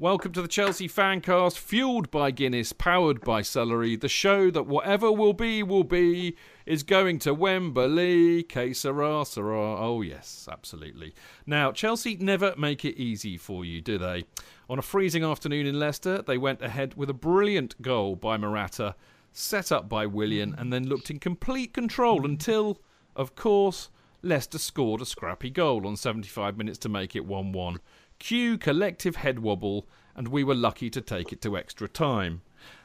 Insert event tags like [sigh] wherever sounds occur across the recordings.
Welcome to the Chelsea Fancast, fueled by Guinness, powered by celery. The show that whatever will be, will be, is going to Wembley. Que sera, sera. Oh, yes, absolutely. Now, Chelsea never make it easy for you, do they? On a freezing afternoon in Leicester, they went ahead with a brilliant goal by Morata, set up by Willian, and then looked in complete control until, of course, Leicester scored a scrappy goal on 75 minutes to make it 1 1. Cue collective head wobble, and we were lucky to take it to extra time.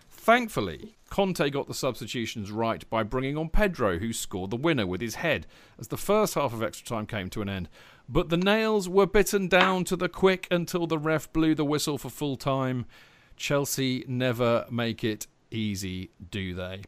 Thankfully, Conte got the substitutions right by bringing on Pedro, who scored the winner with his head as the first half of extra time came to an end. But the nails were bitten down to the quick until the ref blew the whistle for full time. Chelsea never make it easy, do they?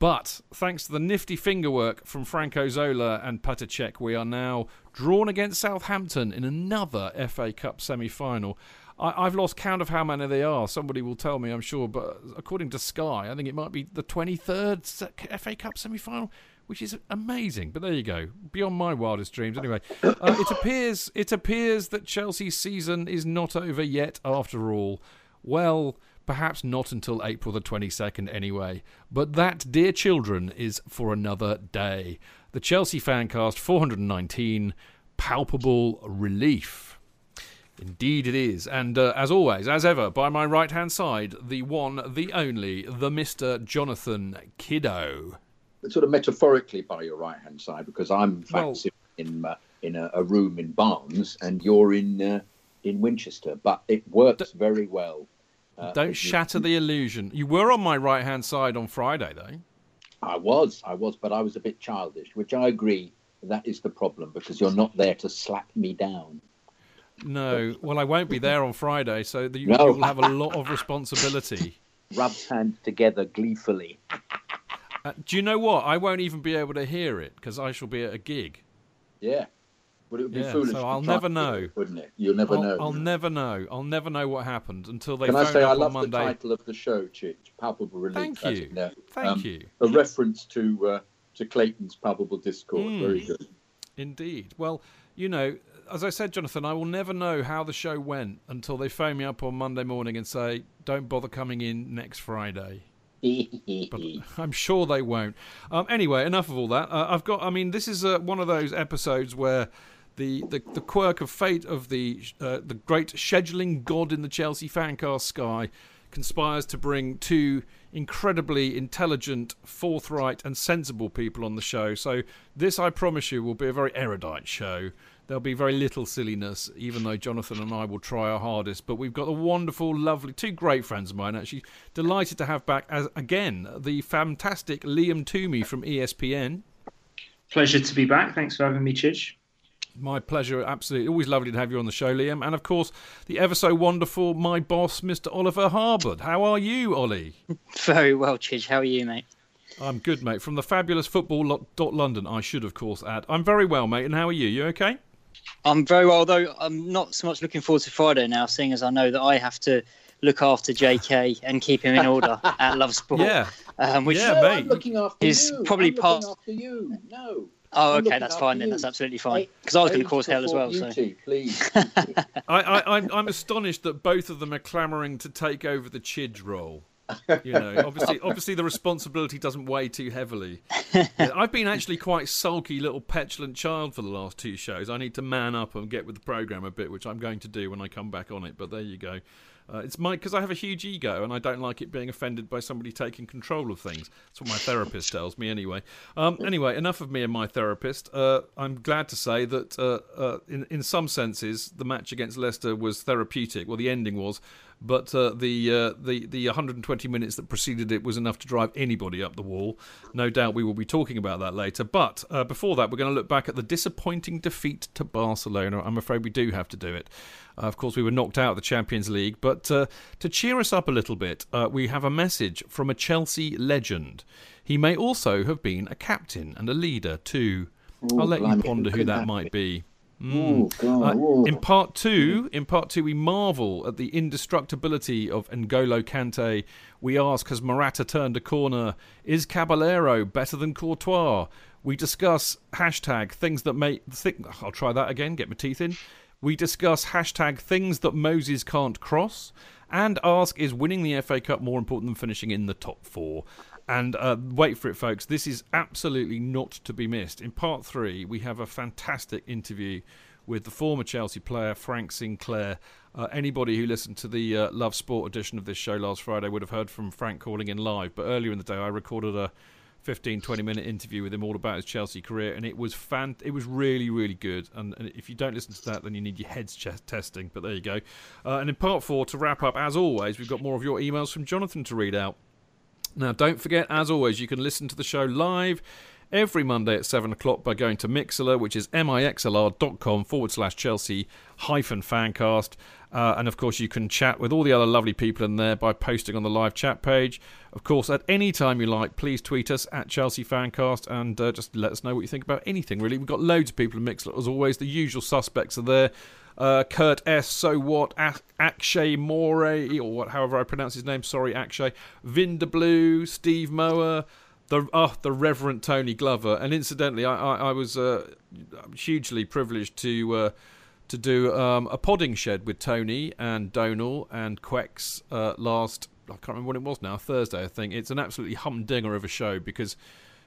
But thanks to the nifty fingerwork from Franco Zola and Petr Cech, we are now drawn against Southampton in another FA Cup semi final. I, have lost count of how many they are. Somebody will tell me, I'm sure. But according to Sky, I think it might be the 23rd FA Cup semi final, which is amazing. But there you go, beyond my wildest dreams. Anyway, uh, it appears it appears that Chelsea's season is not over yet. After all, well. Perhaps not until April the 22nd, anyway. But that, dear children, is for another day. The Chelsea Fancast 419 Palpable Relief. Indeed, it is. And uh, as always, as ever, by my right hand side, the one, the only, the Mr. Jonathan Kiddo. Sort of metaphorically by your right hand side, because I'm well, in, uh, in a, a, room in Barnes and you're in, uh, in Winchester. But it works very well uh, Don't shatter the illusion. You were on my right hand side on Friday, though. I was, I was, but I was a bit childish, which I agree that is the problem because you're not there to slap me down. No, well, I won't be there on Friday, so the, no. you will have a lot of responsibility. [laughs] Rubs hands together gleefully. Uh, do you know what? I won't even be able to hear it because I shall be at a gig. Yeah. But it would be yeah, foolish. So I'll never know, it, wouldn't it? You'll never I'll, know. I'll never know. I'll never know what happened until they. Can I say I love the title of the show, Chidge? Palpable relief. Thank you. Thank um, you. A reference to uh, to Clayton's palpable discord. Mm. Very good. Indeed. Well, you know, as I said, Jonathan, I will never know how the show went until they phone me up on Monday morning and say, "Don't bother coming in next Friday." [laughs] but I'm sure they won't. Um, anyway, enough of all that. Uh, I've got. I mean, this is uh, one of those episodes where the, the, the quirk of fate of the uh, the great scheduling god in the Chelsea fancast sky conspires to bring two incredibly intelligent, forthright, and sensible people on the show. So this, I promise you, will be a very erudite show. There'll be very little silliness, even though Jonathan and I will try our hardest. But we've got a wonderful, lovely, two great friends of mine. Actually, delighted to have back as again the fantastic Liam Twomey from ESPN. Pleasure to be back. Thanks for having me, Chidge My pleasure, absolutely. Always lovely to have you on the show, Liam. And of course, the ever so wonderful, my boss, Mr. Oliver Harbord. How are you, Ollie? [laughs] Very well, Chidge. How are you, mate? I'm good, mate. From the fabulous football dot London, I should, of course, add. I'm very well, mate. And how are you? You okay? I'm very well, though I'm not so much looking forward to Friday now, seeing as I know that I have to look after JK and keep him in order [laughs] at Love Sport. Yeah, um, which yeah, no, mate. I'm looking after is you. probably I'm part. after you. No. Oh, I'm okay, that's fine then. you. That's absolutely fine. Because I was going to cause hell as well. So. Beauty, please. [laughs] I, I, I'm, I'm astonished that both of them are clamouring to take over the Chidge role. You know, obviously, obviously the responsibility doesn't weigh too heavily. [laughs] I've been actually quite sulky, little petulant child for the last two shows. I need to man up and get with the program a bit, which I'm going to do when I come back on it. But there you go. Uh, it's my because I have a huge ego and I don't like it being offended by somebody taking control of things. That's what my therapist tells me, anyway. Um, anyway, enough of me and my therapist. Uh, I'm glad to say that uh, uh in in some senses the match against Leicester was therapeutic. Well, the ending was, but uh, the uh, the the 120 minutes that preceded it was enough to drive anybody up the wall. No doubt we will be talking about that later. But before that, we're going to look back at the disappointing defeat to Barcelona. I'm afraid we do have to do it. Uh, of course, we were knocked out of the Champions League, but uh, to cheer us up a little bit, uh, we have a message from a Chelsea legend. He may also have been a captain and a leader too. Ooh, I'll let you ponder who that might be. Oh, God. Uh, in part two, in part two, we marvel at the indestructibility of N'Golo Kante. We ask, has Morata turned a corner? Is Caballero better than Courtois? We discuss hashtag things that make. Think, I'll try that again. Get my teeth in. We discuss hashtag things that Moses can't cross and ask is winning the FA Cup more important than finishing in the top four? And uh, wait for it, folks. This is absolutely not to be missed. In part three, we have a fantastic interview with the former Chelsea player Frank Sinclair. Uh, anybody who listened to the uh, Love Sport edition of this show last Friday would have heard from Frank calling in live. But earlier in the day, I recorded a 15 20 minute interview with him all about his Chelsea career and it was fan it was really really good and, and if you don't listen to that then you need your heads ch- testing but there you go uh, and in part 4 to wrap up as always we've got more of your emails from Jonathan to read out now don't forget as always you can listen to the show live every Monday at 7 o'clock by going to Mixlr, which is mixlr.com forward slash Chelsea hyphen fancast. Uh, and of course, you can chat with all the other lovely people in there by posting on the live chat page. Of course, at any time you like, please tweet us at Chelsea Fancast and uh, just let us know what you think about anything, really. We've got loads of people in Mixlr, as always. The usual suspects are there. Uh, Kurt S. So what? Akshay More, or what, however I pronounce his name. Sorry, Akshay. Vinda Blue, Steve Mower, the oh, the Reverend Tony Glover. And incidentally, I I, I was uh, hugely privileged to uh, to do um, a podding shed with Tony and Donal and Quex uh, last. I can't remember when it was now. Thursday, I think. It's an absolutely humdinger of a show because.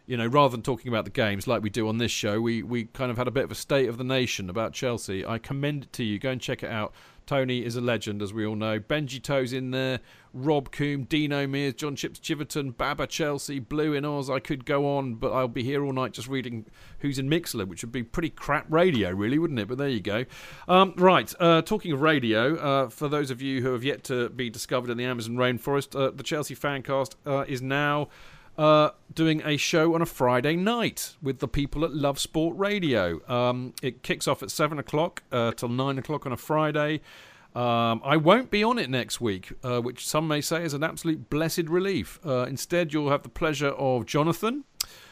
You know, rather than talking about the games like we do on this show, we, we kind of had a bit of a state of the nation about Chelsea. I commend it to you. Go and check it out. Tony is a legend, as we all know. Benji Toe's in there, Rob Coombe, Dino Mears, John Chips Chiverton, Baba Chelsea, Blue in Oz. I could go on, but I'll be here all night just reading who's in Mixlr, which would be pretty crap radio, really, wouldn't it? But there you go. Um, right, uh, talking of radio, uh, for those of you who have yet to be discovered in the Amazon rainforest, uh, the Chelsea Fancast uh, is now uh, doing a show on a Friday night with the people at Love Sport Radio. Um, it kicks off at 7 o'clock uh, till 9 o'clock on a Friday. Um, I won't be on it next week, uh, which some may say is an absolute blessed relief. Uh, instead, you'll have the pleasure of Jonathan,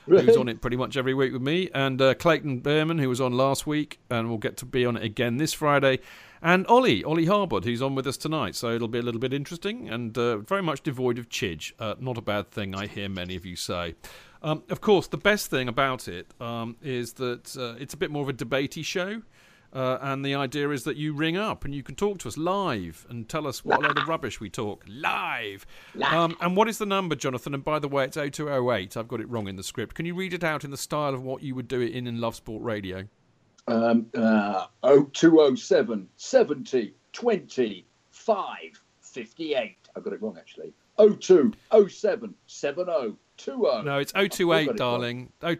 Really? who's on it pretty much every week with me, and uh, Clayton Behrman, who was on last week, and will get to be on it again this Friday, and Ollie, Ollie Harbord, who's on with us tonight. So it'll be a little bit interesting and uh, very much devoid of chidge. Uh, not a bad thing, I hear many of you say. Um, of course, the best thing about it um, is that uh, it's a bit more of a debatey show. Uh, and the idea is that you ring up and you can talk to us live and tell us what a load of rubbish we talk live. Um, and what is the number, Jonathan? And by the way, it's 0208. I've got it wrong in the script. Can you read it out in the style of what you would do it in in Love Sport Radio? Um, uh, 0207 70 20 5 58. I got it wrong actually. 0207 70 20. No, it's I've 028, it darling. Oh,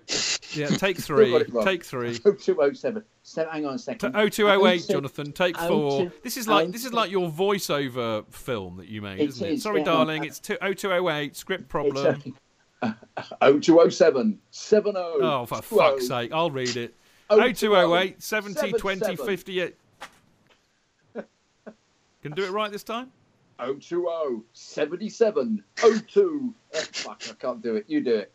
yeah, [laughs] take three. [laughs] it. Take three. 0207. So, hang on a To second. 0208, Jonathan. Take four. This is like this is like your voiceover film that you made, It isn't it? is, Sorry, yeah. darling. It's two, 0208. Script problem. It's, uh, [laughs] 0207 70 Oh, for fuck's sake! I'll read it. 0208 70 20 58. Can do it right this time? 020 77 02. Oh, fuck, I can't do it. You do it.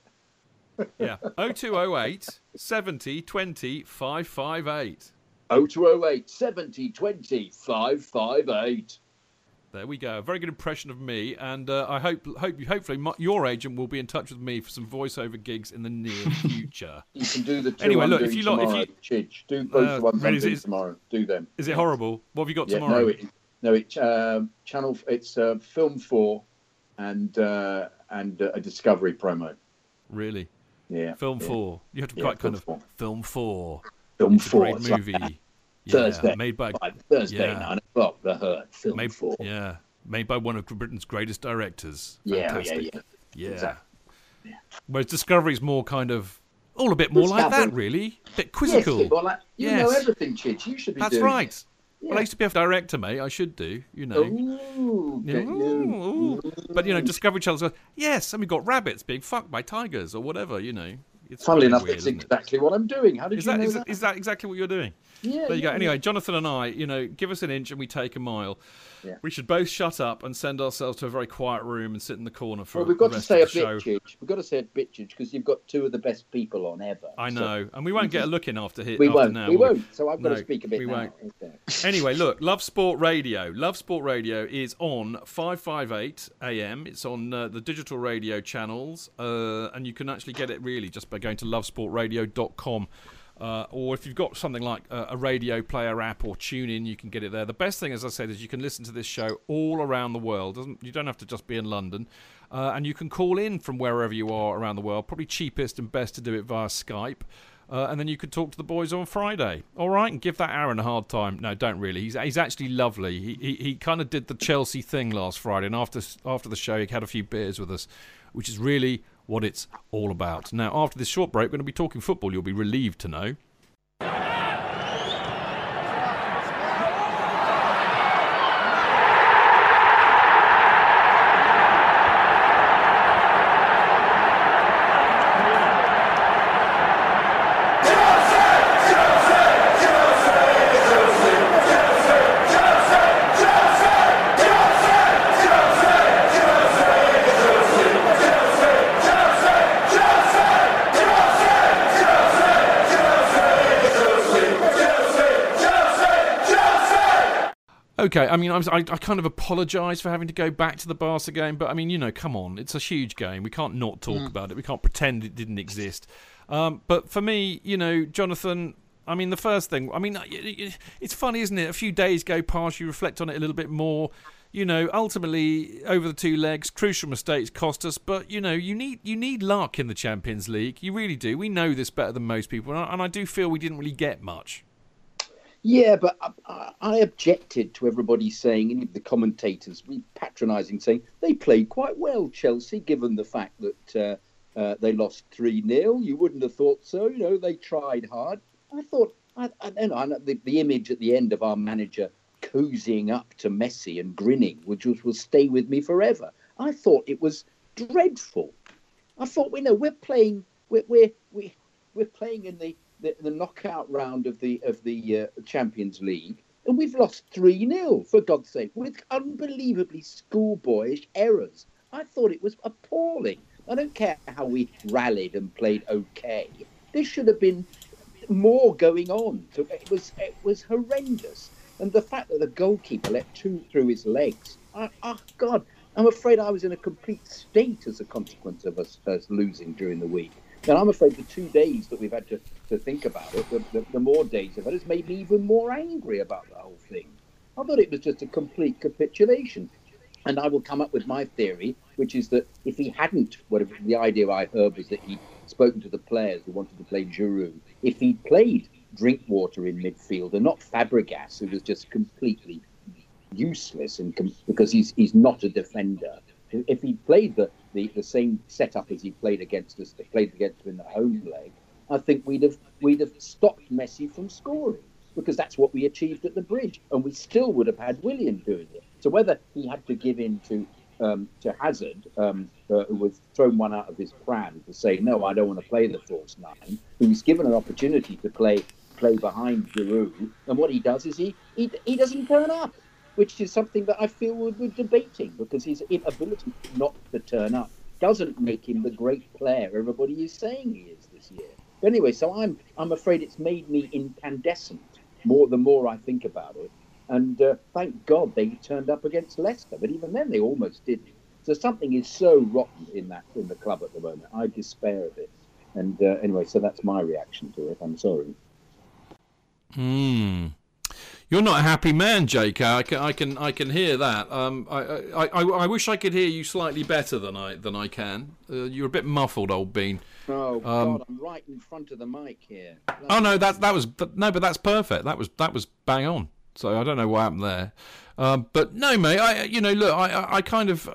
yeah. 0208 70 20 558. 0208 70 20 558. There we go. A very good impression of me, and uh, I hope, hope, hopefully, my, your agent will be in touch with me for some voiceover gigs in the near [laughs] future. you can do the two anyway. I'm Look, if you tomorrow, lot, if you Chidge. do both Uh, the ones really, I'm doing tomorrow. Do them. is it horrible? What have you got Yeah, tomorrow? no, it, no, it um, channel. It's uh, film four, and uh, and uh, a Discovery promo. Really? Yeah, Film yeah. four. You have to be Yeah, quite kind of four. film four. Film It's four. like movie. that. Yeah, Thursday, made by Thursday yeah. O'clock. The Hurt. Film made, four. yeah, made by one of Britain's greatest directors. Yeah, yeah, Fantastic. yeah. Yeah. Exactly. Whereas Discovery's more kind of all a bit more like that, really. A bit quizzical. yeah, well, like, you know everything, Chidge. You should be That's right. it. Well, I used to be a director, mate. I should do, you know. Ooh, Yeah, ooh, ooh. But you know, Discovery Channel goes, yes, and we got rabbits being fucked by tigers or whatever. You know, it's Funnily enough, weird, that's isn't it? exactly what I'm doing. How did Is you that, know is, that? is that exactly what you're doing? yeah, There you go. yeah, Anyway, Jonathan and I, you know, give us an inch and we take a mile. Yeah. We should both shut up and send ourselves to a very quiet room and sit in the corner for Well, we've got to say a show. bitchage. We've got to say a bitchage because you've got two of the best people on ever. I So- know, and we won't get a look in after here. we after won't. now. we won't. So I've got No, to speak a bit we now. won't. Anyway, look, Love Sport Radio. Love Sport Radio is on 558 AM. It's on uh, the digital radio channels, uh, and you can actually get it really just by going to lovesportradio.com. Uh, or if you've got something like a, a radio player app or tune in, you can get it there. The best thing, as I said, is you can listen to this show all around the world. Doesn't you don't have to just be in London, uh, and you can call in from wherever you are around the world. Probably cheapest and best to do it via Skype. Uh, and then you could talk to the boys on Friday. All right, and give that Aaron a hard time. No, don't really. He's he's actually lovely. He he, he kind of did the Chelsea thing last Friday, and after after the show, he had a few beers with us, which is really what it's all about. Now, after this short break, we're going to be talking football. You'll be relieved to know. Okay, I mean, I'm, I, I kind of apologise for having to go back to the Barca game, but I mean, you know, come on, it's a huge game. We can't not talk about it. We can't pretend it didn't exist. Um, but for me, you know, Jonathan, I mean, the first thing, I mean, it- it- it's funny, isn't it? A few days go past, you reflect on it a little bit more. You know, ultimately, over the two legs, crucial mistakes cost us. But you know, you need you need luck in the Champions League. You really do. We know this better than most people, and I, and I do feel we didn't really get much. Yeah, but I, I, objected to everybody saying, of the commentators, patronising, saying they played quite well, Chelsea, given the fact that uh, uh, they lost 3 0. You wouldn't have thought so. You know, they tried hard. I thought, I, I know, I the, the image at the end of our manager cozying up to Messi and grinning, which was, will stay with me forever. I thought it was dreadful. I thought, we know, we're playing, we're, we're, we, we're playing in the, the, the knockout round of the of the uh, Champions League, and we've lost three 0 for God's sake, with unbelievably schoolboyish errors. I thought it was appalling. I don't care how we rallied and played okay. There should have been more going on. It was it was horrendous, and the fact that the goalkeeper let two through his legs. I, oh God, I'm afraid I was in a complete state as a consequence of us, us losing during the week. And I'm afraid the two days that we've had to, to think about it, the, the, the more days of it, has made me even more angry about the whole thing. I thought it was just a complete capitulation. And I will come up with my theory, which is that if he hadn't, whatever the idea I heard was that he'd spoken to the players who wanted to play Giroud. If he'd played Drinkwater in midfield and not Fabregas, who was just completely useless and com- because he's he's not a defender. If he played the, the, the same setup as he played against us, played against him in the home leg, I think we'd have we'd have stopped Messi from scoring because that's what we achieved at the bridge, and we still would have had Willian doing it. So whether he had to give in to um, to Hazard, um, uh, who was thrown one out of his pram to say no, I don't want to play the false nine, who was given an opportunity to play play behind Giroud, and what he does is he he, he doesn't turn up, which is something that I feel we're, we're debating because his inability not to turn up doesn't make him the great player everybody is saying he is this year. But anyway, so I'm I'm afraid it's made me incandescent more the more I think about it. And uh, thank God they turned up against Leicester, but even then they almost didn't. So something is so rotten in that in the club at the moment. I despair of it. And uh, anyway, so that's my reaction to it. I'm sorry. Hmm. You're not a happy man, Jake. I can, I can, I can hear that. Um, I, I, I, I wish I could hear you slightly better than I, than I can. Uh, you're a bit muffled, old bean. Oh um, God, I'm right in front of the mic here. oh no, that, that was, no, but that's perfect. That was, that was bang on. So I don't know what happened there. Um, but no, mate. I, you know, look, I, I kind of.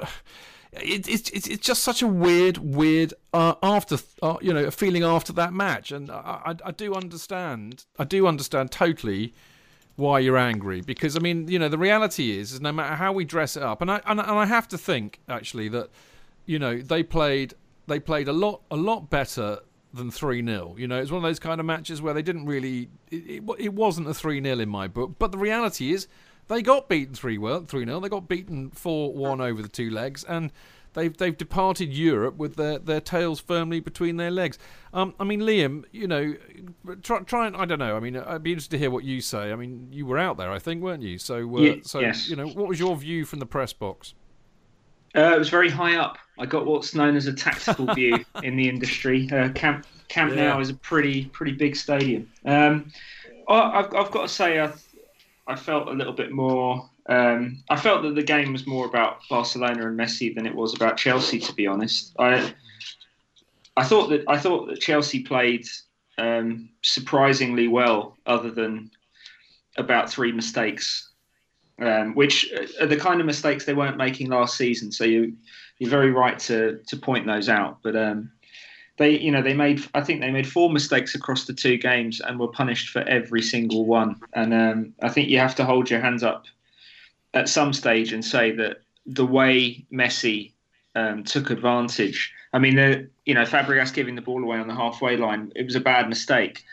It, it's it's it's just such a weird weird uh, after uh, you know a feeling after that match, and I, I, I do understand I do understand totally why you're angry because I mean you know the reality is is no matter how we dress it up and I and, and I have to think actually that you know they played they played a lot a lot better than 3 0. You know, it's one of those kind of matches where they didn't really. It, it, it wasn't a 3 0 in my book. But the reality is, they got beaten 3 0. They got beaten 4 1 over the two legs. And they've they've departed Europe with their, their tails firmly between their legs. Um, I mean, Liam, you know, try, try and I don't know. I mean, I'd be interested to hear what you say. I mean, you were out there, I think, weren't you? So, uh, so yes. you know, what was your view from the press box? Uh, it was very high up. I got what's known as a tactical [laughs] view in the industry. Uh, Camp Camp yeah. Nou is a pretty pretty big stadium. Um, I've, I've got to say, I, I felt a little bit more. Um, I felt that the game was more about Barcelona and Messi than it was about Chelsea. To be honest, I I thought that I thought that Chelsea played um, surprisingly well, other than about three mistakes um, which are the kind of mistakes they weren't making last season. So you, you're very right to to point those out. But um, they, you know, they made I think they made four mistakes across the two games and were punished for every single one. And um, I think you have to hold your hands up at some stage and say that the way Messi um, took advantage. I mean, the, you know, Fabregas giving the ball away on the halfway line, it was a bad mistake,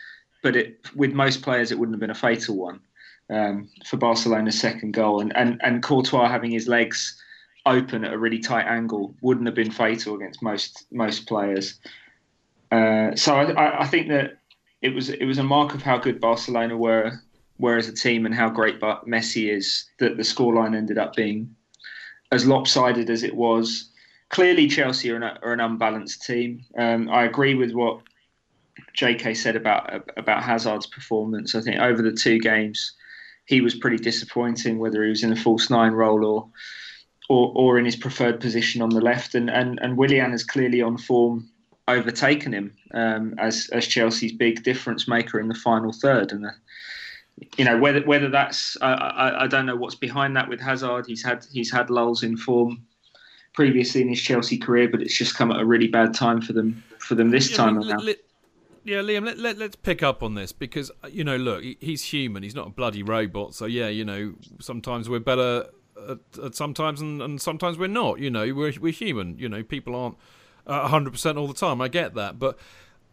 but it, with most players, it wouldn't have been a fatal one um, for Barcelona's second goal, and, and and Courtois having his legs open at a really tight angle wouldn't have been fatal against most most players. Uh, so I, I, think that it was it was a mark of how good Barcelona were were as a team and how great but Messi is that the scoreline ended up being as lopsided as it was. Clearly, Chelsea are an, are an unbalanced team. Um, I agree with what J.K. said about about Hazard's performance. I think over the two games, he was pretty disappointing, whether he was in a false nine role or or, or in his preferred position on the left. And and, and Willian is clearly on form, overtaken him um, as as Chelsea's big difference maker in the final third. And uh, you know whether whether that's I, I, I don't know what's behind that with Hazard. He's had he's had lulls in form previously in his Chelsea career, but it's just come at a really bad time for them for them this time around. Yeah, Liam, let, let, let's pick up on this because, you know, look, he's human. He's not a bloody robot. So, yeah, you know, sometimes we're better at, at sometimes and, and, sometimes we're not. You know, we're, we're human. You know, people aren't uh, 100% all the time. I get that. But,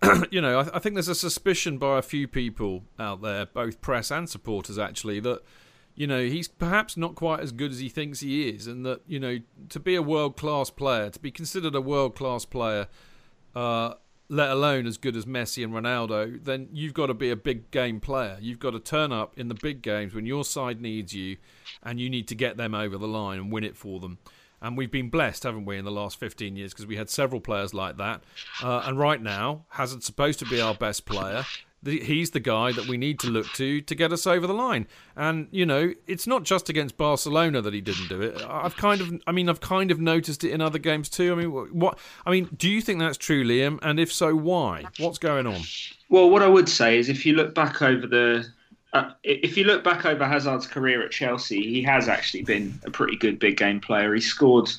[clears throat] you know, I, I think there's a suspicion by a few people out there, both press and supporters actually, that you know, he's perhaps not quite as good as he thinks he is, and that, you know, to be a world class player, to be considered a world class player, uh, let alone as good as Messi and Ronaldo, then you've got to be a big game player. You've got to turn up in the big games when your side needs you, and you need to get them over the line and win it for them. And we've been blessed, haven't we, in the last 15 years because we had several players like that. Uh, and right now, Hazard's supposed to be our best player he's the guy that we need to look to to get us over the line. And you know, it's not just against Barcelona that he didn't do it. I've kind of, I mean, I've kind of noticed it in other games too. I mean, what? I mean, do you think that's true, Liam? And if so, why? What's going on? Well, what I would say is, if you look back over the uh, if you look back over Hazard's career at Chelsea, he has actually been a pretty good big game player. He scored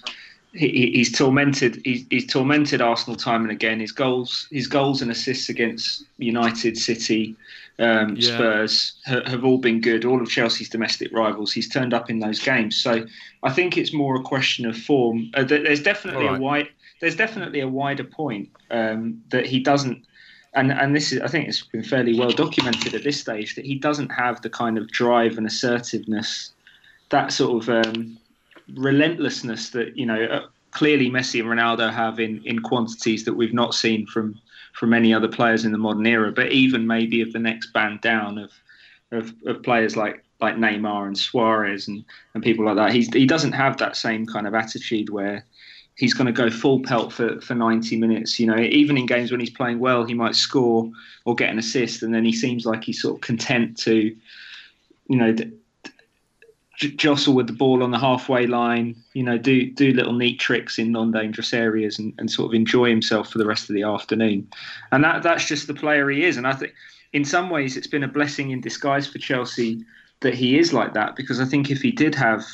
he, he's tormented. He's, he's, tormented Arsenal time and again. His goals, his goals and assists against United, City, um, yeah. Spurs ha, have all been good. All of Chelsea's domestic rivals, he's turned up in those games. So I think it's more a question of form. Uh, there's definitely right. a wide, there's definitely a wider point um, that he doesn't. And and this is I think it's been fairly well documented at this stage that he doesn't have the kind of drive and assertiveness, that sort of um, relentlessness that you know uh, clearly Messi and Ronaldo have in in quantities that we've not seen from from any other players in the modern era, but even maybe of the next band down of of, of players like like Neymar and Suarez and, and people like that. He's, he doesn't have that same kind of attitude where he's going to go full pelt for, for 90 minutes. You know, even in games when he's playing well, he might score or get an assist, and then he seems like he's sort of content to, you know, jostle with the ball on the halfway line. You know, do do little neat tricks in non-dangerous areas and, and sort of enjoy himself for the rest of the afternoon. And that that's just the player he is. And I think in some ways it's been a blessing in disguise for Chelsea that he is like that because I think if he did have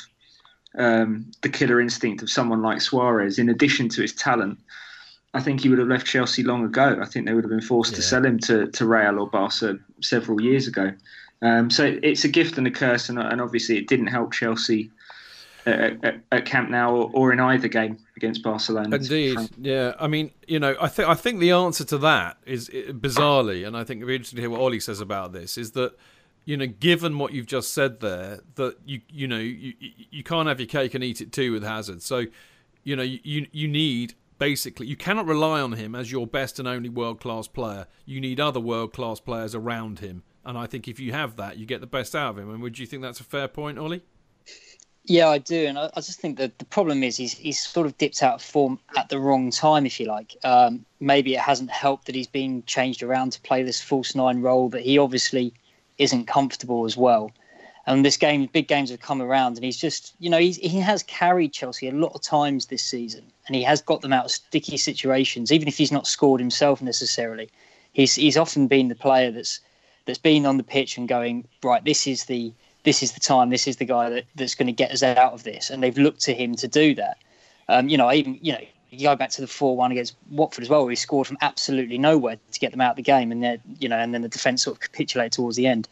um, the killer instinct of someone like Suarez, in addition to his talent, I think he would have left Chelsea long ago. I think they would have been forced yeah. to sell him to, to Real or Barca several years ago. Um, so it's a gift and a curse, and, and obviously it didn't help Chelsea at, at, at Camp Nou or, or, in either game against Barcelona. Indeed, yeah. I mean, you know, I think I think the answer to that is bizarrely, and I think it'd be interesting to hear what Ollie says about this. Is that you know, given what you've just said there, that you you know you you can't have your cake and eat it too with Hazard. So, you know, you you need basically you cannot rely on him as your best and only world class player. You need other world class players around him, and I think if you have that, you get the best out of him. And would you think that's a fair point, Ollie? Yeah, I do, and I, I just think that the problem is he's he's sort of dipped out of form at the wrong time, if you like. Um, maybe it hasn't helped that he's been changed around to play this false nine role that he obviously isn't comfortable as well. And this game, big games have come around, and he's just, you know, he's, he has carried Chelsea a lot of times this season, and he has got them out of sticky situations, even if he's not scored himself necessarily. He's he's often been the player that's that's been on the pitch and going right. This is the this is the time. This is the guy that, that's going to get us out of this, and they've looked to him to do that. Um, you know, I even you know, you go back to the four-one against Watford as well, where he scored from absolutely nowhere to get them out of the game, and then you know, and then the defence sort of capitulated towards the end.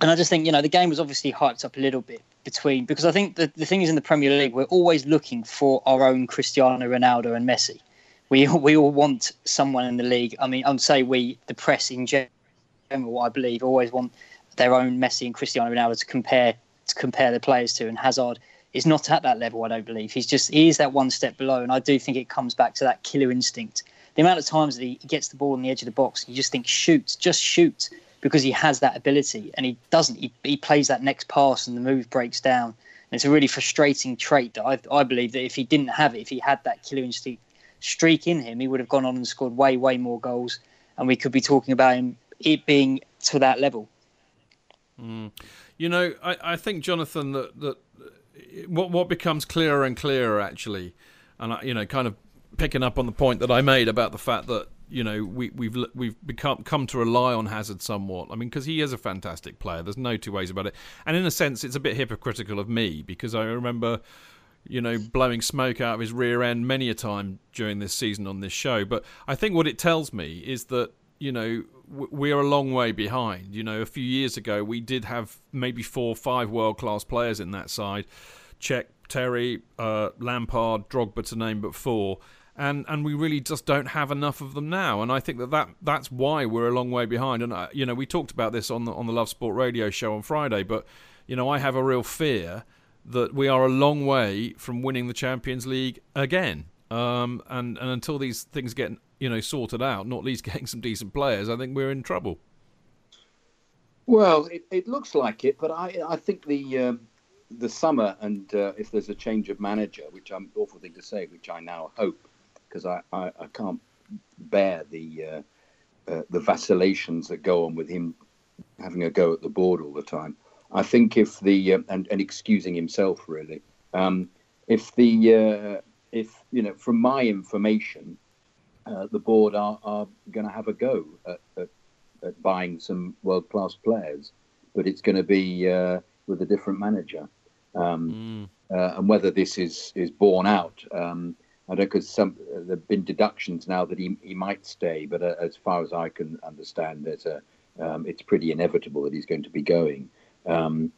And I just think you know the game was obviously hyped up a little bit between because I think the the thing is in the Premier League we're always looking for our own Cristiano Ronaldo and Messi. We [laughs] we all want someone in the league. I mean, I'm say we the press in general, I believe, always want their own Messi and Cristiano Ronaldo to compare to compare the players to, and Hazard is not at that level. I don't believe he's just he is that one step below, and I do think it comes back to that killer instinct. The amount of times that he gets the ball on the edge of the box, you just think shoot, just shoot, because he has that ability, and he doesn't. He, he plays that next pass, and the move breaks down. And it's a really frustrating trait that I, I believe that if he didn't have it, if he had that killer instinct streak in him, he would have gone on and scored way, way more goals, and we could be talking about him it being to that level. Mm. You know, I, I think Jonathan that that what what becomes clearer and clearer actually, and you know, kind of picking up on the point that I made about the fact that you know we we've we've become come to rely on Hazard somewhat. I mean, because he is a fantastic player. There's no two ways about it. And in a sense, it's a bit hypocritical of me because I remember. You know, blowing smoke out of his rear end many a time during this season on this show. But I think what it tells me is that you know we're a long way behind. You know, a few years ago we did have maybe four, or five world class players in that side. Cech, Terry, uh, Lampard, Drogba to name but four. And and we really just don't have enough of them now, and I think that, that that's why we're a long way behind. And uh, you know, we talked about this on the on the Love Sport Radio show on Friday, but you know, I have a real fear that we are a long way from winning the Champions League again. Um, and and until these things get you know sorted out, not least [laughs] getting some decent players, I think we're in trouble. Well, it, it looks like it, but I I think the um, the summer and uh, if there's a change of manager, which I'm awful thing to say, which I now hope because I, I, I, can't bear the uh, uh, the vacillations that go on with him having a go at the board all the time. I think if the uh, and, and excusing himself really, um, if the uh, if you know from my information, uh, the board are, are going to have a go at, at, at buying some world class players, but it's going to be uh, with a different manager. Um, mm. uh, and whether this is is borne out, um, I don't because some uh, there've been deductions now that he he might stay, but uh, as far as I can understand, there's a um, it's pretty inevitable that he's going to be going. Um,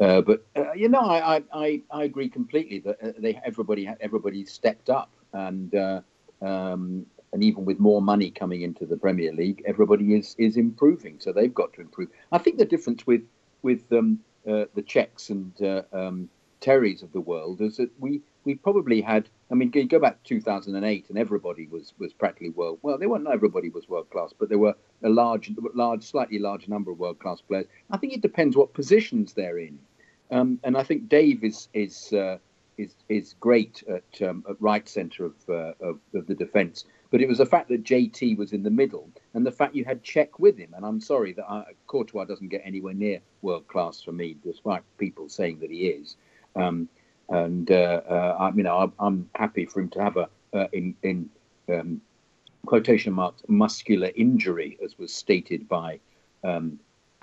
uh, but uh, you know, I, I, I agree completely that uh, they everybody everybody stepped up, and um, and even with more money coming into the Premier League, everybody is is improving. So they've got to improve. I think the difference with with um, uh, the Cechs and uh, um, Terrys of the world is that we we probably had. I mean, you go back to 2008, and everybody was was practically world. Well, they weren't. Everybody was world class, but there were a large, large, slightly larger number of world class players. I think it depends what positions they're in, um, and I think Dave is is uh, is is great at, um, at right centre of, uh, of, of the defence. But it was the fact that JT was in the middle, and the fact you had Cech with him. And I'm sorry that I, Courtois doesn't get anywhere near world class for me, despite people saying that he is. Um, and uh, uh, I, you know, I'm happy for him to have a uh, in in um, quotation marks muscular injury, as was stated by um,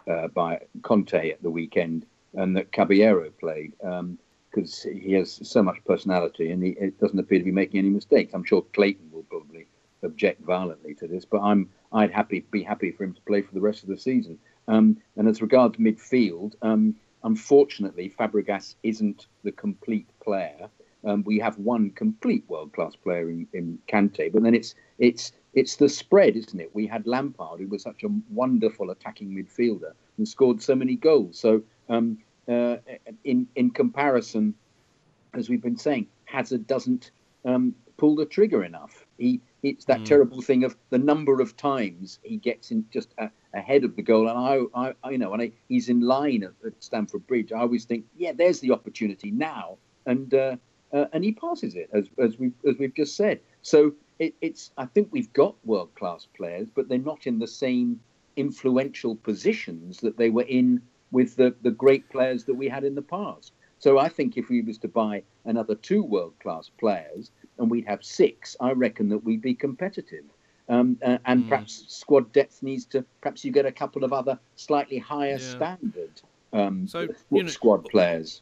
uh, by Conte at the weekend, and that Caballero played because um, he has so much personality and he doesn't appear to be making any mistakes. I'm sure Clayton will probably object violently to this, but I'm I'd happy be happy for him to play for the rest of the season. Um, and as regards midfield, um, Unfortunately, Fabregas isn't the complete player. Um, we have one complete world-class player in, in Kante, but then it's it's it's the spread, isn't it? We had Lampard, who was such a wonderful attacking midfielder and scored so many goals. So um, uh, in in comparison, as we've been saying, Hazard doesn't um, pull the trigger enough. He it's that mm. terrible thing of the number of times he gets in just a, ahead of the goal, and I, I, you know, when I, he's in line at, at, Stamford Bridge, I always think, yeah, there's the opportunity now, and uh, uh, and he passes it as as we as we've just said. So it, it's I think we've got world class players, but they're not in the same influential positions that they were in with the the great players that we had in the past. So I think if we was to buy another two world class players and we'd have six, I reckon that we'd be competitive. Um, uh, and mm. perhaps squad depth needs to. Perhaps you get a couple of other slightly higher yeah. standard um, so, know, squad players.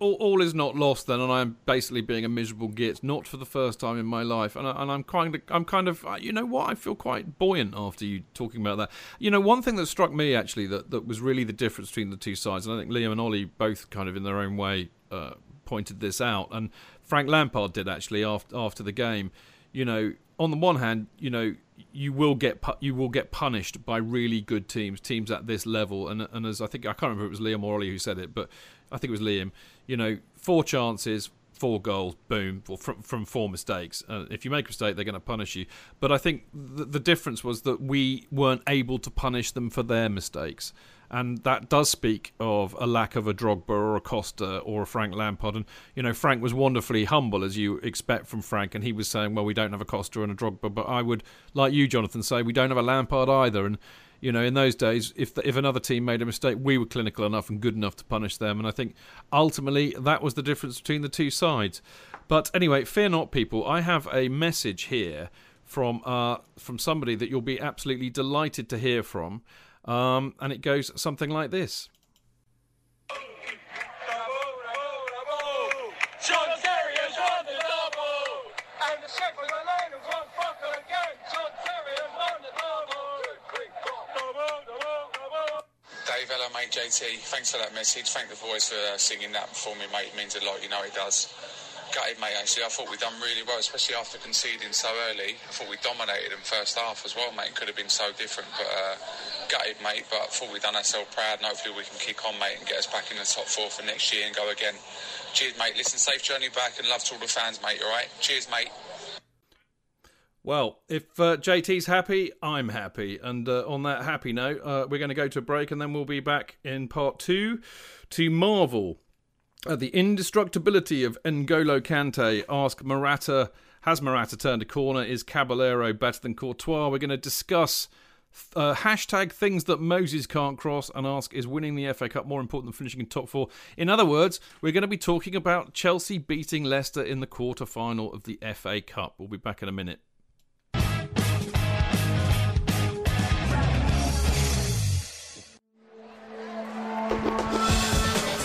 All, all, is not lost then, and I'm basically being a miserable git, not for the first time in my life, and, I, and I'm kind of, I'm kind of, uh, you know what, I feel quite buoyant after you talking about that. You know, one thing that struck me actually that, that was really the difference between the two sides, and I think Liam and Ollie both kind of in their own way uh, pointed this out, and Frank Lampard did actually after after the game. You know, on the one hand, you know, you will get you will get punished by really good teams, teams at this level. And and as I think I can't remember if it was Liam or Ollie who said it, but I think it was Liam. You know, four chances, four goals, boom, from from four mistakes. Uh, if you make a mistake, they're going to punish you. But I think the, the difference was that we weren't able to punish them for their mistakes and that does speak of a lack of a Drogba or a Costa or a Frank Lampard. And you know, Frank was wonderfully humble, as you expect from Frank, and he was saying, "Well, we don't have a Costa and a Drogba," but I would, like you, Jonathan, say we don't have a Lampard either. And you know, in those days, if the, if another team made a mistake, we were clinical enough and good enough to punish them. And I think ultimately that was the difference between the two sides. But anyway, fear not, people. I have a message here from uh, from somebody that you'll be absolutely delighted to hear from. Um, and it goes something like this. Dave, hello mate, JT. Thanks for that message. Thank the boys for uh, singing that for me, mate. It means a lot, you know it does gutted, mate. Actually, I thought we'd done really well, especially after conceding so early. I thought we dominated them first half as well, mate. Could have been so different, but uh, gutted, mate. But I thought we'd done ourselves proud, and hopefully we can kick on, mate, and get us back in the top four for next year and go again. Cheers, mate. Listen, safe journey back, and love to all the fans, mate. All right. Cheers, mate. Well, if uh, JT's happy, I'm happy. And uh, on that happy note, uh, we're going to go to a break and then we'll be back in part two to Marvel uh, the indestructibility of N'Golo Kante. Ask Morata. Has Morata turned a corner? Is Caballero better than Courtois? We're going to discuss uh, hashtag things that Moses can't cross and ask is winning the FA Cup more important than finishing in top four? In other words, we're going to be talking about Chelsea beating Leicester in the quarter final of the FA Cup. We'll be back in a minute.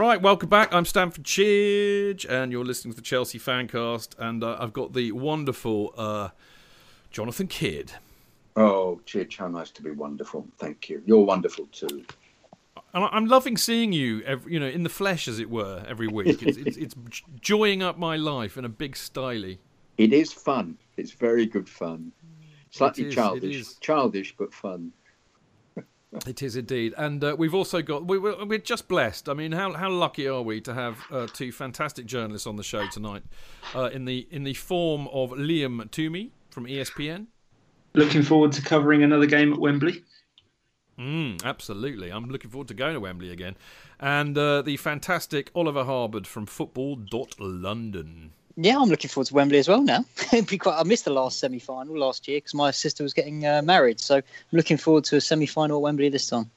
Right, welcome back. I'm Stamford Chidge, and you're listening to the Chelsea Fancast, and uh, I've got the wonderful uh, Jonathan Kidd. Oh, Chidge, how nice to be wonderful. Thank you. You're wonderful too. And I'm loving seeing you, every, you know, in the flesh, as it were, every week. It's, it's, it's [laughs] joying up my life in a big styly. It is fun. It's very good fun. Slightly is, childish, childish but fun. It is indeed, and uh, we've also got we, are we're just blessed. I mean, how how lucky are we to have uh, two fantastic journalists on the show tonight, uh, in the in the form of Liam Twomey from ESPN. Looking forward to covering another game at Wembley. Mm, absolutely, I'm looking forward to going to Wembley again, and uh, the fantastic Oliver Harbord from Football.London. Yeah, I'm looking forward to Wembley as well now. [laughs] quite, I missed the last semi final last year because my sister was getting uh, married. So I'm looking forward to a semi final at Wembley this time.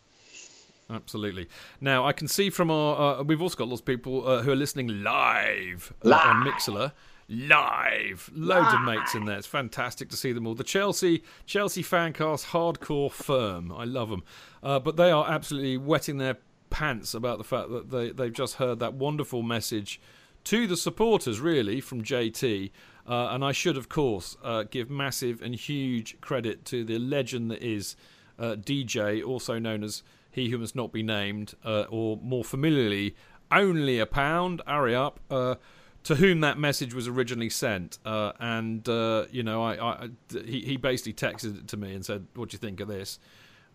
Absolutely. Now, I can see from our. Uh, we've also got lots of people uh, who are listening live, live. Uh, on Mixlr. Live, loads live. of mates in there. It's fantastic to see them all. The Chelsea Chelsea fancast hardcore firm. I love them, uh, but they are absolutely wetting their pants about the fact that they they've just heard that wonderful message to the supporters, really, from JT. Uh, and I should, of course, uh, give massive and huge credit to the legend that is uh, DJ, also known as He Who Must Not Be Named, uh, or more familiarly, Only a Pound, hurry up, uh, to whom that message was originally sent. Uh, and, you know, I, I, he, he basically texted it to me and said, What do you think of this?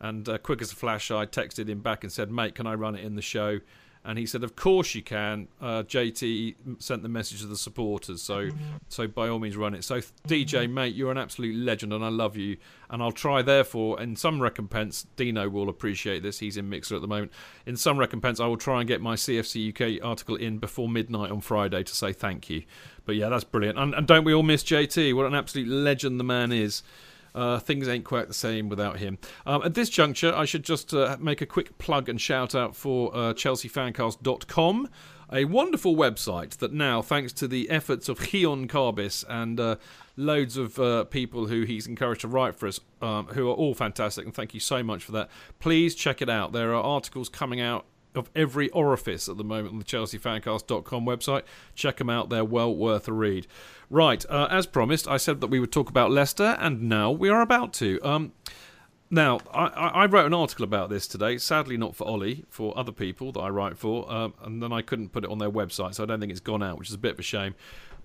And quick as a flash, I texted him back and said, Mate, can I run it in the show? And he said, "Of course you can." Uh, JT sent the message to the supporters, so so by all means run it. So DJ, mate, you're an absolute legend, and I love you. And I'll try, therefore, in some recompense, Dino will appreciate this. He's in Mixlr at the moment. In some recompense, I will try and get my CFC UK article in before midnight on Friday to say thank you. But yeah, that's brilliant. And, and don't we all miss JT? What an absolute legend the man is. Uh, things ain't quite the same without him. Um, at this juncture, I should just uh, make a quick plug and shout out for uh, ChelseaFancast.com, a wonderful website that now, thanks to the efforts of Hion Carbis and uh, loads of uh, people who he's encouraged to write for us, um, who are all fantastic, and thank you so much for that. Please check it out. There are articles coming out of every orifice at the moment on the ChelseaFancast.com website. Check them out; they're well worth a read. Right, uh, as promised, I said that we would talk about Leicester, and now we are about to. Um, now, I, I, wrote an article about this today. Sadly, not for Ollie, for other people that I write for, um, and then I couldn't put it on their website, so I don't think it's gone out, which is a bit of a shame.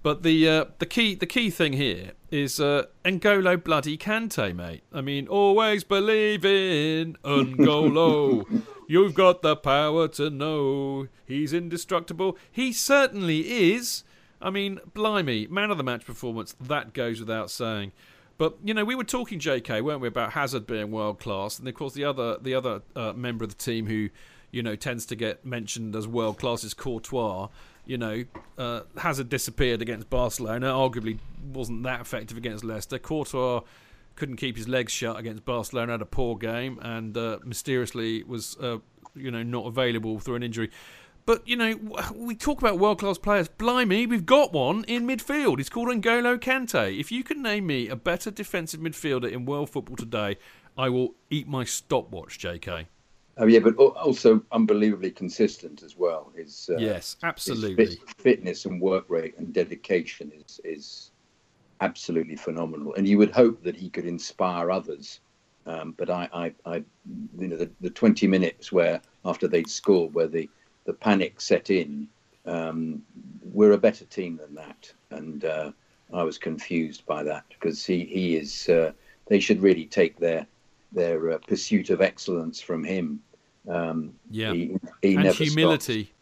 But the uh, the key the key thing here is uh, N'Golo bloody Kante, mate. I mean, always believe in [laughs] N'Golo. You've got the power to know he's indestructible. He certainly is. I mean, blimey, man of the match performance, that goes without saying. But you know, we were talking J.K. weren't we about Hazard being world class, and of course the other the other uh, member of the team who you know tends to get mentioned as world class is Courtois. You know, uh, Hazard disappeared against Barcelona, arguably wasn't that effective against Leicester. Courtois couldn't keep his legs shut against Barcelona, had a poor game, and uh, mysteriously was uh, you know not available through an injury. But, you know, we talk about world class players. Blimey, we've got one in midfield. He's called N'Golo Kante. If you can name me a better defensive midfielder in world football today, I will eat my stopwatch, JK. Oh yeah, but also unbelievably consistent as well. His uh, yes, absolutely. His fit, fitness and work rate and dedication is is absolutely phenomenal. And you would hope that he could inspire others. Um, but I, I, I, you know, the, the twenty minutes where after they'd scored, where the the panic set in, um, we're a better team than that. And uh, I was confused by that because he, he is, uh, they should really take their, their uh, pursuit of excellence from him. Um, yeah. He, he and humility. Stops.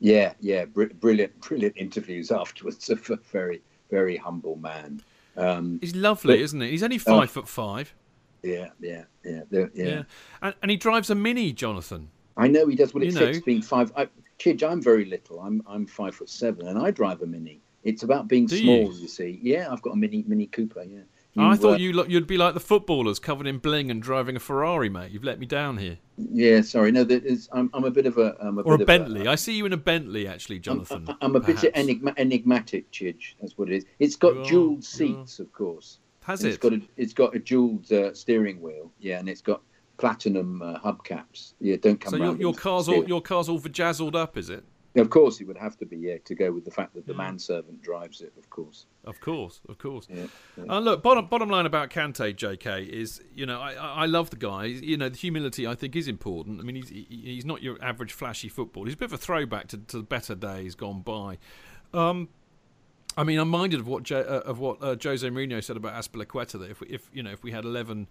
Yeah, yeah. Br- brilliant, brilliant interviews [laughs] afterwards of very, very humble man. Um, He's lovely, but, isn't he? He's only five oh. foot five. Yeah, yeah, yeah, yeah. yeah. And, and he drives a mini, Jonathan. I know he does. Well, it fits being five. I, Chidge, I'm very little. I'm I'm five foot seven, and I drive a mini. It's about being Do small, you? you? see. Yeah, I've got a mini Mini Cooper. Yeah. You, I thought uh, you you'd be like the footballers covered in bling and driving a Ferrari, mate. You've let me down here. Yeah, sorry. No, I'm, I'm a bit of a. I'm a or a Bentley. A, I see you in a Bentley, actually, Jonathan. I'm, I'm a perhaps. bit enigma, enigmatic, Chidge. That's what it is. It's got you jeweled seats, of course. Has and it? It's got a, it's got a jeweled uh, steering wheel. Yeah, and it's got platinum uh, hubcaps. Yeah, don't come. So your, your car's all your car's all vajazzled up, is it? Of course, it would have to be yeah to go with the fact that the manservant drives it. Of course. Of course, of course. Yeah, yeah. And look, bottom bottom line about Kante, J.K. is you know I, I love the guy. You know the humility I think is important. I mean he's he's not your average flashy football. He's a bit of a throwback to, to better days gone by. Um, I mean, I'm minded of what jo, uh, of what uh, Jose Mourinho said about Azpilicueta. That if we, if you know if we had 11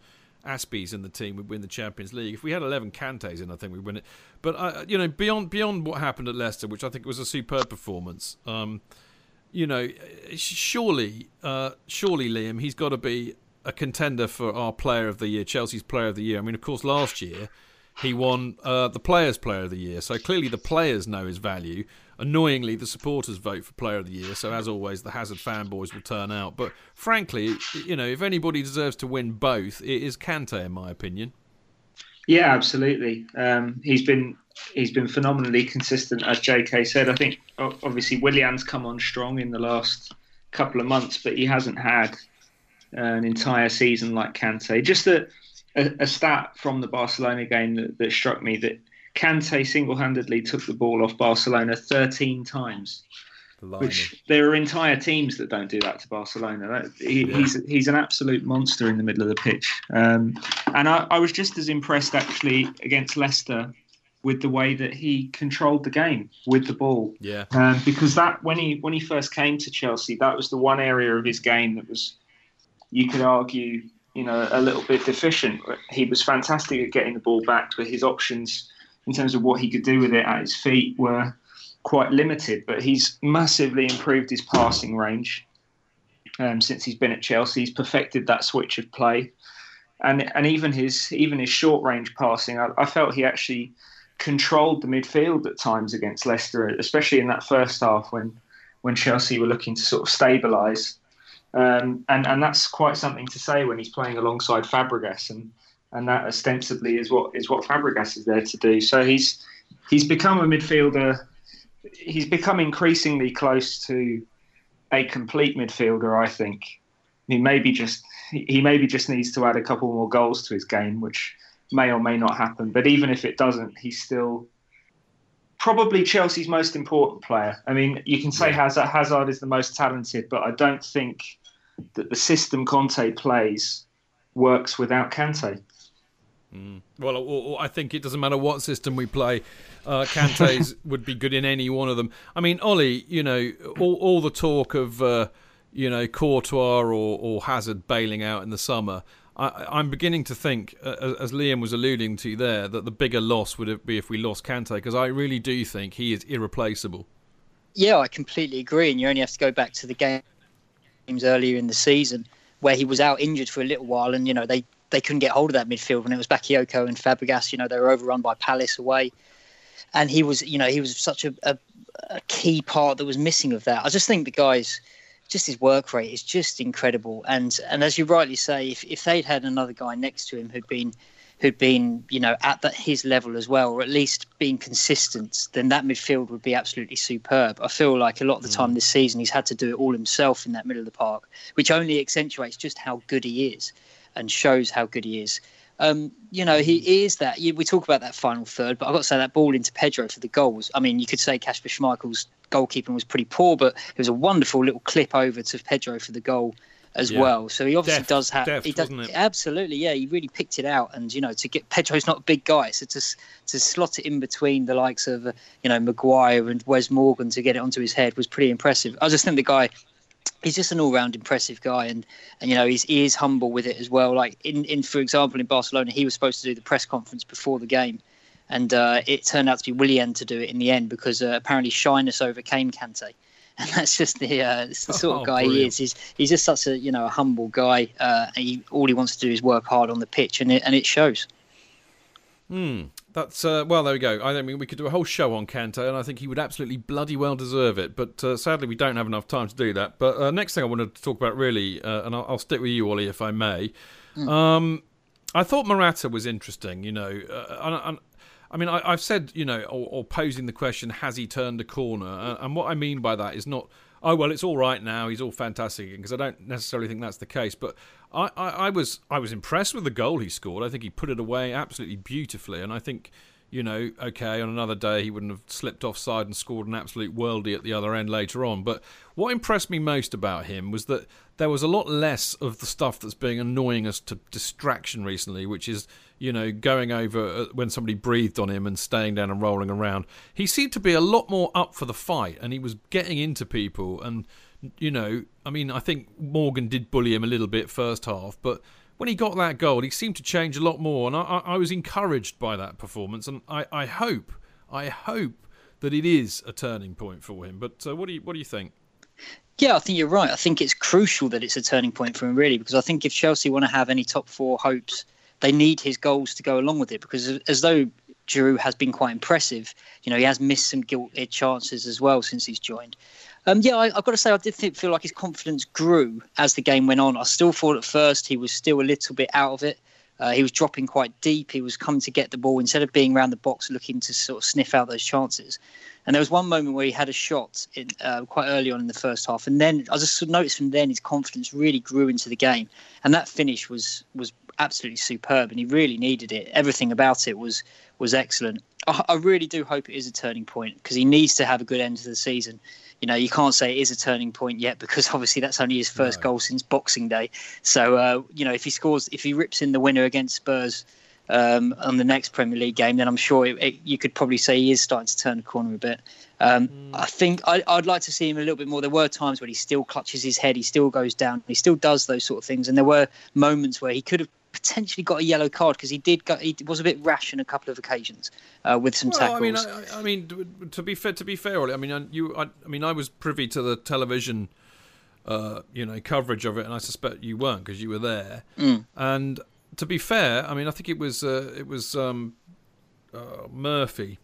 Aspies in the team, we'd win the Champions League. If we had 11 Kantes in, I think we'd win it. But uh, you know, beyond beyond what happened at Leicester, which I think was a superb performance. Um, you know, surely, uh, surely, Liam, he's got to be a contender for our Player of the Year, Chelsea's Player of the Year. I mean, of course, last year he won uh, the Players' Player of the Year, so clearly the players know his value. Annoyingly, the supporters vote for Player of the Year, so as always, the Hazard fanboys will turn out. But frankly, you know, if anybody deserves to win both, it is Kante, in my opinion. Yeah, absolutely. Um, he's been he's been phenomenally consistent, as J.K. said. I think obviously Willian's come on strong in the last couple of months, but he hasn't had an entire season like Kante. Just a, a, a stat from the Barcelona game that, that struck me that Kante single-handedly took the ball off Barcelona 13 times. Which there are entire teams that don't do that to Barcelona. That, he, yeah. He's he's an absolute monster in the middle of the pitch, um, and I, I was just as impressed actually against Leicester with the way that he controlled the game with the ball. Yeah. Um, because that when he when he first came to Chelsea, that was the one area of his game that was, you could argue, you know, a little bit deficient. He was fantastic at getting the ball back, but his options in terms of what he could do with it at his feet were quite limited. But he's massively improved his passing range um, since he's been at Chelsea. He's perfected that switch of play. And, and even his even his short range passing, I, I felt he actually controlled the midfield at times against Leicester, especially in that first half when when Chelsea were looking to sort of stabilise. Um, and and that's quite something to say when he's playing alongside Fabregas, and and that ostensibly is what is what Fabregas is there to do. So he's he's become a midfielder. He's become increasingly close to a complete midfielder. I think he maybe just he maybe just needs to add a couple more goals to his game, which may or may not happen. But even if it doesn't, he's still probably Chelsea's most important player. I mean, you can say Hazard, Hazard is the most talented, but I don't think that the system Conte plays works without Kante. Mm. Well, I think it doesn't matter what system we play. Uh, Kante's [laughs] would be good in any one of them. I mean, Ollie, you know, all, all the talk of, uh, you know, Courtois or, or Hazard bailing out in the summer. I, am beginning to think, uh, as Liam was alluding to there, that the bigger loss would be if we lost Kante, because I really do think he is irreplaceable. Yeah, I completely agree. And you only have to go back to the games earlier in the season where he was out injured for a little while, and you know they they couldn't get hold of that midfield when it was Bakayoko and Fabregas. You know they were overrun by Palace away, and he was you know he was such a, a, a key part that was missing of that. I just think the guys just his work rate is just incredible. And and as you rightly say, if, if they'd had another guy next to him who'd been who'd been you know at that, his level as well, or at least being consistent, then that midfield would be absolutely superb. I feel like a lot of the time mm. this season he's had to do it all himself in that middle of the park, which only accentuates just how good he is and shows how good he is. Um, you know, he is that. We talk about that final third, but I've got to say that ball into Pedro for the goals. I mean, you could say Kasper Schmeichel's goalkeeping was pretty poor, but it was a wonderful little clip over to Pedro for the goal as yeah. well. So he obviously deft, does have. Deft, he does absolutely, yeah. He really picked it out, and you know, to get Pedro's not a big guy, so to to slot it in between the likes of uh, you know Maguire and Wes Morgan to get it onto his head was pretty impressive. I just think the guy he's just an all-round impressive guy and and you know he's he is humble with it as well like in in for example in barcelona he was supposed to do the press conference before the game and uh, it turned out to be Willian to do it in the end because uh, apparently shyness overcame Kante [laughs] and that's just the, uh, the sort of oh, guy brilliant. he is. He's he's just such a you know a humble guy. Uh, he, all he wants to do is work hard on the pitch, and it and it shows. Hmm. That's uh, well. There we go. I mean, we could do a whole show on Kante, and I think he would absolutely bloody well deserve it. But uh, sadly, we don't have enough time to do that. But uh, next thing I wanted to talk about, really, uh, and I'll, I'll, stick with you, Ollie, if I may. Mm. Um, I thought Morata was interesting. You know, uh, and, and, I mean, I, have said, you know, or, or, posing the question, has he turned a corner? And what I mean by that is not, oh well, it's all right now. He's all fantastic because I don't necessarily think that's the case. But I, I, I, was I was impressed with the goal he scored. I think he put it away absolutely beautifully, and I think you know, okay, on another day he wouldn't have slipped offside and scored an absolute worldie at the other end later on. But what impressed me most about him was that there was a lot less of the stuff that's being annoying us to distraction recently, which is, you know, going over uh, when somebody breathed on him and staying down and rolling around. He seemed to be a lot more up for the fight and he was getting into people. And, you know, I mean, I think Morgan did bully him a little bit first half, but when he got that goal, he seemed to change a lot more, and I, I was encouraged by that performance. And I, I, hope, I hope that it is a turning point for him. But uh, what do you what do you think? Yeah, I think you're right. I think it's crucial that it's a turning point for him, really, because I think if Chelsea want to have any top four hopes, they need his goals to go along with it. Because as though Giroud has been quite impressive, you know, he has missed some gilt chances as well since he's joined. Um, yeah, I, have got to say, I did think, feel like his confidence grew as the game went on. I still thought at first he was still a little bit out of it. Uh, he was dropping quite deep. He was coming to get the ball instead of being around the box looking to sort of sniff out those chances. And there was one moment where he had a shot in, uh, quite early on in the first half, and then I just noticed from then his confidence really grew into the game, and that finish was was absolutely superb, and he really needed it. Everything about it was was excellent. I, I really do hope it is a turning point because he needs to have a good end to the season you know, you can't say it is a turning point yet [laughs] because obviously that's only his first no. goal since Boxing Day. So, uh, you know, if he scores, if he rips in the winner against Spurs um, on the next Premier League game, then I'm sure it, it, you could probably say he is starting to turn the corner a bit. Um, mm. I think I, would like to see him a little bit more. There were times when he still clutches his head, he still goes down, he still does those sort of things, and there were moments where he could have potentially got a yellow card because he did go, he was a bit rash on a couple of occasions uh, with some well, tackles. I mean, I, I, mean, to be fair, to be fair, I mean, you, I, I mean, I was privy to the television, uh, you know, coverage of it, and I suspect you weren't because you were there. Mm. And to be fair, I mean, I think it was uh, it was um, uh, Murphy.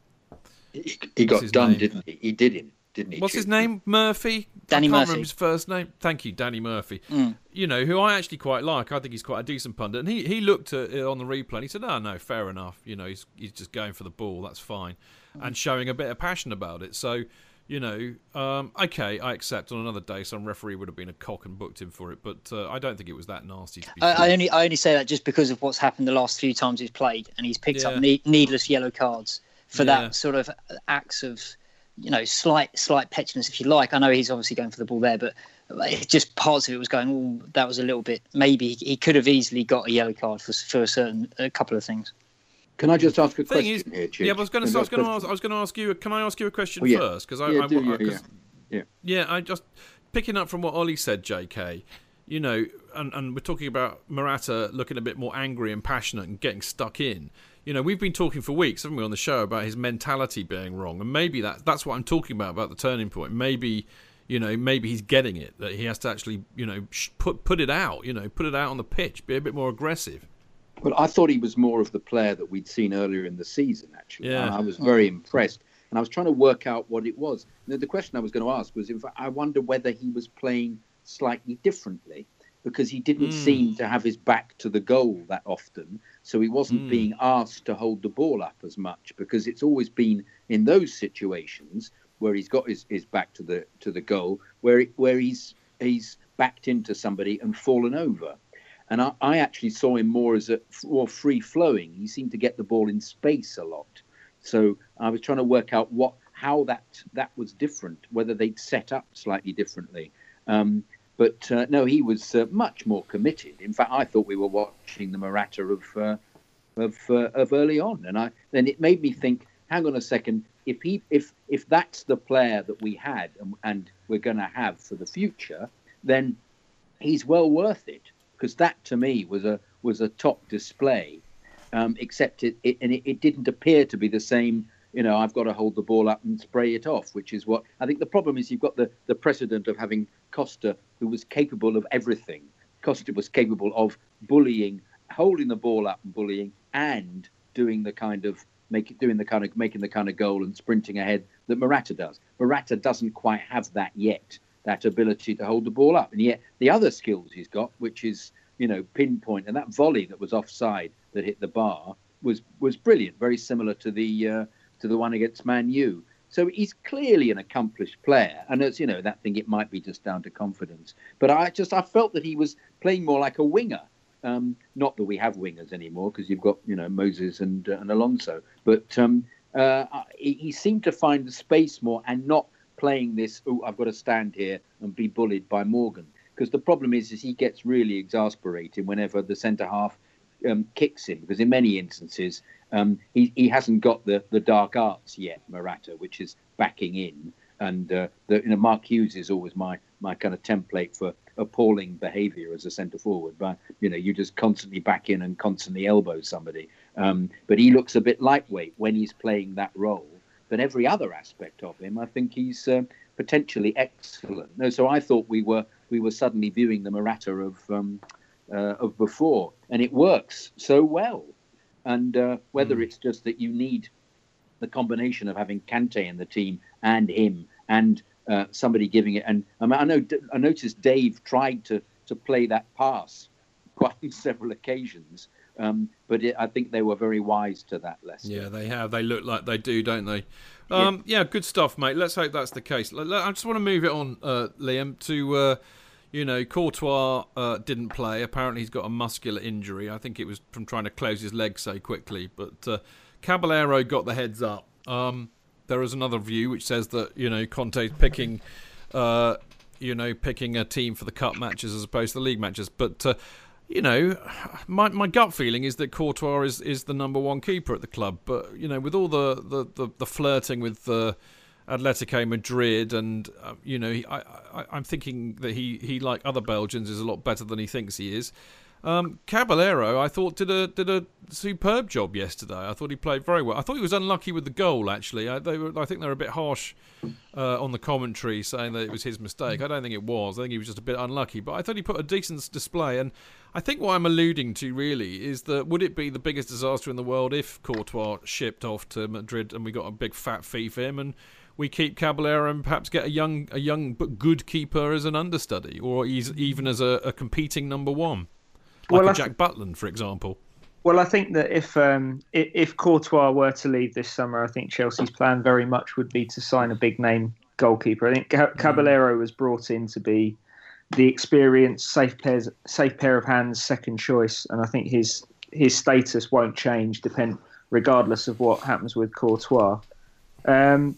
He, he got done, name? didn't he? He did him didn't he? What's his name? Murphy. Danny I can't Murphy. remember his first name. Thank you, Danny Murphy. Mm. You know who I actually quite like. I think he's quite a decent pundit. And he, he looked at it on the replay and he said, "Oh no, fair enough. You know, he's he's just going for the ball. That's fine, mm. and showing a bit of passion about it." So. You know, um, okay, I accept. On another day, some referee would have been a cock and booked him for it, but uh, I don't think it was that nasty. I, I, only, I only say that just because of what's happened the last few times he's played, and he's picked yeah. up ne- needless yellow cards for yeah. that sort of acts of you know, slight slight petulance if you like. I know he's obviously going for the ball there, but just parts of it was going. Oh, that was a little bit. Maybe he could have easily got a yellow card for for a certain a couple of things. Can I just ask a question is, here, Yeah, I was going to. I was going to ask. I was going to ask you. Can I ask you a question oh, yeah. first? Because I, yeah, I, do, I, yeah, yeah, yeah. I just picking up from what Ollie said, J.K. You know, and, and we're talking about Morata looking a bit more angry and passionate and getting stuck in you know, we've been talking for weeks, haven't we, on the show about his mentality being wrong, and maybe that that's what I'm talking about about the turning point. Maybe, you know, maybe he's getting it that he has to actually, you know, put put it out, you know, put it out on the pitch, be a bit more aggressive. Well, I thought he was more of the player that we'd seen earlier in the season. Actually, yeah. I was very impressed, and I was trying to work out what it was. the question I was going to ask was, if I wonder whether he was playing slightly differently because he didn't mm. seem to have his back to the goal that often. So he wasn't mm. being asked to hold the ball up as much because it's always been in those situations where he's got his, his back to the to the goal where it, where he's he's backed into somebody and fallen over. And I, I actually saw him more as a more free flowing. He seemed to get the ball in space a lot. So I was trying to work out what how that that was different, whether they'd set up slightly differently. Um, but uh, no, he was uh, much more committed. In fact, I thought we were watching the Morata of uh, of, uh, of early on, and I then it made me think. Hang on a second. If he if if that's the player that we had and, and we're going to have for the future, then he's well worth it because that to me was a was a top display. Um, except it, it and it, it didn't appear to be the same you know, I've got to hold the ball up and spray it off, which is what I think the problem is. You've got the, the precedent of having Costa, who was capable of everything. Costa was capable of bullying, holding the ball up and bullying, and doing the kind of make doing the kind of making the kind of goal and sprinting ahead that Morata does. Morata doesn't quite have that yet, that ability to hold the ball up, and yet the other skills he's got, which is you know pinpoint and that volley that was offside that hit the bar was was brilliant, very similar to the. Uh, to the one against Man U. So he's clearly an accomplished player, and as you know, that thing it might be just down to confidence. But I just I felt that he was playing more like a winger, Um, not that we have wingers anymore because you've got you know Moses and uh, and Alonso, but um, uh, he, he, seemed to find the space more and not playing this. Oh, I've got to stand here and be bullied by Morgan because the problem is is he gets really exasperated whenever the centre half um, kicks him because in many instances um, he, he hasn't got the, the dark arts yet, Morata, which is backing in. And uh, the, you know, Mark Hughes is always my, my kind of template for appalling behaviour as a centre forward. But you know, you just constantly back in and constantly elbow somebody. Um, but he looks a bit lightweight when he's playing that role. But every other aspect of him, I think he's uh, potentially excellent. No, so I thought we were we were suddenly viewing the Morata of um, uh, of before, and it works so well and uh, whether mm. it's just that you need the combination of having Kante in the team and him and uh, somebody giving it. And I, mean, I know I noticed Dave tried to to play that pass quite [laughs] on several occasions, um, but it, I think they were very wise to that lesson. Yeah, they have. They look like they do, don't they? Um, yeah. yeah. good stuff, mate. Let's hope that's the case. I just want to move it on, uh, Liam, to uh, you know, Courtois uh, didn't play. Apparently, he's got a muscular injury. I think it was from trying to close his leg so quickly. But uh, Caballero got the heads up. Um, there is another view which says that you know Conte's picking, uh, you know, picking a team for the cup matches as opposed to the league matches. But uh, you know, my my gut feeling is that Courtois is, is the number one keeper at the club. But you know, with all the the, the, the flirting with the Atletico Madrid, and uh, you know, he, I, I, am thinking that he, he, like other Belgians, is a lot better than he thinks he is. Um, Caballero, I thought did a did a superb job yesterday. I thought he played very well. I thought he was unlucky with the goal. Actually, I, they were, I think they were a bit harsh uh, on the commentary, saying that it was his mistake. I don't think it was. I think he was just a bit unlucky. But I thought he put a decent display. And I think what I'm alluding to really is that would it be the biggest disaster in the world if Courtois shipped off to Madrid and we got a big fat fee for him and we keep Caballero and perhaps get a young a young but good keeper as an understudy, or even as a, a competing number one, like well, a Jack Butland, for example. Well, I think that if um, if Courtois were to leave this summer, I think Chelsea's plan very much would be to sign a big name goalkeeper. I think mm. Caballero was brought in to be the experienced, safe pairs, safe pair of hands, second choice, and I think his his status won't change, depend regardless of what happens with Courtois. Um,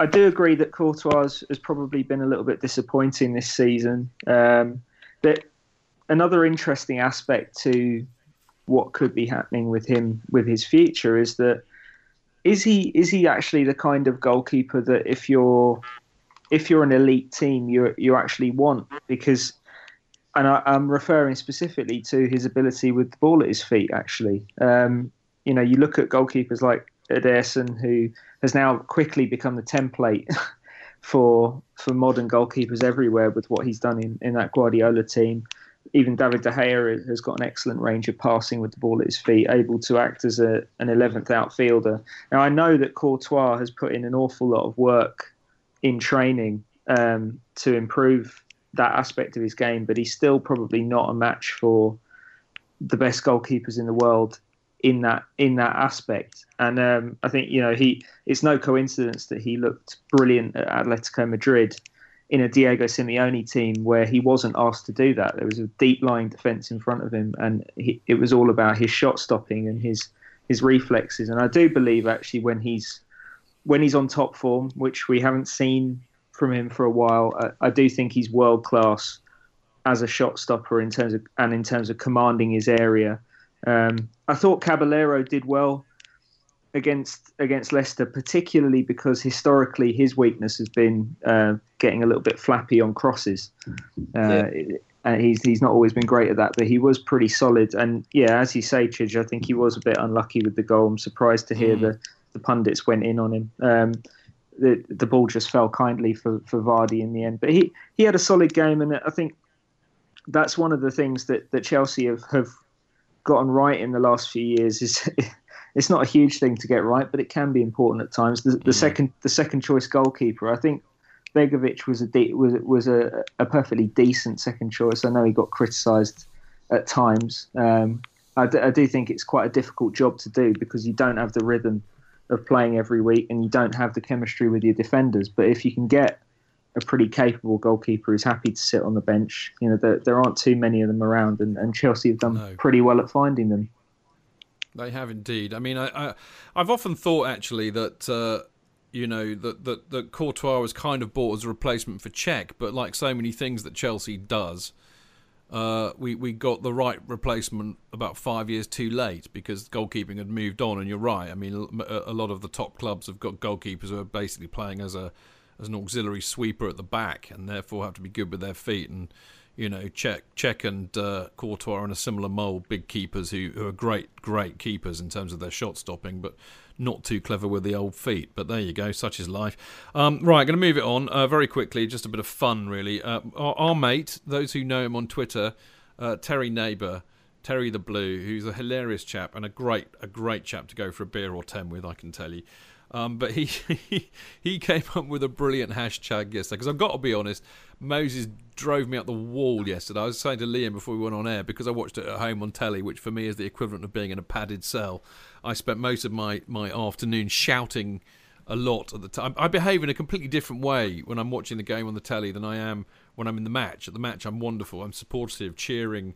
I do agree that Courtois has probably been a little bit disappointing this season. Um, but another interesting aspect to what could be happening with him with his future is that is he is he actually the kind of goalkeeper that if you're if you're an elite team you you actually want because and I, am referring specifically to his ability with the ball at his feet actually um, you know you look at goalkeepers like Ederson who has now quickly become the template [laughs] for for modern goalkeepers everywhere with what he's done in, in that Guardiola team. Even David De Gea has got an excellent range of passing with the ball at his feet, able to act as a, an 11th outfielder. Now, I know that Courtois has put in an awful lot of work in training um, to improve that aspect of his game, but he's still probably not a match for the best goalkeepers in the world in that in that aspect. And um, I think you know he it's no coincidence that he looked brilliant at Atletico Madrid in a Diego Simeone team where he wasn't asked to do that. There was a deep lying defence in front of him, and he, it was all about his shot stopping and his his reflexes. And I do believe actually when he's when he's on top form, which we haven't seen from him for a while, I, I do think he's world class as a shot stopper in terms of and in terms of commanding his area. Um, I thought Caballero did well against against Leicester, particularly because historically his weakness has been uh, getting a little bit flappy on crosses. Uh, yeah. he's he's not always been great at that, but he was pretty solid. And yeah, as you say, Chidge, I think he was a bit unlucky with the goal. I'm surprised to hear mm. the the pundits went in on him. Um, the the ball just fell kindly for, for Vardy in the end, but he, he had a solid game, and I think that's one of the things that, that Chelsea have, have gotten right in the last few years is [laughs] it's not a huge thing to get right, but it can be important at times. The, the second the second choice goalkeeper, I think Begovic was a de- was was a, a perfectly decent second choice. I know he got criticised at times. Um, I, d- I do think it's quite a difficult job to do because you don't have the rhythm of playing every week and you don't have the chemistry with your defenders. But if you can get a pretty capable goalkeeper who's happy to sit on the bench. You know, there, there aren't too many of them around, and, and Chelsea have done No. pretty well at finding them. They have indeed. I mean, I, I I've often thought actually that uh, you know that, that that Courtois was kind of bought as a replacement for Cech, but like so many things that Chelsea does, uh, we we got the right replacement about five years too late because goalkeeping had moved on. And you're right. I mean, a a lot of the top clubs have got goalkeepers who are basically playing as a as an auxiliary sweeper at the back, and therefore have to be good with their feet. And you know, Cech, Cech and uh, Courtois are in a similar mould, big keepers who, who are great, great keepers in terms of their shot stopping, but not too clever with the old feet. But there you go, such is life. Um, right, going to move it on uh, very quickly, just a bit of fun, really. Uh, our, our mate, those who know him on Twitter, uh, Terry Neighbour, Terry the Blue, who's a hilarious chap and a great, a great chap to go for a beer or ten with, I can tell you. Um, but he [laughs] he came up with a brilliant hashtag yesterday because I've got to be honest, Moses drove me up the wall yesterday. I was saying to Liam before we went on air because I watched it at home on telly, which for me is the equivalent of being in a padded cell. I spent most of my my afternoon shouting a lot at the time. I behave in a completely different way when I'm watching the game on the telly than I am when I'm in the match. At the match, I'm wonderful. I'm supportive, cheering,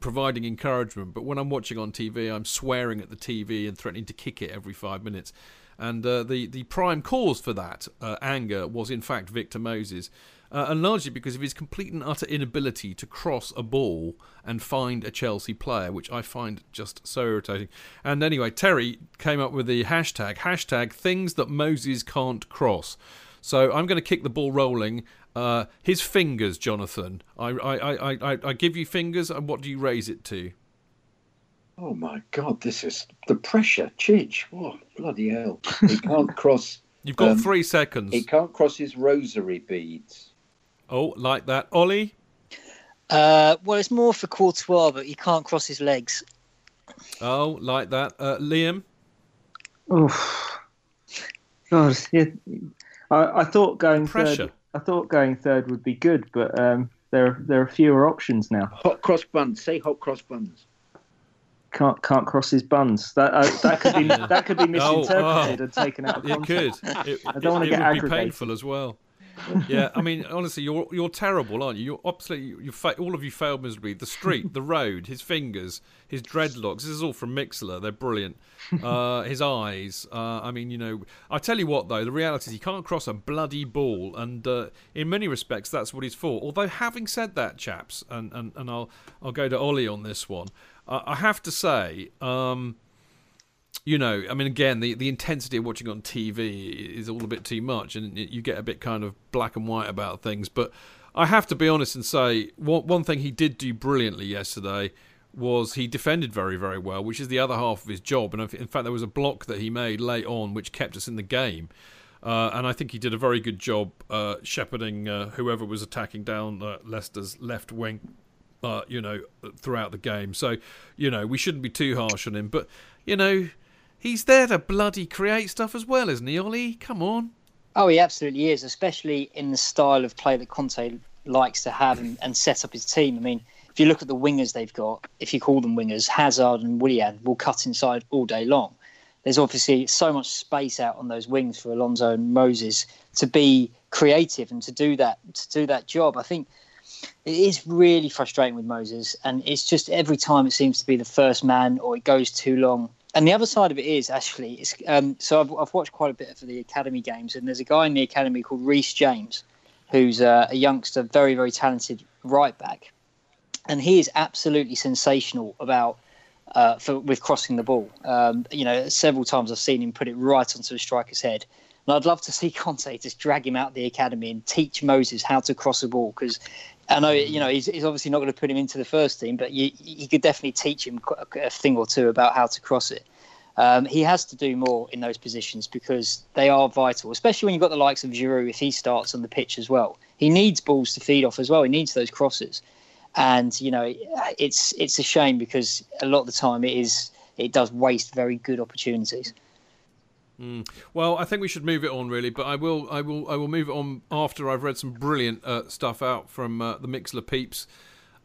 providing encouragement. But when I'm watching on TV, I'm swearing at the TV and threatening to kick it every five minutes. And uh, the the prime cause for that uh, anger was in fact Victor Moses, uh, and largely because of his complete and utter inability to cross a ball and find a Chelsea player, which I find just so irritating. And anyway, Terry came up with the hashtag hashtag things that Moses can't cross. So I'm going to kick the ball rolling. Uh, his fingers, Jonathan. I, I, I, I, I give you fingers, and what do you raise it to? Oh my God, this is the pressure. Chidge, oh, bloody hell. He can't [laughs] cross. You've got um, three seconds. He can't cross his rosary beads. Oh, like that. Ollie? Uh, well, it's more for Courtois, but he can't cross his legs. Oh, like that. Uh, Liam? Oh, God, yeah. I, I thought going Pressure. third. I thought going third would be good, but um, there there are fewer options now. Hot cross buns. Say hot cross buns. Can't can't cross his buns. That uh, that could be [laughs] that could be Oh, misinterpreted oh. and taken out of It could. It, I don't want to get would be painful as well. Yeah, I mean, honestly, you're you're terrible, aren't you? You're absolutely you fa- all of you failed miserably. The street, the road, his fingers, his dreadlocks. This is all from Mixlr. They're brilliant. Uh, his eyes. Uh, I mean, you know, I tell you what though, the reality is he can't cross a bloody ball, and uh, in many respects, that's what he's for. Although, having said that, chaps, and and, and I'll I'll go to Ollie on this one. Uh, I have to say. Um, you know, I mean, again, the, the intensity of watching on TV is all a bit too much, and you get a bit kind of black and white about things. But I have to be honest and say, one, one thing he did do brilliantly yesterday was he defended very, very well, which is the other half of his job. And in fact, there was a block that he made late on which kept us in the game. Uh, and I think he did a very good job uh, shepherding uh, whoever was attacking down Leicester's left wing, uh, you know, throughout the game. So, you know, we shouldn't be too harsh on him. But, you know, he's there to bloody create stuff as well, isn't he, Ollie? Come on. Oh, he absolutely is, especially in the style of play that Conte likes to have and, and set up his team. I mean, if you look at the wingers they've got, if you call them wingers, Hazard and Willian will cut inside all day long. There's obviously so much space out on those wings for Alonso and Moses to be creative and to do that to do that job. I think it is really frustrating with Moses, and it's just every time it seems to be the first man or it goes too long. And the other side of it is actually, it's, um, so I've, I've watched quite a bit of the academy games, and there's a guy in the academy called Reece James, who's uh, a youngster, very very talented right back, and he is absolutely sensational about. Uh, for with crossing the ball, um, you know, several times I've seen him put it right onto a striker's head, and I'd love to see [laughs] Conte just drag him out the academy and teach Moses how to cross a ball because I know you know he's, he's obviously not going to put him into the first team, but you, you could definitely teach him a, a thing or two about how to cross it. Um, he has to do more in those positions because they are vital, especially when you've got the likes of Giroud if he starts on the pitch as well. He needs balls to feed off as well. He needs those crosses, and you know it's it's a shame because a lot of the time it is it does waste very good opportunities. Mm. Well, I think we should move it on, really. But I will, I will, I will move it on after I've read some brilliant uh, stuff out from uh, the Mixlr peeps.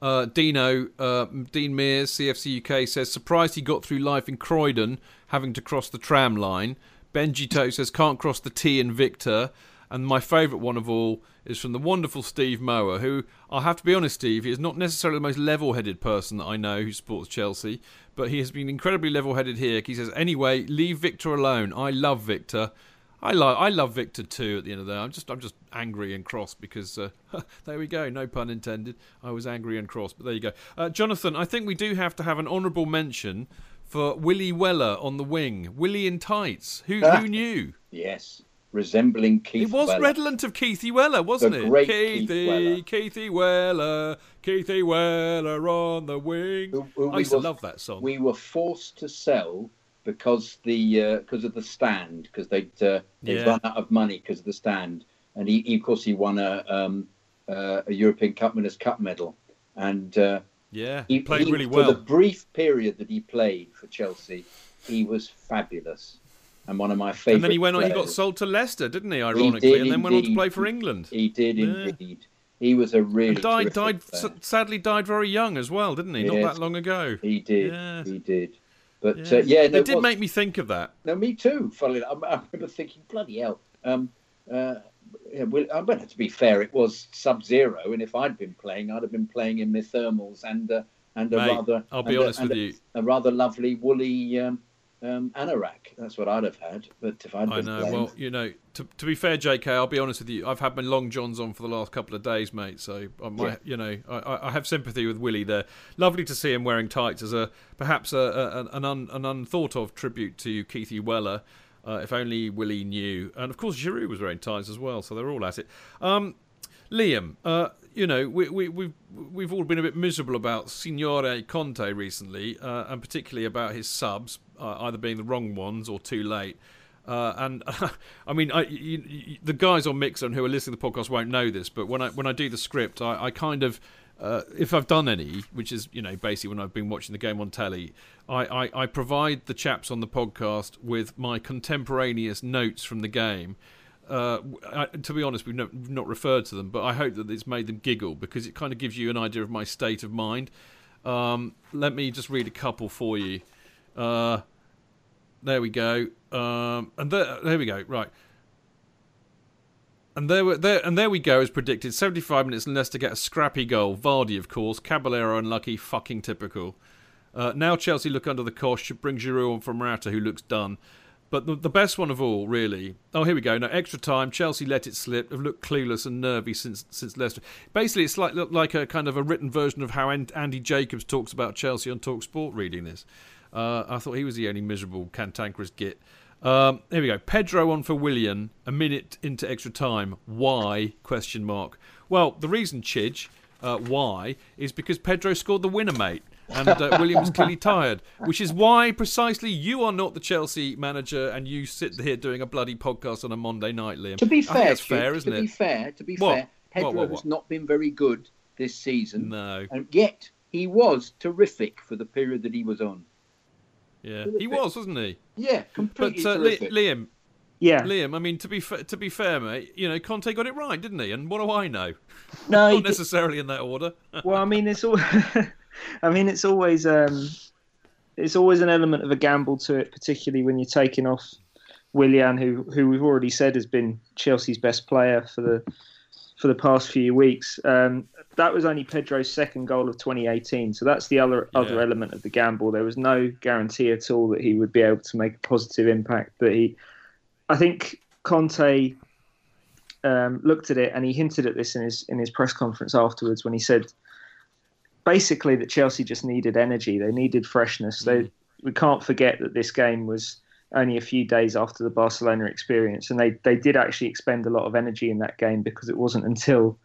Uh, Dino, uh, Dean Mears, CFC UK says surprised he got through life in Croydon, having to cross the tram line. Benjito says can't cross the T in Victor. And my favourite one of all is from the wonderful Steve Mower, who I'll have to be honest, Steve, he is not necessarily the most level-headed person that I know who supports Chelsea, but he has been incredibly level-headed here. He says, "Anyway, leave Victor alone. I love Victor." I love I love Victor too. At the end of the day, I'm just I'm just angry and cross because uh, [laughs] there we go. No pun intended. I was angry and cross, but there you go. Uh, Jonathan, I think we do have to have an honourable mention for Willie Weller on the wing. Willie in tights. Who who [laughs] knew? Yes, resembling Keith. It was Weller. redolent of Keithy Weller, wasn't The it? great Keith Keithy, Weller. Keithy Weller, Keithy Weller on the wing. Who- who I we used to were- love that song. We were forced to sell because the because of the stand because they'd uh, they'd Yeah. run out of money because of the stand, and he, he of course he won a um, uh, a European Cup Winners' Cup medal, and uh, yeah, he he played he- really For the brief period that he played for Chelsea, he was fabulous, and one of my favourite. And then he went on. He got sold to Leicester, didn't he? Ironically, did and then went on to play for England. He did Yeah. indeed. He was a really And died, died, player. sadly died very young as well, didn't he? Not that long ago. He did. He did. But Yeah. uh, yeah, no, it did was- make me think of that. No, me too. Funnily, enough. I, I remember thinking, bloody hell. Um, uh, yeah, well, mean, to be fair, it was sub-zero, and if I'd been playing, I'd have been playing in my thermals and uh, and a Mate, rather. I'll be a- honest and with a- you. A rather lovely woolly um, um, anorak. That's what I'd have had. But if I'd been I know. playing, Well, you know, to, to be fair, JK, I'll be honest with you. I've had my long johns on for the last couple of days, mate. So I might, Yeah. you know, I- I, I have sympathy with Willie there. Lovely to see him wearing tights as a perhaps a, a, an, un, an unthought of tribute to Keithy Weller. Uh, if only Willie knew. And of course, Giroud was wearing tights as well, so they're all at it. Um, Liam, uh, you know, we, we, we've we've all been a bit miserable about Signore Conte recently, uh, and particularly about his subs uh, either being the wrong ones or too late. Uh, and [laughs] I mean, I, you, you, the guys on Mixlr and who are listening to the podcast won't know this, but when I when I do the script, I, I kind of, uh, if I've done any, which is you know basically when I've been watching the game on telly, I, I, I provide the chaps on the podcast with my contemporaneous notes from the game. Uh, I, to be honest, we've not, we've not referred to them, but I hope that it's made them giggle because it kind of gives you an idea of my state of mind. Um, let me just read a couple for you. Uh, there we go. Um, and there, there we go. Right. And there, there, and there we go. As predicted, seventy-five minutes and Leicester get a scrappy goal. Vardy, of course. Caballero unlucky. Fucking typical. Uh, now Chelsea look under the cosh. Should bring Giroud on from Morata, who looks done. But the, the best one of all, really. Oh, here we go. No extra time. Chelsea let it slip. Have looked clueless and nervy since since Leicester. Basically, it's like like a kind of a written version of how Andy Jacobs talks about Chelsea on Talk Sport. Reading this, uh, I thought he was the only miserable cantankerous git. Um, here we go. Pedro on for Willian. A minute into extra time. Why? Question mark. Well, the reason, Chidge, uh, why is because Pedro scored the winner, mate. And uh, [laughs] Willian was clearly tired, which is why precisely you are not the Chelsea manager, and you sit here doing a bloody podcast on a Monday night, Liam. to be fair, that's Chidge, fair, isn't to it? be fair, to be What? fair, Pedro What, what, has not been very good this season, No, and yet he was terrific for the period that he was on. Yeah, he was, wasn't he? Yeah, But completely uh, Li- Liam, Yeah. Liam, I mean, to be fa- to be fair, mate, you know, Conte got it right, didn't he? And what do I know? No, [laughs] he Not did- necessarily in that order. [laughs] well, I mean, it's all. [laughs] I mean, it's always um, it's always an element of a gamble to it, particularly when you're taking off Willian, who who we've already said has been Chelsea's best player for the for the past few weeks. Um, that was only Pedro's second goal of 2018, so that's the other other element of the gamble. There was no guarantee at all that he would be able to make a positive impact, but he, I think Conte um, looked at it and he hinted at this in his in his press conference afterwards when he said basically that Chelsea just needed energy. They needed freshness. They we can't forget that this game was only a few days after the Barcelona experience, and they they did actually expend a lot of energy in that game because it wasn't until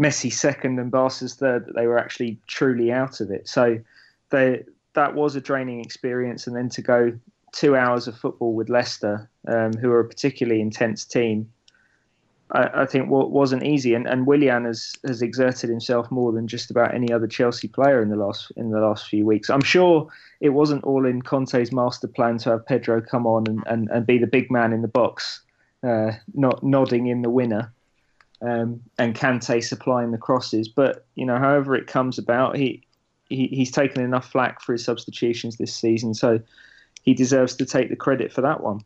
Messi second and Barca's third that they were actually truly out of it. So they that was a draining experience, and then to go two hours of football with Leicester, um, who are a particularly intense team. I, I think what wasn't easy, and, and Willian has, has exerted himself more than just about any other Chelsea player in the last in the last few weeks. I'm sure it wasn't all in Conte's master plan to have Pedro come on and, and, and be the big man in the box, uh, not nodding in the winner, um, and Kante supplying the crosses. But you know, however it comes about, he, he he's taken enough flack for his substitutions this season, so he deserves to take the credit for that one.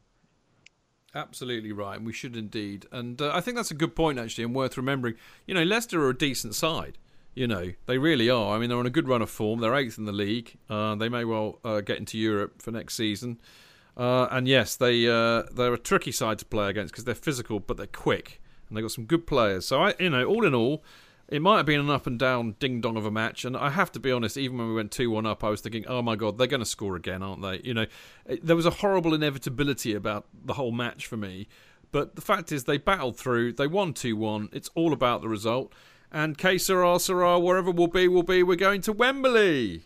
Absolutely right, and we should indeed. And uh, I think that's a good point, actually, and worth remembering. You know, Leicester are a decent side. You know, they really are. I mean, they're on a good run of form. They're eighth in the league. Uh, they may well uh, get into Europe for next season. Uh, and yes, they uh, they're a tricky side to play against because they're physical, but they're quick, and they've got some good players. So I, you know, all in all, it might have been an up and down ding dong of a match, and I have to be honest. Even when we went two one up, I was thinking, "Oh my god, they're going to score again, aren't they?" You know, there was a horrible inevitability about the whole match for me. But the fact is, they battled through. They won two one. It's all about the result. And Que Sera Sera, wherever we'll be, we'll be. We're going to Wembley.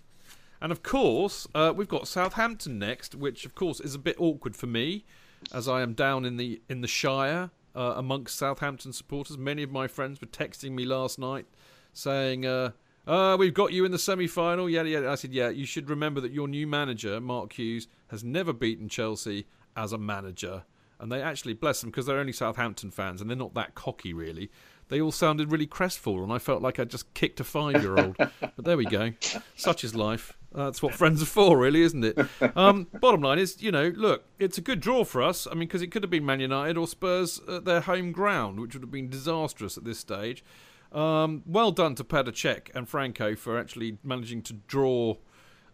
And of course, uh, we've got Southampton next, which of course is a bit awkward for me, as I am down in the in the Shire uh, amongst Southampton supporters. Many of my friends were texting me last night saying, uh, uh, we've got you in the semi final. Yeah, yeah. I said, yeah, you should remember that your new manager, Mark Hughes, has never beaten Chelsea as a manager. And they actually, bless them, because they're only Southampton fans and they're not that cocky, really. They all sounded really crestfallen. I felt like I'd just kicked a five year old. [laughs] but there we go. Such is life. That's what friends are for, really, isn't it? Um, [laughs] bottom line is, you know, look, it's a good draw for us. I mean, because it could have been Man United or Spurs at their home ground, which would have been disastrous at this stage. Um, well done to Cech and Franco for actually managing to draw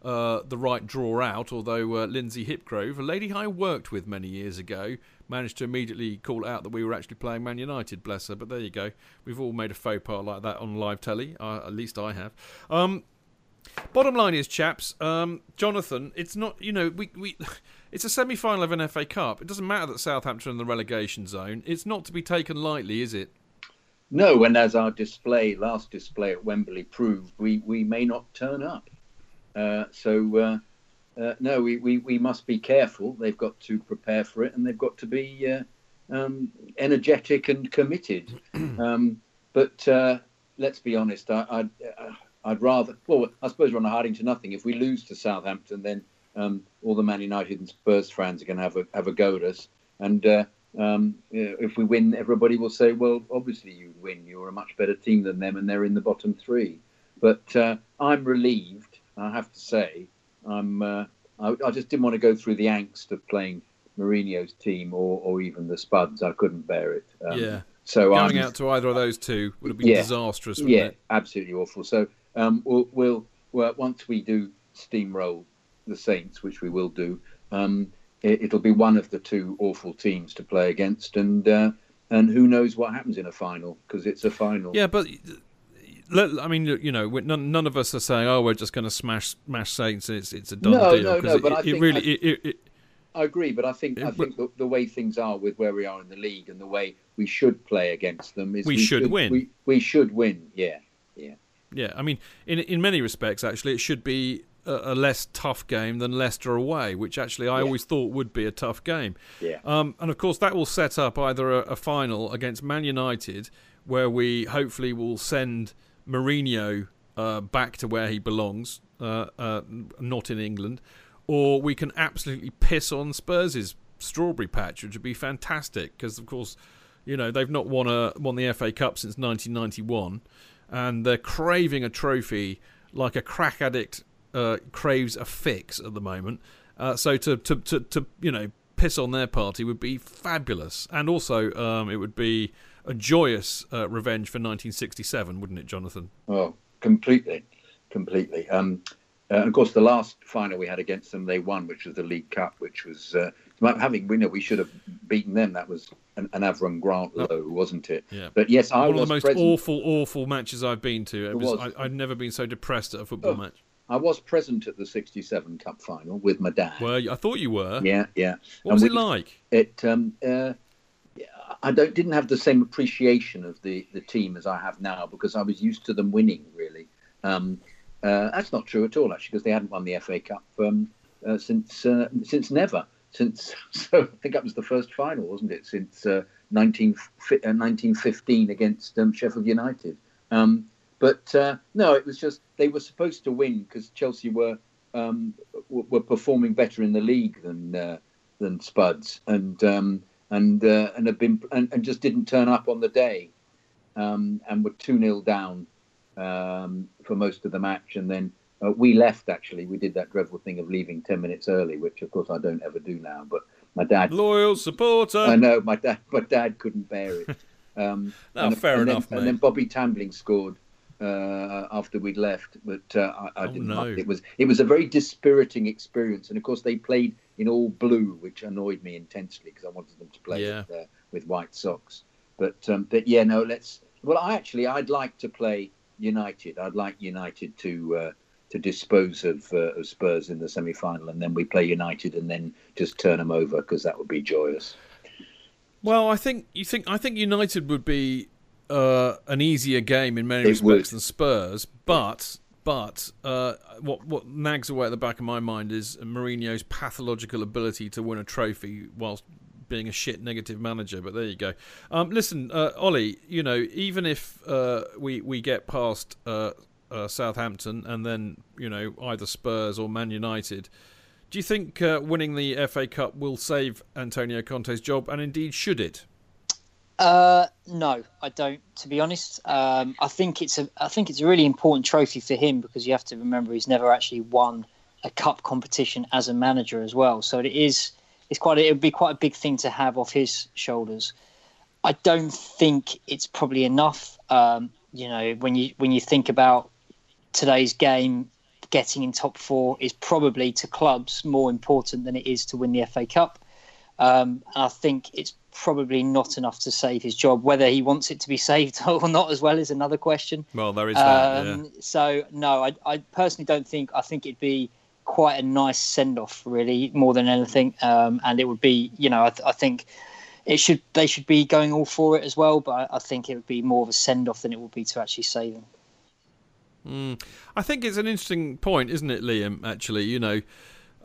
uh, the right draw out, although uh, Lynsey Hipgrave, a lady I worked with many years ago, managed to immediately call out that we were actually playing Man United, bless her. But there you go. We've all made a faux pas like that on live telly, uh, at least I have. Um, Bottom line is, chaps, um, Jonathan, it's not, you know, we, we [laughs] it's a semi final of an FA Cup. It doesn't matter that Southampton are in the relegation zone. It's not to be taken lightly, is it? No, and as our display, last display at Wembley proved, we, we may not turn up. Uh, so, uh, uh, no, we, we, we must be careful. They've got to prepare for it and they've got to be uh, um, energetic and committed. [clears throat] um, but uh, let's be honest, I, I, uh, I'd rather. Well, I suppose we're on a hiding to nothing. If we lose to Southampton, then um, all the Man United and Spurs fans are going to have a have a go at us. And uh, um, if we win, everybody will say, "Well, obviously you win. You're a much better team than them, and they're in the bottom three. But uh, I'm relieved. I have to say, I'm. Uh, I, I, just didn't want to go through the angst of playing Mourinho's team or, or even the Spuds. I couldn't bear it. Um, yeah. So going I'm, out to either of those two would have been yeah, disastrous. yeah, it? absolutely awful. So um, we'll, we'll, well, once we do steamroll the Saints, which we will do, um, it, will be one of the two awful teams to play against, and uh, and who knows what happens in a final because it's a final. Yeah, but I mean, you know, none, none of us are saying, "Oh, we're just going to smash smash Saints." It's it's a done no, deal. No, no, no. but it, I think really, I, it, it, I agree, but I think I think the, the, way things are with where we are in the league and the way we should play against them is we, we should, should, win. We, we should win. Yeah, yeah. Yeah, I mean, in in many respects, actually, it should be a, a less tough game than Leicester away, which actually I yeah. always thought would be a tough game. Yeah. Um, and of course, that will set up either a, a final against Man United, where we hopefully will send Mourinho uh, back to where he belongs, uh, uh, not in England, or we can absolutely piss on Spurs' strawberry patch, which would be fantastic because, of course, you know they've not won a won the FA Cup since 1991 and they're craving a trophy like a crack addict uh, craves a fix at the moment. Uh, so to, to, to, to, you know piss on their party would be fabulous, and also um, it would be a joyous uh, revenge for 1967, wouldn't it, Jonathan? Oh, completely, completely. Um, uh, and of course, the last final we had against them, they won, which was the League Cup, which was uh, having we know we should have beaten them. That was an, an Avram Grant low, wasn't it? Yeah. But yes, I one was of the most present. awful, awful matches I've been to. It, was, was. I, would never been so depressed at a football oh, match. I was present at the '67 Cup final with my dad. Well, I thought you were. Yeah, yeah. What and was we, it like? It. Um, uh, I don't didn't have the same appreciation of the the team as I have now because I was used to them winning. Really, um, uh, that's not true at all actually because they hadn't won the FA Cup um, uh, since uh, since never since [laughs] so I think that was the first final, wasn't it? Since uh, 19, uh, 1915 against um, Sheffield United. Um, but uh, no, it was just they were supposed to win because Chelsea were um, were performing better in the league than uh, than Spuds, and um, and uh, and have been and, and, just didn't turn up on the day, um, and were two 0 down um, for most of the match, and then uh, we left actually. We did that dreadful thing of leaving ten minutes early, which of course I don't ever do now. But My dad, loyal supporter. I know my dad. My dad couldn't bear it. [laughs] Um, no, and, fair and enough, then, mate. And then Bobby Tambling scored uh, after we'd left, but uh, I, I Oh, didn't no. like it. It was it was a very dispiriting experience, and of course they played in all blue, which annoyed me intensely because I wanted them to play Yeah. with, uh, with white socks. But um, but yeah, no, let's. Well, I actually I'd like to play United. I'd like United to. Uh, to dispose of, uh, of Spurs in the semi-final, and then we play United, and then just turn them over because that would be joyous. Well, I think you think I think United would be uh, an easier game in many It respects would. than Spurs, but but uh, what what nags away at the back of my mind is Mourinho's pathological ability to win a trophy whilst being a shit negative manager. But there you go. Um, listen, uh, Ollie, you know, even if uh, we we get past uh, Southampton and then you know either Spurs or Man United. Do you think uh, winning the FA Cup will save Antonio Conte's job, and indeed should it? Uh, no, I don't. To be honest, um, I think it's a I think it's a really important trophy for him because you have to remember he's never actually won a cup competition as a manager as well. So it is it's quite it would be quite a big thing to have off his shoulders. I don't think it's probably enough. Um, you know, when you when you think about today's game, getting in top four is probably to clubs more important than it is to win the FA Cup. Um, and I think it's probably not enough to save his job. Whether he wants it to be [laughs] saved or not, as well, is another question. Well, there is that. yeah. Um, So no, I, I personally don't think. I think it'd be quite a nice send off, really, more than anything. Um, and it would be, you know, I, th- I think it should they should be going all for it as well. But I, I think it would be more of a send off than it would be to actually save him. Mm. I think it's an interesting point, isn't it, Liam? Actually, you know,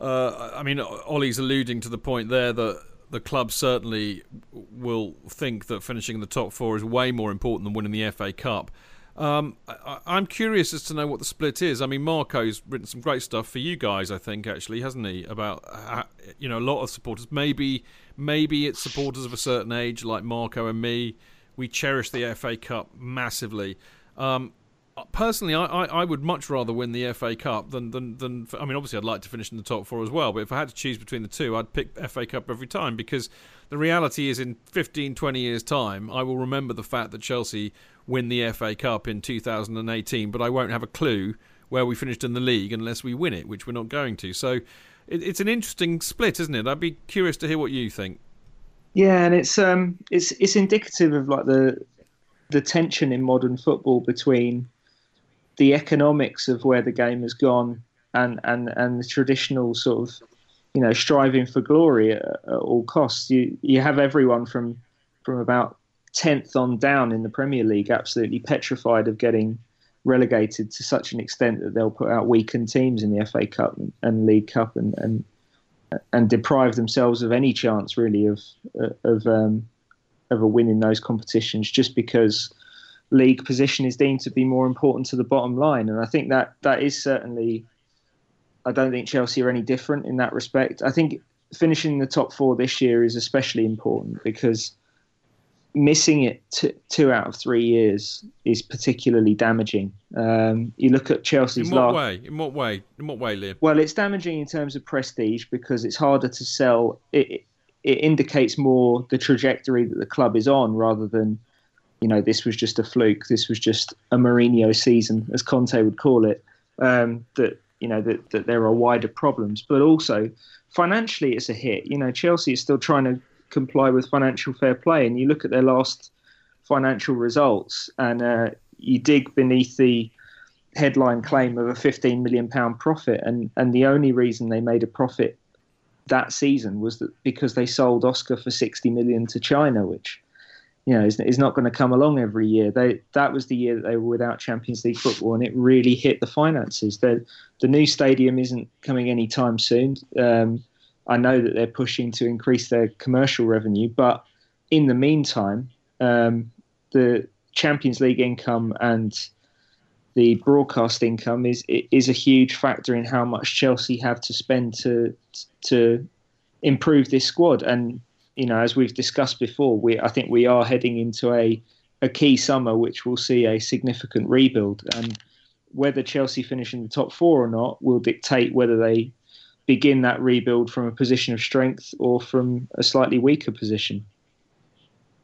uh, I mean, Ollie's alluding to the point there that the club certainly will think that finishing in the top four is way more important than winning the FA Cup. Um, I, I'm curious as to know what the split is. I mean, Marco's written some great stuff for you guys, I think, actually, hasn't he? About uh, you know a lot of supporters. Maybe maybe it's supporters of a certain age, like Marco and me. We cherish the FA Cup massively. Um, personally, I, I, I would much rather win the FA Cup than, than than. I mean, obviously, I'd like to finish in the top four as well. But if I had to choose between the two, I'd pick FA Cup every time because the reality is, in 15, 20 years' time, I will remember the fact that Chelsea win the FA Cup in 2018, but I won't have a clue where we finished in the league unless we win it, which we're not going to. So it, it's an interesting split, isn't it? I'd be curious to hear what you think. Yeah, and it's um it's it's indicative of like the the tension in modern football between the economics of where the game has gone and and and the traditional sort of you know striving for glory at, at all costs. You you have everyone from from about tenth on down in the Premier League absolutely petrified of getting relegated to such an extent that they'll put out weakened teams in the FA Cup and, and League Cup and, and and deprive themselves of any chance really of of um, of a win in those competitions just because league position is deemed to be more important to the bottom line and I think that that is certainly I don't think Chelsea are any different in that respect I think finishing in the top four this year is especially important because missing it t- two out of three years is particularly damaging um, you look at Chelsea's In what last way? In what way? In what way, Liam? well, it's damaging in terms of prestige because it's harder to sell. It, it indicates more the trajectory that the club is on rather than, you know, this was just a fluke. This was just a Mourinho season, as Conte would call it. Um, that you know that, that there are wider problems, but also financially, it's a hit. You know, Chelsea is still trying to comply with financial fair play, and you look at their last financial results, and uh, you dig beneath the headline claim of a 15 million pound profit and and the only reason they made a profit that season was that because they sold Oscar for 60 million to China which you know is, is not going to come along every year. They that was the year that they were without Champions League football and it really hit the finances. The the new stadium isn't coming anytime soon. Um, I know that they're pushing to increase their commercial revenue but in the meantime um, the Champions League income and the broadcast income is is a huge factor in how much Chelsea have to spend to to improve this squad. And you know, as we've discussed before, we I think we are heading into a a key summer which will see a significant rebuild. And whether Chelsea finish in the top four or not will dictate whether they begin that rebuild from a position of strength or from a slightly weaker position.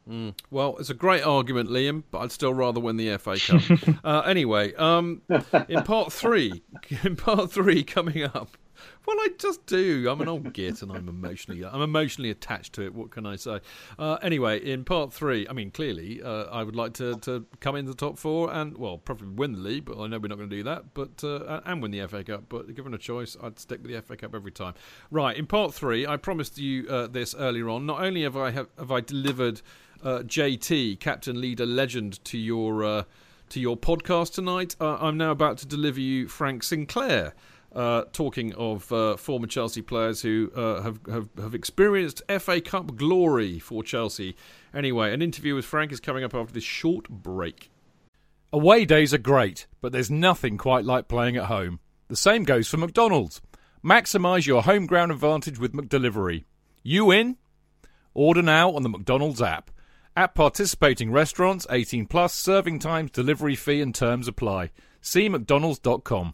Mm. Well, it's a great argument, Liam, but I'd still rather win the FA Cup. [laughs] uh, anyway, um, in part three, [laughs] in part three coming up, well, I just do. I'm an old git, and I'm emotionally, I'm emotionally attached to it. What can I say? Uh, anyway, in part three, I mean, clearly, uh, I would like to, to come into the top four and, well, probably win the league. But I know we're not going to do that. But uh, and win the FA Cup. But given a choice, I'd stick with the FA Cup every time. Right. In part three, I promised you uh, this earlier on. Not only have I have, have I delivered uh, JT, captain, leader, legend, to your uh, to your podcast tonight, I'm now about to deliver you Frank Sinclair. Uh, talking of uh, former Chelsea players who uh, have, have, have experienced FA Cup glory for Chelsea. Anyway, an interview with Frank is coming up after this short break. Away days are great, but there's nothing quite like playing at home. The same goes for McDonald's. Maximise your home ground advantage with McDelivery. You in? Order now on the McDonald's app. At participating restaurants, 18 plus, serving times, delivery fee and terms apply. See mcdonalds.com.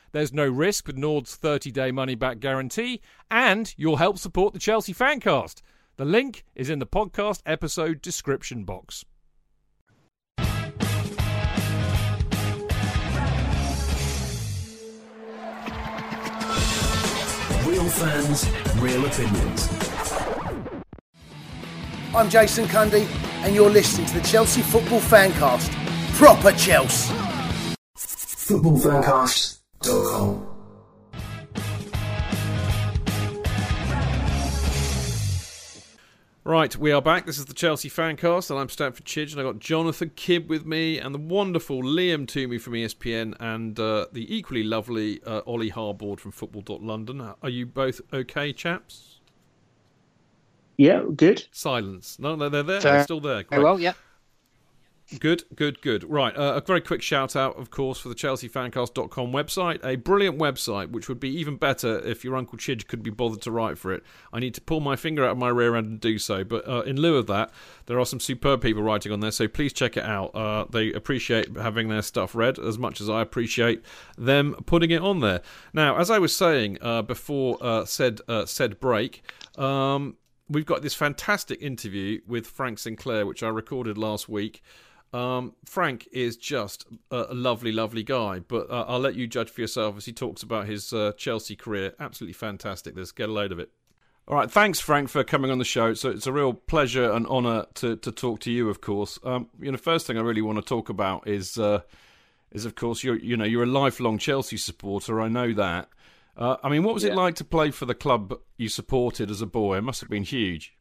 There's no risk with Nord's 30 day money back guarantee, and you'll help support the Chelsea Fancast. The link is in the podcast episode description box. Real fans, real opinions. I'm Jason Cundy, and you're listening to the Chelsea Football Fancast. Proper Chelsea. Footballfancast.com. Right, we are back. This is the Chelsea Fancast, and I'm Stamford Chidge, and I've got Jonathan Kibb with me, and the wonderful Liam Twomey from ESPN, and uh, the equally lovely uh, Ollie Harbord from Football.London. Are you both okay, chaps? Yeah, good. Silence. No, no they're there. Fair. They're still there. Very Great. well, yeah. Good, good, good. Right, uh, a very quick shout out, of course, for the ChelseaFancast.com website. A brilliant website, which would be even better if your Uncle Chidge could be bothered to write for it. I need to pull my finger out of my rear end and do so. But uh, in lieu of that, there are some superb people writing on there, so please check it out. Uh, they appreciate having their stuff read as much as I appreciate them putting it on there. Now, as I was saying uh, before uh, said uh, said break, um, we've got this fantastic interview with Frank Sinclair, which I recorded last week. Um, Frank is just a, lovely, lovely guy, but uh, I'll let you judge for yourself as he talks about his uh, Chelsea career. Absolutely fantastic. Let's get a load of it. All right, thanks, Frank, for coming on the show. So it's a real pleasure and honour to, to talk to you. Of course, um, you know, first thing I really want to talk about is uh, is of course you're you know you're a lifelong Chelsea supporter. I know that. Uh, I mean, what was it like to play for the club you supported as a boy? It must have been huge.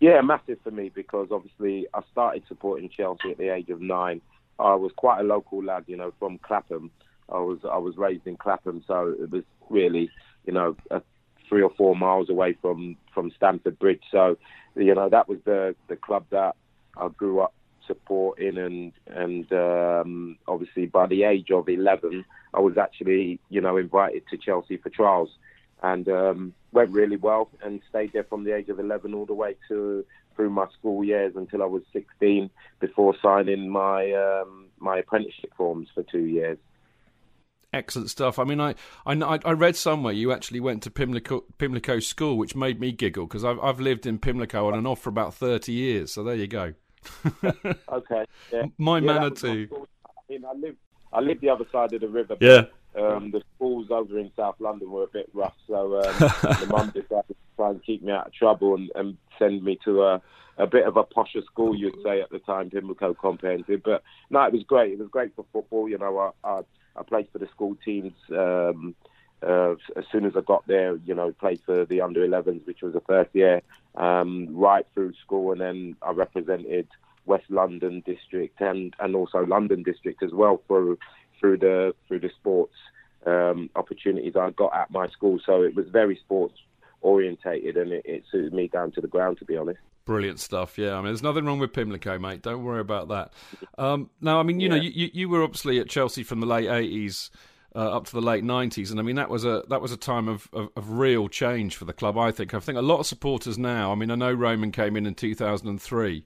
Yeah, massive for me because obviously I started supporting Chelsea at the age of nine. I was quite a local lad, you know, from Clapham. I was I was raised in Clapham, so it was really, you know, a three or four miles away from from Stamford Bridge. So, you know, that was the the club that I grew up supporting, and and um, obviously by the age of eleven, I was actually, you know, invited to Chelsea for trials. And um, went really well and stayed there from the age of 11 all the way to through my school years until I was 16 before signing my um, my apprenticeship forms for two years. Excellent stuff. I mean, I, I, I read somewhere you actually went to Pimlico, Pimlico School, which made me giggle because I've, I've lived in Pimlico on and off for about 30 years. So there you go. [laughs] okay. Yeah. My yeah, manner too. I mean, I live, I live the other side of the river. Yeah. Um, the schools over in South London were a bit rough, so um, [laughs] the mum decided to try and keep me out of trouble and, and send me to a, a bit of a posher school, you'd say at the time, Pimlico Comprehensive. But no, it was great. It was great for football. You know, I, I, I played for the school teams. Um, uh, as soon as I got there, you know, played for the under 11s, which was the first year, um, right through school, and then I represented West London district and, and also London district as well for through the through the sports um, opportunities I got at my school. So it was very sports orientated, and it, it suited me down to the ground, to be honest. Brilliant stuff. Yeah, I mean, there's nothing wrong with Pimlico, mate. Don't worry about that. Um, now, I mean, you yeah. know, you, you were obviously at Chelsea from the late '80s uh, up to the late '90s, and I mean, that was a that was a time of, of, of real change for the club. I think. I think a lot of supporters now. I mean, I know Roman came in in 2003.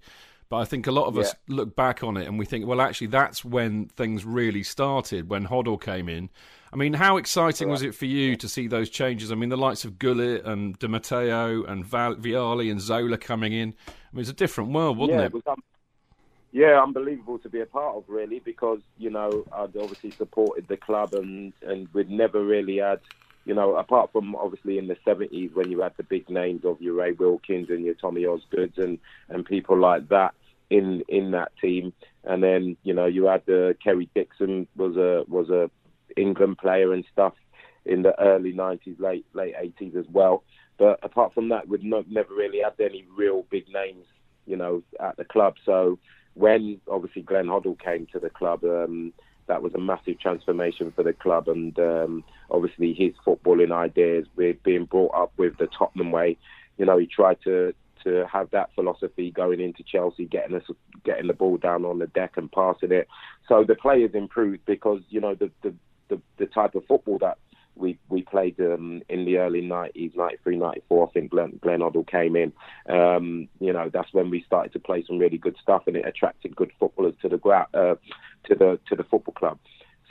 But I think a lot of yeah. us look back on it and we think, well, actually, that's when things really started, when Hoddle came in. I mean, how exciting was it for you to see those changes? I mean, the likes of Gullit and Di Matteo and Val- Vialli and Zola coming in. I mean, it's a different world, wasn't yeah, it? it was, um, yeah, unbelievable to be a part of, really, because, you know, I'd obviously supported the club and, and we'd never really had, you know, apart from obviously in the 70s when you had the big names of your Ray Wilkins and your Tommy Osgoods and, and people like that in in that team. And then you know you had uh, Kerry Dixon was a was a England player and stuff in the early 90s, late late 80s as well. But apart from that, we've not, never really had any real big names, you know, at the club. So when obviously Glenn Hoddle came to the club, um, that was a massive transformation for the club. And um, obviously his footballing ideas, with being brought up with the Tottenham way, you know, he tried to to have that philosophy going into Chelsea, getting us getting the ball down on the deck and passing it. So the players improved because you know the the, the, the type of football that we we played um, in the early 90s, 93, 94. I think Glenn, Glenn Hoddle came in. Um, you know, that's when we started to play some really good stuff, and it attracted good footballers to the uh, to the to the football club.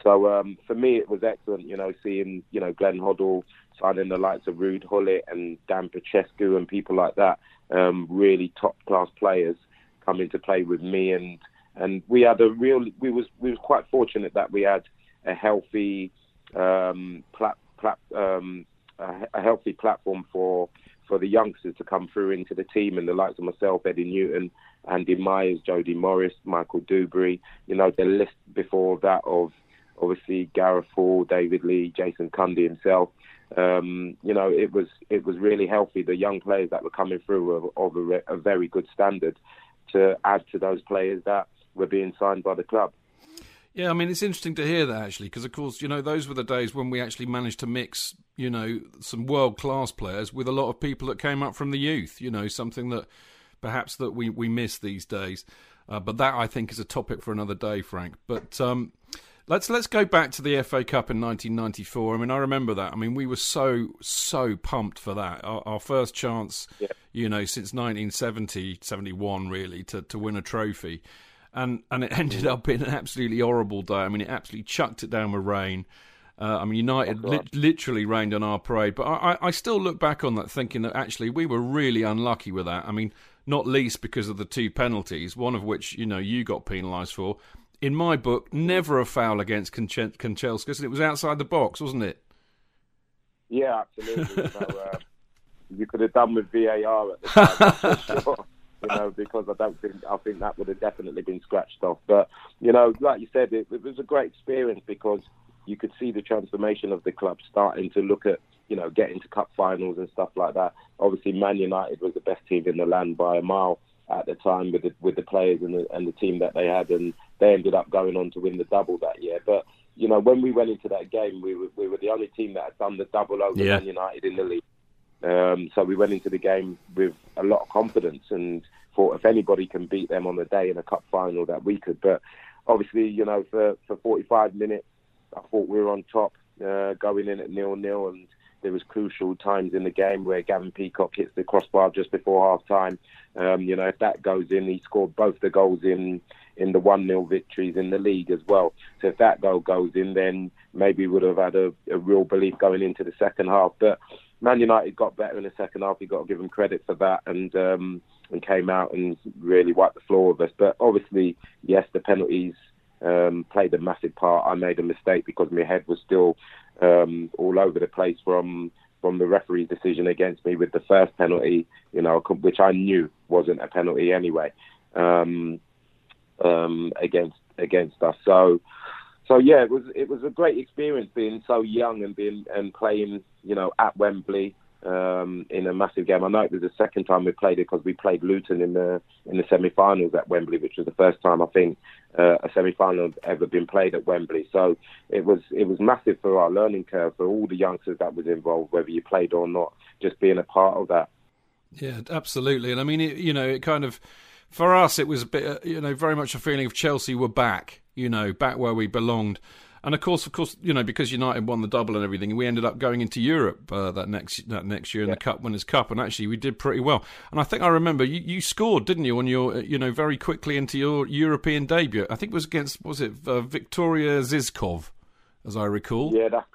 So um, for me, it was excellent. You know, seeing you know Glenn Hoddle signing the likes of Ruud Gullit and Dan Petrescu and people like that um, really top class players coming to play with me, and and we had a real we was we was quite fortunate that we had a healthy um, plat, plat, um, a, a healthy platform for for the youngsters to come through into the team and the likes of myself, Eddie Newton, Andy Myers, Jody Morris, Michael Duberry. You know, the list before that of obviously Gareth Hall, David Lee, Jason Cundy himself um, you know, it was it was really healthy. The young players that were coming through were of a, a very good standard to add to those players that were being signed by the club. Yeah, I mean, it's interesting to hear that actually, because of course, you know, those were the days when we actually managed to mix, you know, some world class players with a lot of people that came up from the youth. You know, something that perhaps that we we miss these days. Uh, but that I think is a topic for another day, Frank. But um, Let's let's go back to the FA Cup in 1994. I mean, I remember that. I mean, we were so so pumped for that. Our, our first chance, yeah. you know, since 1970, 71, really, to to win a trophy, and and it [laughs] ended up in an absolutely horrible day. I mean, it absolutely chucked it down with rain. Uh, I mean, United li- literally rained on our parade. But I, I still look back on that thinking that actually we were really unlucky with that. I mean, not least because of the two penalties, one of which you know you got penalised for, in my book, never a foul against Kanchelskis, and it was outside the box, wasn't it? Yeah, absolutely. [laughs] so, uh, you could have done with VAR at the time, [laughs] sure. You know, because I don't think I think that would have definitely been scratched off. But you know, like you said, it, it was a great experience because you could see the transformation of the club starting to look at you know getting to cup finals and stuff like that. Obviously, Man United was the best team in the land by a mile at the time with the, with the players and the, and the team that they had, and they ended up going on to win the double that year. But you know, when we went into that game, we were we were the only team that had done the double over yeah. Man United in the league. Um, so we went into the game with a lot of confidence and thought if anybody can beat them on the day in a cup final, that we could. But obviously, you know, for for 45 minutes, I thought we were on top, uh, going in at nil nil, and there was crucial times in the game where Gavin Peacock hits the crossbar just before half time. Um, you know, if that goes in, he scored both the goals in in the one 0 victories in the league as well. So if that goal goes in, then maybe we would have had a, a real belief going into the second half. But Man United got better in the second half. You've got to give them credit for that, and um, and came out and really wiped the floor with us. But obviously, yes, the penalties um, played a massive part. I made a mistake because my head was still um, all over the place from from the referee's decision against me with the first penalty, you know, which I knew wasn't a penalty anyway, um, um, against against us. So, so yeah, it was it was a great experience being so young and being and playing, you know, at Wembley um, in a massive game. I know it was the second time we played it because we played Luton in the in the semi-finals at Wembley, which was the first time I think uh, a semi-final had ever been played at Wembley. So it was it was massive for our learning curve for all the youngsters that was involved, whether you played or not, just being a part of that. Yeah, absolutely. And I mean, it, you know, it kind of for us, it was a bit, uh, you know, very much a feeling of Chelsea were back, you know, back where we belonged. And of course, of course, you know, because United won the double and everything, we ended up going into Europe uh, that next that next year in yeah. the Cup Winners' Cup, and actually we did pretty well. And I think I remember you, you scored, didn't you, on your you know very quickly into your European debut? I think it was against was it uh, Viktoria Zizkov, as I recall. Yeah, that.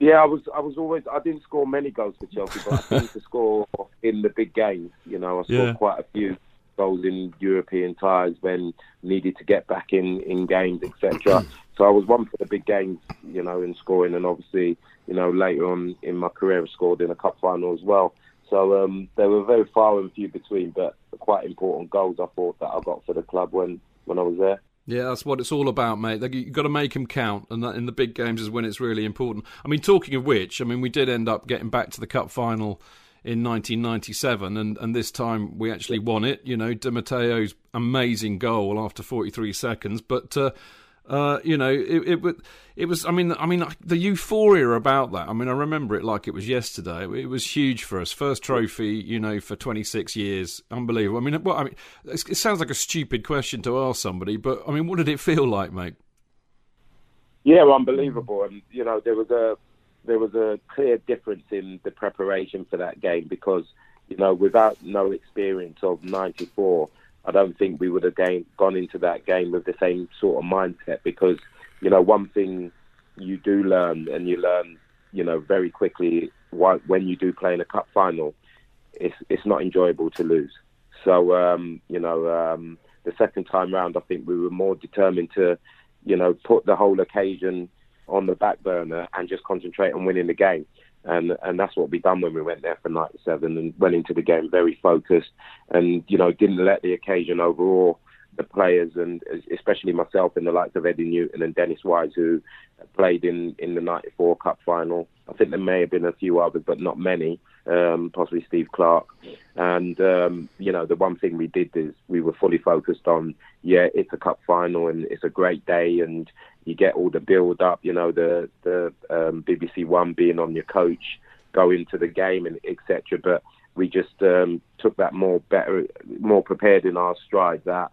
Yeah, I was. I was always. I didn't score many goals for Chelsea, but I seemed to [laughs] score in the big games. You know, I scored yeah. quite a few goals in European ties when needed to get back in in games, etc. [clears throat] so I was one for the big games, you know, in scoring, and obviously, you know, later on in my career, I scored in a cup final as well. So um, they were very far and few between, but quite important goals I thought that I got for the club when when I was there. Yeah, that's what it's all about, mate. You've got to make them count, and that in the big games is when it's really important. I mean, talking of which, I mean, we did end up getting back to the cup final in 1997, and, and this time we actually won it. You know, Di Matteo's amazing goal after 43 seconds, but. Uh, uh, you know, it, it, it was. I mean, I mean, the euphoria about that. I mean, I remember it like it was yesterday. It was huge for us. First trophy, you know, for 26 years, unbelievable. I mean, well, I mean, it sounds like a stupid question to ask somebody, but I mean, what did it feel like, mate? Yeah, unbelievable. And you know, there was a there was a clear difference in the preparation for that game because you know without no experience of '94, I don't think we would have gained, gone into that game with the same sort of mindset because you know one thing you do learn and you learn you know very quickly when you do play in a cup final, it's it's not enjoyable to lose. So um, you know um, the second time round, I think we were more determined to you know put the whole occasion on the back burner and just concentrate on winning the game. And and that's what we done when we went there for '97 and went into the game very focused, and you know didn't let the occasion overawe the players and especially myself and the likes of Eddie Newton and Dennis Wise who played in in the '94 Cup final. I think there may have been a few others, but not many. Um, possibly Steve Clarke. And um, you know, the one thing we did is we were fully focused on, yeah, it's a cup final and it's a great day, and you get all the build up. You know, the the um, BBC One being on your coach, going to the game and etc. But we just um, took that more better, more prepared in our stride. That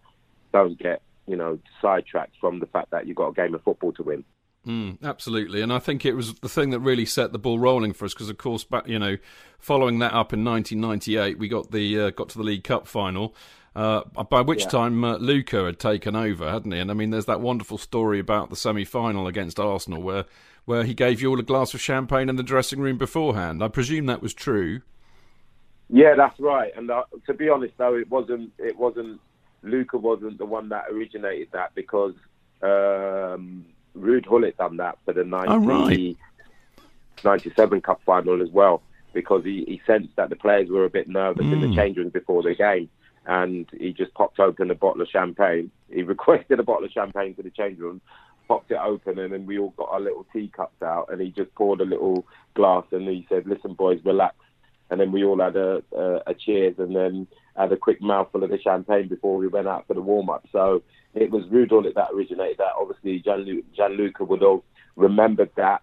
don't get you know sidetracked from the fact that you've got a game of football to win. Mm, absolutely, and I think it was the thing that really set the ball rolling for us because, of course, back you know, following that up in 1998, we got the uh, got to the League Cup final. Uh, by which yeah. time uh, Luca had taken over, hadn't he? And I mean, there's that wonderful story about the semi-final against Arsenal, where where he gave you all a glass of champagne in the dressing room beforehand. I presume that was true. Yeah, that's right. And uh, to be honest, though, it wasn't. It wasn't. Luca wasn't the one that originated that because. Um, Ruud Gullit done that for the 90, oh, right. 97 Cup final as well because he, he sensed that the players were a bit nervous mm. in the mm. change rooms before the game and he just popped open a bottle of champagne. He [laughs] requested a bottle of champagne for the change room, popped it open, and then we all got our little teacups out, and he just poured a little glass, and he said, "Listen, boys, relax." And then we all had a, a, a cheers, and then had a quick mouthful of the champagne before we went out for the warm up. So it was Gullit that originated that. Obviously, Gianluca would have remembered that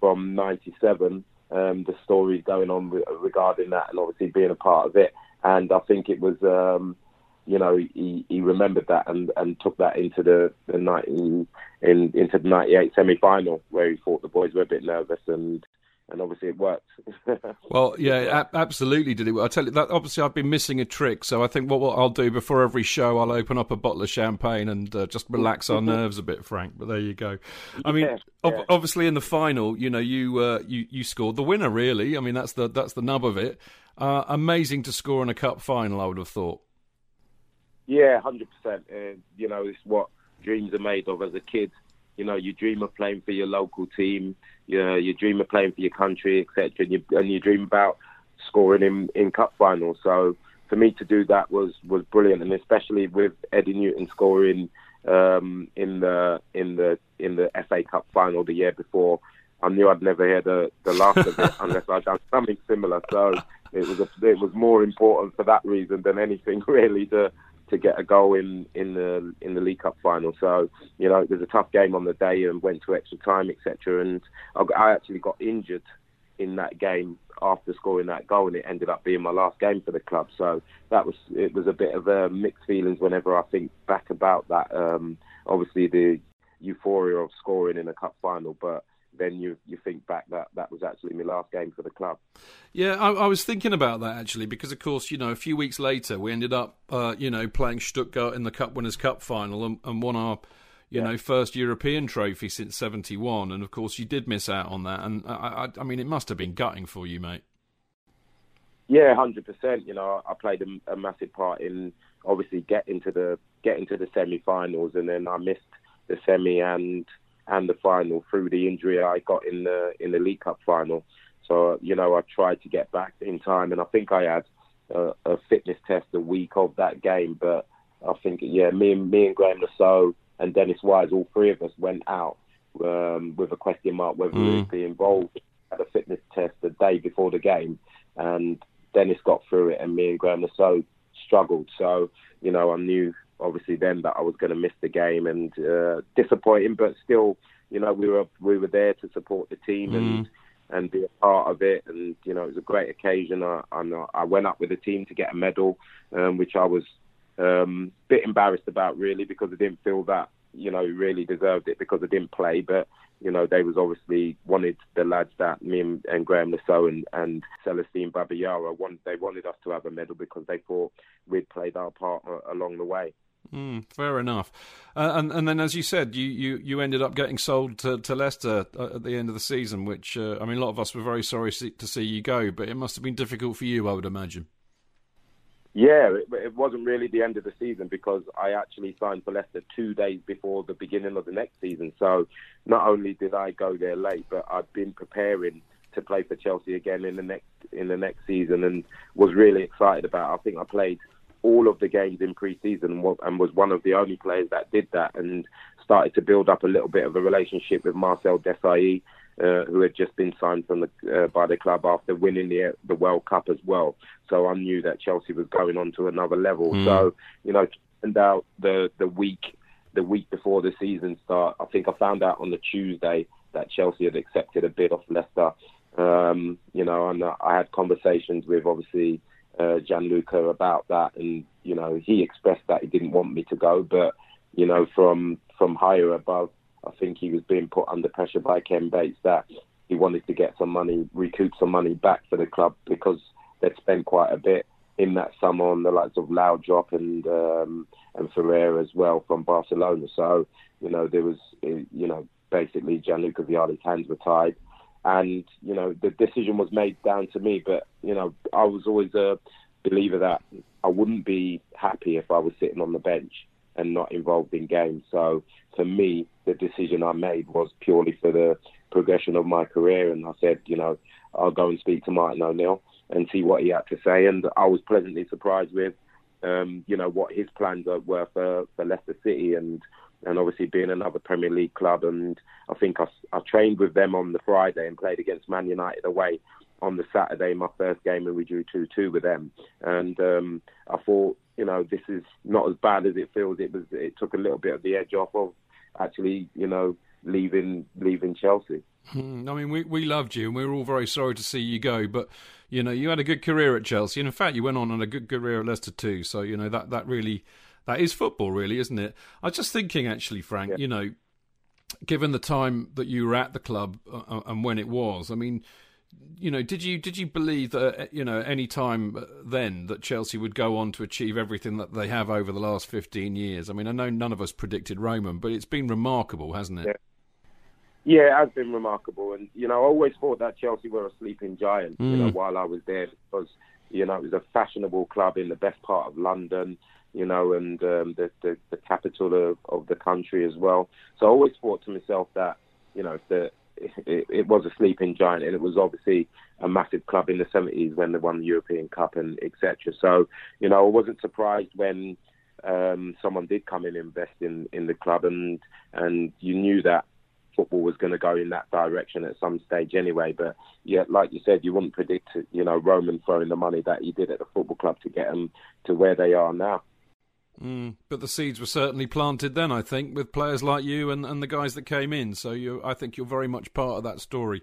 from '97. Um, the stories going on re- regarding that, and obviously being a part of it. And I think it was, um, you know, he, he remembered that and, and took that into the, the night in, in, into the '98 semi-final where he thought the boys were a bit nervous and and obviously it worked. [laughs] well, yeah, a- absolutely did it. I tell you that. Obviously, I've been missing a trick, so I think what, what I'll do before every show, I'll open up a bottle of champagne and uh, just relax our [laughs] nerves a bit, Frank. But there you go. I mean, Yeah, ob- yeah. obviously in the final, you know, you uh, you you scored the winner. Really, I mean, that's the that's the nub of it. Uh, amazing to score in a cup final. I would have thought. Yeah, hundred percent. You know, it's what dreams are made of as a kid. You know, you dream of playing for your local team. You know, you dream of playing for your country, etc. And you and you dream about scoring in in cup finals. So for me to do that was was brilliant, and especially with Eddie Newton scoring um, in the in the in the FA Cup final the year before. I knew I'd never hear the, the last of it [laughs] unless I'd done something similar. So it was a, it was more important for that reason than anything [laughs] really to to get a goal in in the in the League Cup final. So you know it was a tough game on the day and went to extra time, etc. And I, I actually got injured in that game after scoring that goal, and it ended up being my last game for the club. So that was it was a bit of a mixed feelings whenever I think back about that. Um, obviously the euphoria of scoring in a cup final, but then you you think back that that was actually my last game for the club. Yeah, I, I was thinking about that actually because, of course, you know, a few weeks later we ended up, uh, you know, playing Stuttgart in the Cup Winners' Cup final and, and won our, you know, first European trophy since '71. And of course, you did miss out on that. And I, I, I mean, it must have been gutting for you, mate. Yeah, hundred percent. You know, I played a, a massive part in obviously getting to the getting to the semi-finals, and then I missed the semi and and the final through the injury I got in the in the League Cup final. So you know, I tried to get back in time, and I think I had a, a fitness test the week of that game. But I think yeah, me and me and Graeme Le Saux and Dennis Wise, all three of us went out um, with a question mark whether Mm. we'd be involved. Had a fitness test the day before the game, and Dennis got through it, and me and Graeme Le Saux struggled. So you know, I knew obviously then that I was going to miss the game, and uh, disappointing, but still, you know, we were we were there to support the team and and be a part of it. And you know, it was a great occasion. I I, I went up with the team to get a medal, um, which I was um, a bit embarrassed about really because I didn't feel that you know really deserved it because I didn't play, but. You know, they was obviously wanted the lads that me and, and Graeme Le Saux and, and Celestine Babayaro want they wanted us to have a medal because they thought we'd played our part along the way. Mm, fair enough. Uh, and and then, as you said, you, you, you ended up getting sold to, to Leicester uh, at the end of the season, which uh, I mean, a lot of us were very sorry to see you go, but it must have been difficult for you, I would imagine. Yeah, it, it wasn't really the end of the season because I actually signed for Leicester two days before the beginning of the next season. So not only did I go there late, but I'd been preparing to play for Chelsea again in the next in the next season and was really excited about. It. I think I played all of the games in pre-season and was one of the only players that did that and started to build up a little bit of a relationship with Marcel Desailly, uh, who had just been signed from the uh, by the club after winning the the World Cup as well. So I knew that Chelsea was going on to another level. Mm. So you know, and out the the week the week before the season start, I think I found out on the Tuesday that Chelsea had accepted a bid off Leicester. Um, you know, and I had conversations with obviously uh, Gianluca about that, and you know, he expressed that he didn't want me to go, but you know, from from higher above, I think he was being put under pressure by Ken Bates that he wanted to get some money, recoup some money back for the club because they'd spent quite a bit in that summer on the likes of Laudrup and um, and Ferrer as well from Barcelona. So you know, there was uh, you know basically Gianluca Vialli's hands were tied. And you know the decision was made down to me, but you know I was always a believer that I wouldn't be happy if I was sitting on the bench and not involved in games. So for me, the decision I made was purely for the progression of my career. And I said, you know, I'll go and speak to Martin O'Neill and see what he had to say. And I was pleasantly surprised with, um, you know, what his plans were for, for Leicester City and and obviously being another Premier League club. And I think I, I trained with them on the Friday and played against Man United away on the Saturday, my first game, and we drew 2 2 with them. And um, I thought, you know, this is not as bad as it feels. It was. It took a little bit of the edge off of actually, you know, leaving leaving Chelsea. Hmm, I mean, we we loved you, and we were all very sorry to see you go. But you know, you had a good career at Chelsea, and in fact, you went on on a good career at Leicester too. So you know that that really that is football, really, isn't it? I was just thinking, actually, Frank. You know, given the time that you were at the club uh, and when it was, I mean, you know, did you did you believe that you know any time then that Chelsea would go on to achieve everything that they have over the last fifteen years? I mean, I know none of us predicted Roman, but it's been remarkable, hasn't it? Yeah. Yeah, it has been remarkable, and you know, I always thought that Chelsea were a sleeping giant. Mm. You know, while I was there, because you know it was a fashionable club in the best part of London, you know, and um, the, the the capital of, of the country as well. So I always thought to myself that you know the it, it, was a sleeping giant, and it was obviously a massive club in the 70s when they won the European Cup and etc. So, you know, I wasn't surprised when um, someone did come in and invest in, in the club, and and you knew that football was going to go in that direction at some stage anyway. But yeah, like you said, you wouldn't predict, you know, Roman throwing the money that he did at the football club to get them to where they are now. Mm, but the seeds were certainly planted then, I think, with players like you and, and the guys that came in. So you, I think you're very much part of that story.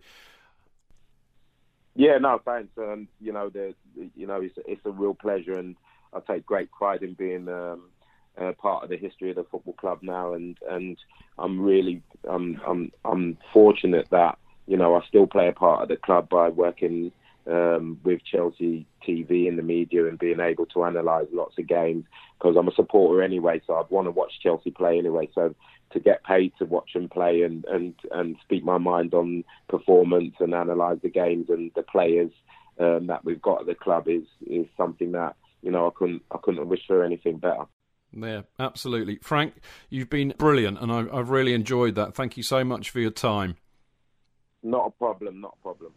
Yeah, no, thanks. And you know, the, you know, it's it's a real pleasure, and I take great pride in being um, uh, part of the history of the football club now. And and I'm really, I'm I'm I'm fortunate that you know I still play a part of the club by working um, with Chelsea TV in the media and being able to analyse lots of games because I'm a supporter anyway, so I'd want to watch Chelsea play anyway. So to get paid to watch them play and, and, and speak my mind on performance and analyse the games and the players um, that we've got at the club is is something that you know I couldn't I couldn't wish for anything better. Yeah, absolutely, Frank. You've been brilliant, and I, I've really enjoyed that. Thank you so much for your time. Not a problem. Not a problem.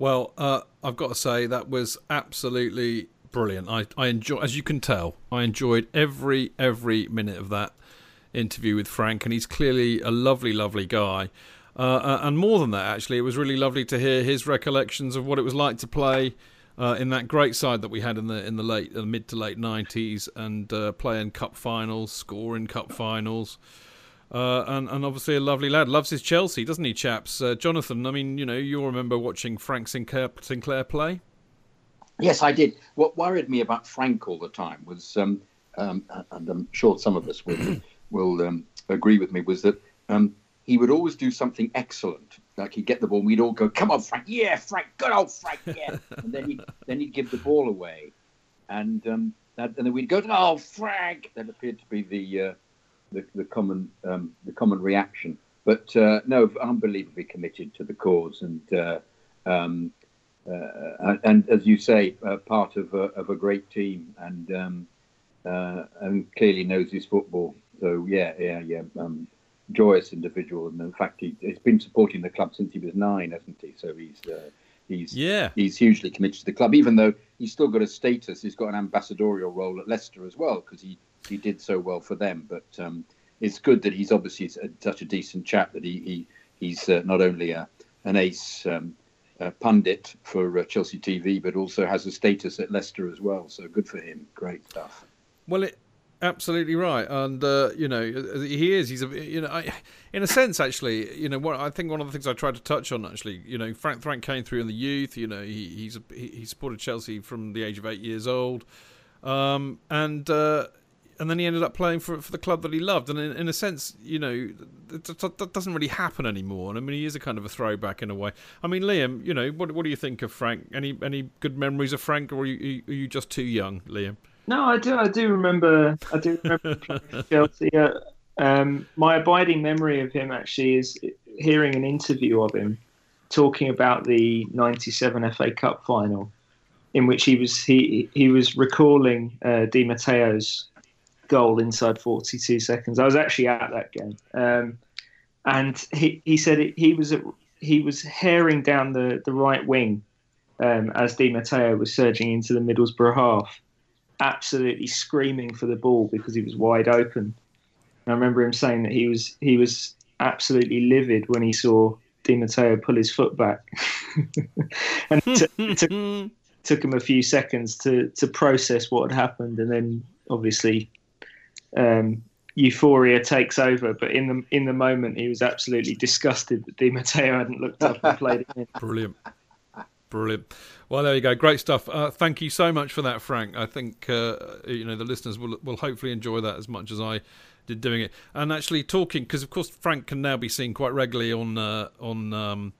Well, uh, I've got to say that was absolutely brilliant. I, I enjoy, as you can tell, I enjoyed every every minute of that interview with Frank, and he's clearly a lovely, lovely guy. Uh, uh, and more than that, actually, it was really lovely to hear his recollections of what it was like to play uh, in that great side that we had in the in the late, mid to late nineties, and uh, playing cup finals, scoring cup finals. Uh, and, and obviously a lovely lad. Loves his Chelsea, doesn't he, chaps? Uh, Jonathan, I mean, you know, you'll remember watching Frank Sinclair, Sinclair play? Yes, I did. What worried me about Frank all the time was, um, um, and I'm sure some of us will, [clears throat] will um, agree with me, was that um, he would always do something excellent. Like he'd get the ball, and we'd all go, "Come on, Frank! Yeah, Frank! Good old Frank! Yeah!" [laughs] and then he'd then he'd give the ball away, and um, that, and then we'd go, "Oh, Frank!" That appeared to be the uh, the, the common um, the common reaction. But uh, no, unbelievably committed to the cause, and uh, um, uh, and as you say, uh, part of a, of a great team, and um, uh, and clearly knows his football. So yeah, yeah, yeah. Um, joyous individual, and in fact, he, has been supporting the club since he was nine, hasn't he? So he's uh, he's yeah he's hugely committed to the club, even though he's still got a status. He's got an ambassadorial role at Leicester as well because he he did so well for them. But um, it's good that he's obviously such a decent chap that he, he he's uh, not only a, an ace um, uh, pundit for uh, Chelsea TV, but also has a status at Leicester as well. So good for him. Great stuff. Well, it, absolutely right, and uh, you know he is. He's a you know, I, in a sense, actually, you know, what I think one of the things I tried to touch on, actually, you know, Frank Frank came through in the youth. You know, he he's a, he supported Chelsea from the age of eight years old, um, and uh, and then he ended up playing for for the club that he loved. And in, in a sense, you know, that, doesn't really happen anymore. And I mean, he is a kind of a throwback in a way. I mean, Liam, you know, what what do you think of Frank? Any any good memories of Frank, or are you, are you just too young, Liam? No, I do. I do remember. I do remember [laughs] playing Chelsea. Uh, um, my abiding memory of him actually is hearing an interview of him talking about the '97 FA Cup final, in which he was he he was recalling uh, Di Matteo's goal inside 42 seconds. I was actually at that game, um, and he, he said it, he was at, he was herring down the, the right wing um, as Di Matteo was surging into the Middlesbrough half, absolutely screaming for the ball because he was wide open. And I remember him saying that he was he was absolutely livid when he saw Di Matteo pull his foot back, [laughs] and it, t- took, [laughs] took him a few seconds to to process what had happened, and then obviously um, euphoria takes over. But in the in the moment, he was absolutely disgusted that Di Matteo hadn't looked up and played it in. [laughs] Brilliant. Brilliant. Well, there you go. Great stuff. Uh, thank you so much for that, Frank. I think uh, you know the listeners will will hopefully enjoy that as much as I did doing it. And actually talking because, of course, Frank can now be seen quite regularly on uh, on um,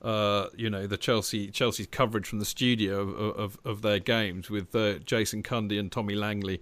uh, you know the Chelsea Chelsea's coverage from the studio of of, of their games with uh, Jason Cundy and Tommy Langley.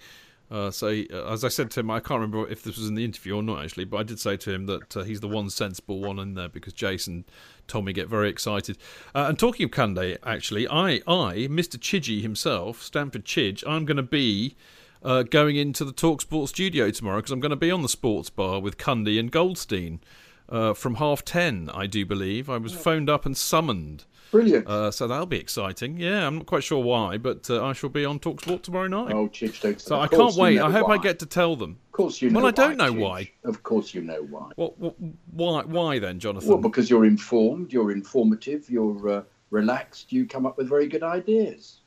Uh, so uh, as I said to him, I can't remember if this was in the interview or not actually, but I did say to him that uh, he's the one sensible one in there because Jason, Tommy get very excited. Uh, and talking of Cundy, actually, I, I, Mr. Chidgey himself, Stamford Chidge, I'm going to be uh, going into the Talksport studio tomorrow because I'm going to be on the sports bar with Cundy and Goldstein uh, from half ten, I do believe. I was phoned up and summoned. Brilliant. Uh, so that'll be exciting. Yeah, I'm not quite sure why, but uh, I shall be on Talksport tomorrow night. Oh, Chidge, don't So I can't you wait. know I hope why. I get to tell them. Of course you know Well, I don't why, know Chidge. why. Of course you know why. What, what, why? Why then, Jonathan? Well, because you're informed, you're informative, you're uh, relaxed, you come up with very good ideas.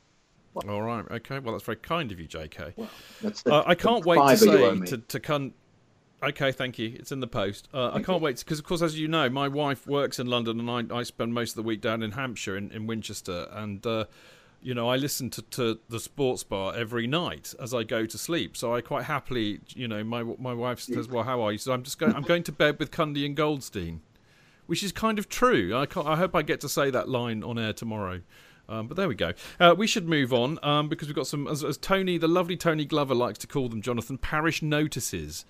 All right. Okay. Well, that's very kind of you, J.K. That's the, Uh, I can't wait to you say to to con- Okay, thank you. It's in the post. Uh, I can't wait because, of course, as you know, my wife works in London, and I, I spend most of the week down in Hampshire, in, in Winchester, and uh, you know I listen to, to the sports bar every night as I go to sleep. So I quite happily, you know, my my wife says, "Well, how are you?" So I'm just going. I'm going to bed with Cundy and Goldstein, which is kind of true. I I hope I get to say that line on air tomorrow. Um, but there we go. Uh, we should move on um, because we've got some, as, as Tony, the lovely Tony Glover likes to call them, Jonathan, parish notices.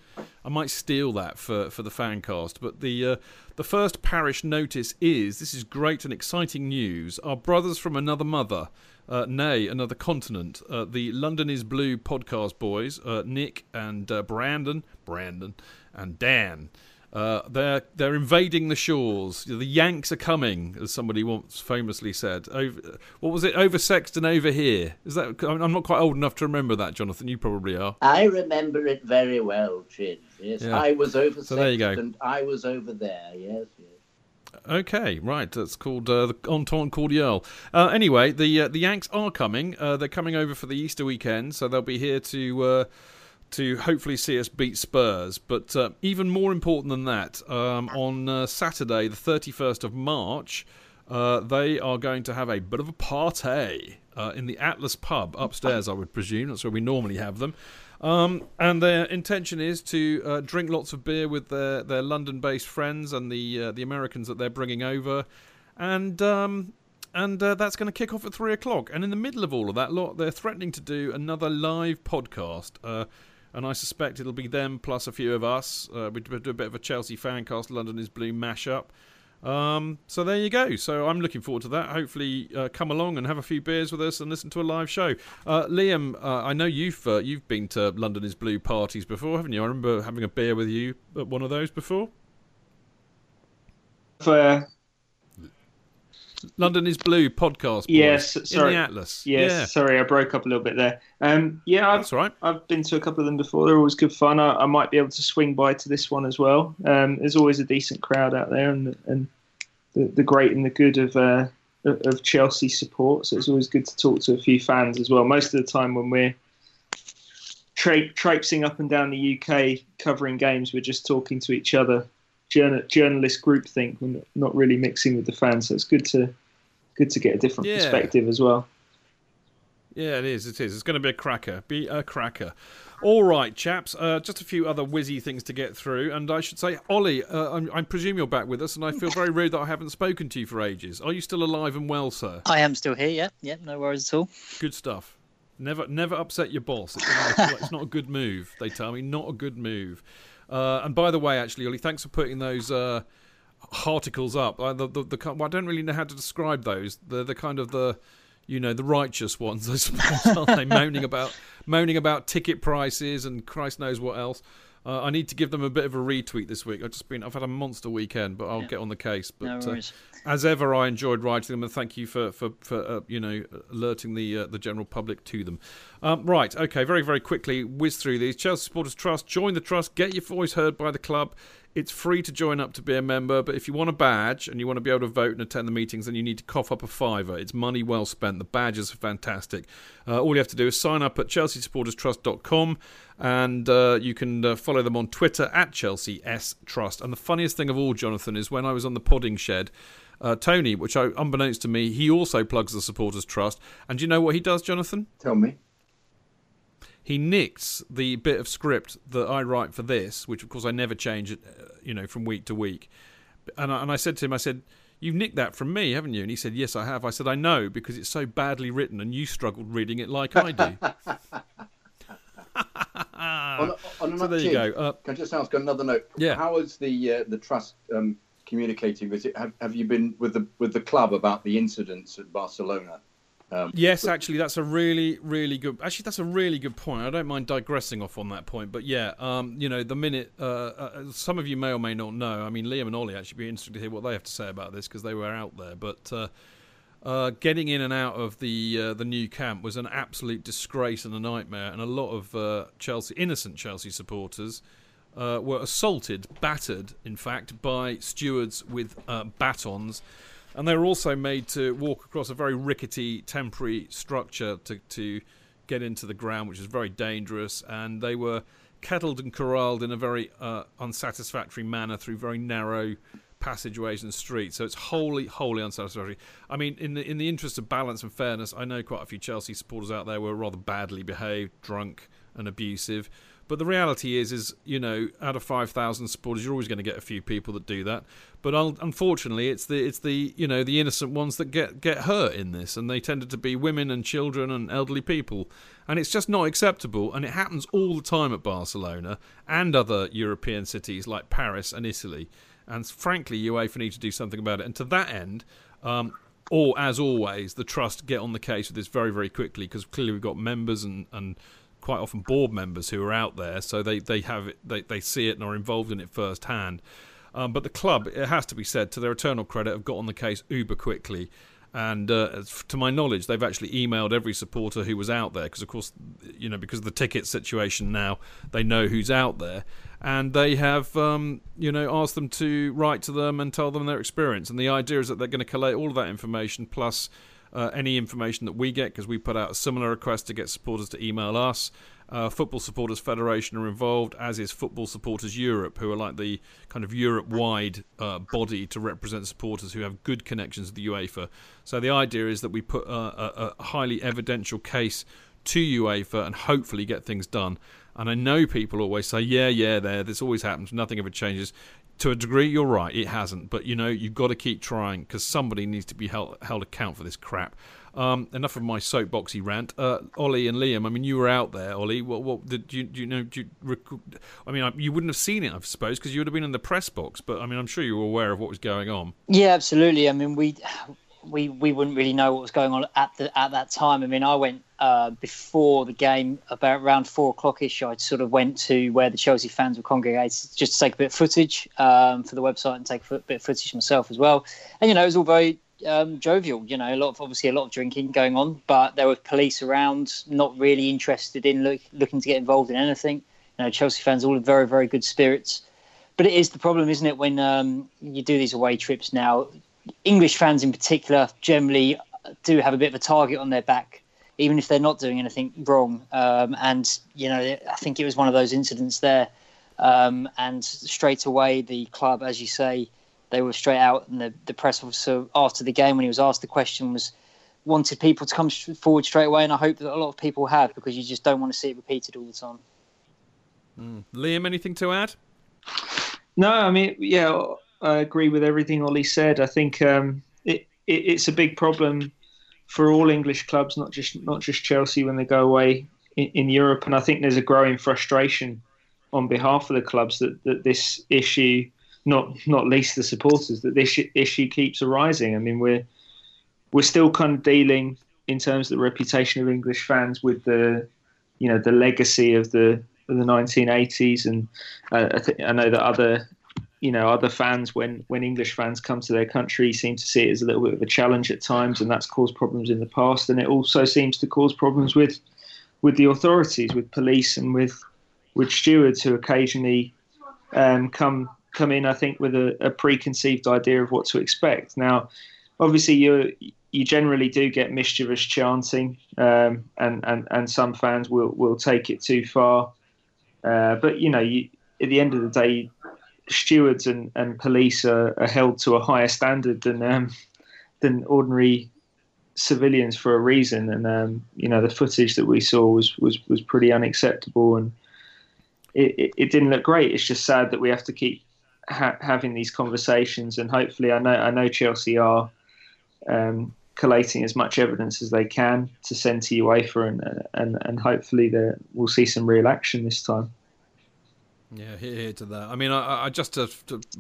I might steal that for, for the fan cast. But the uh, the first parish notice is this is great and exciting news. Our brothers from another mother, uh, nay, another continent, uh, the London is Blue podcast boys, uh, Nick and uh, Brandon, Brandon and Dan. Uh, they're they're invading the shores. The Yanks are coming, as somebody once famously said. Over, what was it? Oversexed and over here. Is that? I'm I'm not quite old enough to remember that, Jonathan. You probably are. I remember it very well, Chid. Yes, Yeah. I was over So there you go. and I was over there. Yes, yes. Okay, right. That's called uh, the Entente Cordiale. Uh, anyway, the uh, the Yanks are coming. Uh, they're coming over for the Easter weekend, so they'll be here to uh, to hopefully see us beat Spurs. But uh, even more important than that, um, on uh, Saturday, the thirty first of March, uh, they are going to have a bit of a party uh, in the Atlas pub upstairs. I would presume that's where we normally have them. Um, and their intention is to uh, drink lots of beer with their, their London-based friends and the uh, the Americans that they're bringing over, and um, and uh, that's going to kick off at three o'clock. And in the middle of all of that lot, they're threatening to do another live podcast. Uh, and I suspect it'll be them plus a few of us. Uh, we do a bit of a Chelsea fancast, London is Blue mashup. Um, so there you go. So I'm looking forward to that. Hopefully, uh, come along and have a few beers with us and listen to a live show. Uh, Liam, uh, I know you've uh, you've been to London is Blue parties before, haven't you? I remember having a beer with you at one of those before. For London is Blue podcast. Boys, yes, in sorry, the Atlas. Yes, yeah. sorry, I broke up a little bit there. Um, yeah, I've, That's right. I've been to a couple of them before. They're always good fun. I, I might be able to swing by to this one as well. Um, there's always a decent crowd out there, and and the, the great and the good of uh, of Chelsea support. So it's always good to talk to a few fans as well. Most of the time when we're tra- traipsing up and down the UK covering games, we're just talking to each other. Journal- journalist group think we're not- not really mixing with the fans. So it's good to good to get a different Yeah. perspective as well. Yeah, it is. It is. It's going to be a cracker. Be a cracker. All right, chaps. Uh, just a few other whizzy things to get through, and I should say, Ollie, uh, I'm, I presume you're back with us, and I feel very rude that I haven't spoken to you for ages. Are you still alive and well, sir? I am still here. Yeah, yeah, no worries at all. Good stuff. Never, never upset your boss. It's not, [laughs] it's not a good move. They tell me not a good move. Uh, and by the way, actually, Ollie, thanks for putting those uh, articles up. Uh, the, the, the, well, I don't really know how to describe those. They're the kind of the you know the righteous ones, I suppose, aren't they? [laughs] moaning about moaning about ticket prices and Christ knows what else. Uh, I need to give them a bit of a retweet this week. I've just been, I've had a monster weekend, but I'll get on the case. But No uh, as ever, I enjoyed writing them, and thank you for for, for uh, you know alerting the uh, the general public to them. Um, right, okay, very very quickly whiz through these. Chelsea Supporters Trust, join the trust, get your voice heard by the club. It's free to join up to be a member, but if you want a badge and you want to be able to vote and attend the meetings, then you need to cough up a fiver. It's money well spent. The badges are fantastic. Uh, all you have to do is sign up at chelseasupporterstrust.com and uh, you can uh, follow them on Twitter at Chelsea S Trust. And the funniest thing of all, Jonathan, is when I was on the podding shed, uh, Tony, which I, unbeknownst to me, he also plugs the Supporters Trust. And do you know what he does, Jonathan? Tell me. He nicks the bit of script that I write for this, which of course I never change, it, uh, you know, from week to week. And I, and I said to him, I said, You've nicked that from me, haven't you? And he said, Yes, I have. I said, I know, because it's so badly written and you struggled reading it like I do. [laughs] [laughs] on, on so there you go. Uh, can I just ask another note? Yeah. How is the uh, the trust um, communicating with it? Have, have you been with the with the club about the incidents at Barcelona? Um, yes, actually, that's a really, really good. Actually, that's a really good point. I don't mind digressing off on that point, but yeah, um, you know, the minute uh, uh, some of you may or may not know. I mean, Liam and Ollie actually be interested to hear what they have to say about this because they were out there. But uh, uh, getting in and out of the uh, the Nou Camp was an absolute disgrace and a nightmare, and a lot of uh, Chelsea innocent Chelsea supporters. were assaulted, battered, in fact, by stewards with batons and they were also made to walk across a very rickety temporary structure to, to get into the ground, which is very dangerous. And they were kettled and corralled in a very uh, unsatisfactory manner through very narrow passageways and streets. So it's wholly, wholly unsatisfactory. I mean, in the in the interest of balance and fairness, I know quite a few Chelsea supporters out there were rather badly behaved, drunk, and abusive. But the reality is, is you know, out of five thousand supporters, you're always going to get a few people that do that. But unfortunately, it's the it's the you know the innocent ones that get get hurt in this, and they tended to be women and children and elderly people, and it's just not acceptable. And it happens all the time at Barcelona and other European cities like Paris and Italy. And frankly, UEFA need to do something about it. And to that end, um, or as always, the trust get on the case with this very, very quickly because clearly we've got members and, and quite often board members who are out there, so they they have they they see it and are involved in it firsthand. Um, but the club, it has to be said, to their eternal credit, have got on the case uber quickly. And uh, to my knowledge, they've actually emailed every supporter who was out there because, of course, you know, because of the ticket situation now, they know who's out there, and they have, um, you know, asked them to write to them and tell them their experience. And the idea is that they're going to collate all of that information plus uh, any information that we get because we put out a similar request to get supporters to email us. Uh, Football Supporters Federation are involved, as is Football Supporters Europe, who are like the kind of Europe wide uh, body to represent supporters who have good connections with the UEFA. So the idea is that we put a, a highly evidential case to UEFA and hopefully get things done. And I know people always say, yeah, yeah, there, this always happens, nothing ever changes to a degree, you're right. It hasn't, but you know you've got to keep trying because somebody needs to be held held account for this crap. Um, enough of my soapboxy rant. Uh, Ollie and Liam, I mean, you were out there, Ollie. What, what did you, do you know? You, I mean, you wouldn't have seen it, I suppose, because you would have been in the press box. But I mean, I'm sure you were aware of what was going on. Yeah, absolutely. I mean, we we we wouldn't really know what was going on at the at that time. I mean, I went uh, before the game about around four o'clock ish. I sort of went to where the Chelsea fans were congregated just to take a bit of footage um, for the website and take a bit of footage myself as well. And you know, it was all very um, jovial. You know, a lot of obviously a lot of drinking going on, but there were police around, not really interested in look, looking to get involved in anything. You know, Chelsea fans all in very very good spirits. But it is the problem, isn't it, when um, you do these away trips now? English fans in particular generally do have a bit of a target on their back, even if they're not doing anything wrong. Um, and you know, I think it was one of those incidents there. Um, and straight away, the club, as you say, they were straight out, and the, the press officer after the game, when he was asked the question, was wanted people to come forward straight away. And I hope that a lot of people have because you just don't want to see it repeated all the time. Mm. Liam, anything to add? No, I mean, yeah, I agree with everything Ollie said. I think um, it, it, it's a big problem for all English clubs, not just not just Chelsea when they go away in, in, Europe. And I think there's a growing frustration on behalf of the clubs that, that this issue, not not least the supporters, that this issue keeps arising. I mean, we're we're still kind of dealing in terms of the reputation of English fans with the you know the legacy of the of the 1980s, and uh, I, th- I know that other you know other fans when when English fans come to their country seem to see it as a little bit of a challenge at times, and that's caused problems in the past, and it also seems to cause problems with with the authorities, with police, and with with stewards who occasionally um, come come in. I think with a, a, preconceived idea of what to expect. Now, obviously, you you generally do get mischievous chanting, um, and and and some fans will will take it too far. Uh, but you know, you, at the end of the day, stewards and, and police are, are held to a higher standard than um, than ordinary civilians for a reason. And um, you know, the footage that we saw was was was pretty unacceptable, and it, it, it, didn't look great. It's just sad that we have to keep ha- having these conversations, and hopefully, I know I know Chelsea are um, collating as much evidence as they can to send to UEFA, and and and hopefully, we'll see some real action this time. Yeah, here, to that. I mean, I, I just a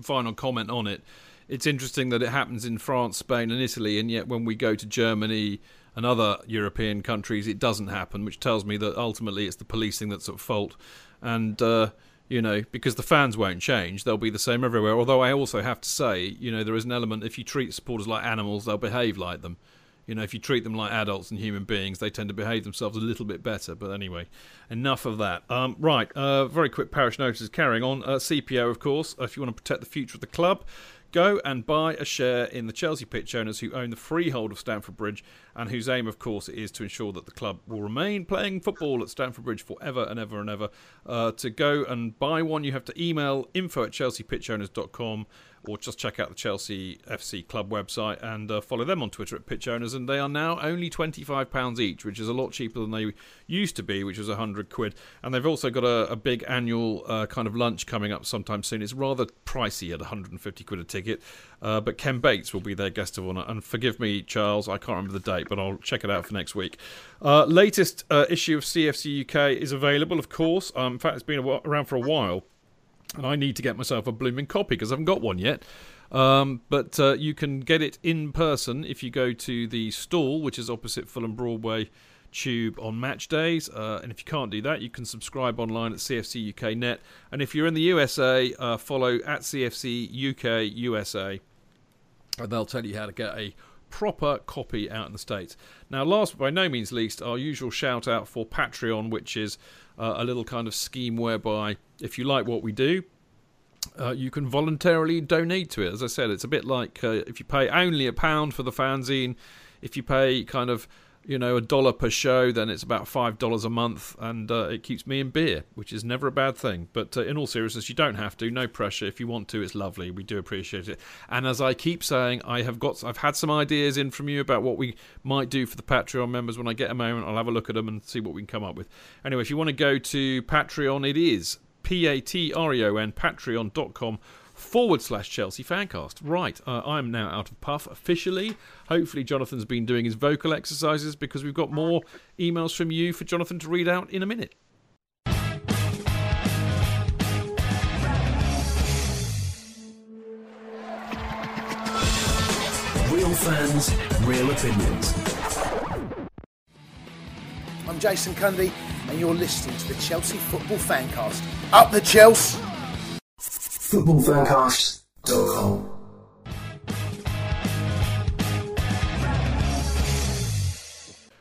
final comment on it. It's interesting that it happens in France, Spain, and Italy, and yet when we go to Germany and other European countries, it doesn't happen, which tells me that ultimately it's the policing that's at fault. And uh, you know, because the fans won't change, they'll be the same everywhere. Although I also have to say, you know, there is an element if you treat supporters like animals, they'll behave like them. You know, if you treat them like adults and human beings, they tend to behave themselves a little bit better. But anyway, enough of that. Um, right, uh, very quick parish notices carrying on. Uh, CPO, of course, if you want to protect the future of the club, Go and buy a share in the Chelsea pitch owners who own the freehold of Stamford Bridge and whose aim, of course, is to ensure that the club will remain playing football at Stamford Bridge forever and ever and ever. Uh, to go and buy one, you have to email info at chelseapitchowners.com or just check out the Chelsea FC club website and uh, follow them on Twitter at Pitch Owners. And they are now only £25 each, which is a lot cheaper than they used to be, which was 100 quid. And they've also got a, a big annual uh, kind of lunch coming up sometime soon. It's rather pricey at 150 quid a ticket, uh, but Ken Bates will be their guest of honour. And forgive me, Charles, I can't remember the date, but I'll check it out for next week. Uh, latest uh, issue of CFC UK is available, of course. Um, in fact, it's been around for a while and I need to get myself a blooming copy because I haven't got one yet. Um, but uh, you can get it in person if you go to the stall, which is opposite Fulham Broadway Tube on match days. Uh, and if you can't do that, you can subscribe online at CFC UK Net. And if you're in the USA, uh, follow at CFC UK USA, and they'll tell you how to get a proper copy out in the States. Now, last but by no means least, our usual shout out for Patreon, which is uh, a little kind of scheme whereby if you like what we do, uh, you can voluntarily donate to it. As I said, it's a bit like uh, if you pay only a pound for the fanzine, if you pay kind of you know a dollar per show, then it's about five dollars a month, and uh, it keeps me in beer, which is never a bad thing. But uh, in all seriousness, you don't have to. No pressure. If you want to, it's lovely. We do appreciate it. And as I keep saying, I have got, I've had some ideas in from you about what we might do for the Patreon members. When I get a moment, I'll have a look at them and see what we can come up with. Anyway, if you want to go to Patreon, it is P A T R E O N, patreon.com forward slash Chelsea Fancast. Right, uh, I'm now out of puff officially. Hopefully, Jonathan's been doing his vocal exercises because we've got more emails from you for Jonathan to read out in a minute. Real fans, real opinions. I'm Jason Cundy, and you're listening to the Chelsea Football Fancast. Up the Chelsea! footballfancast.com.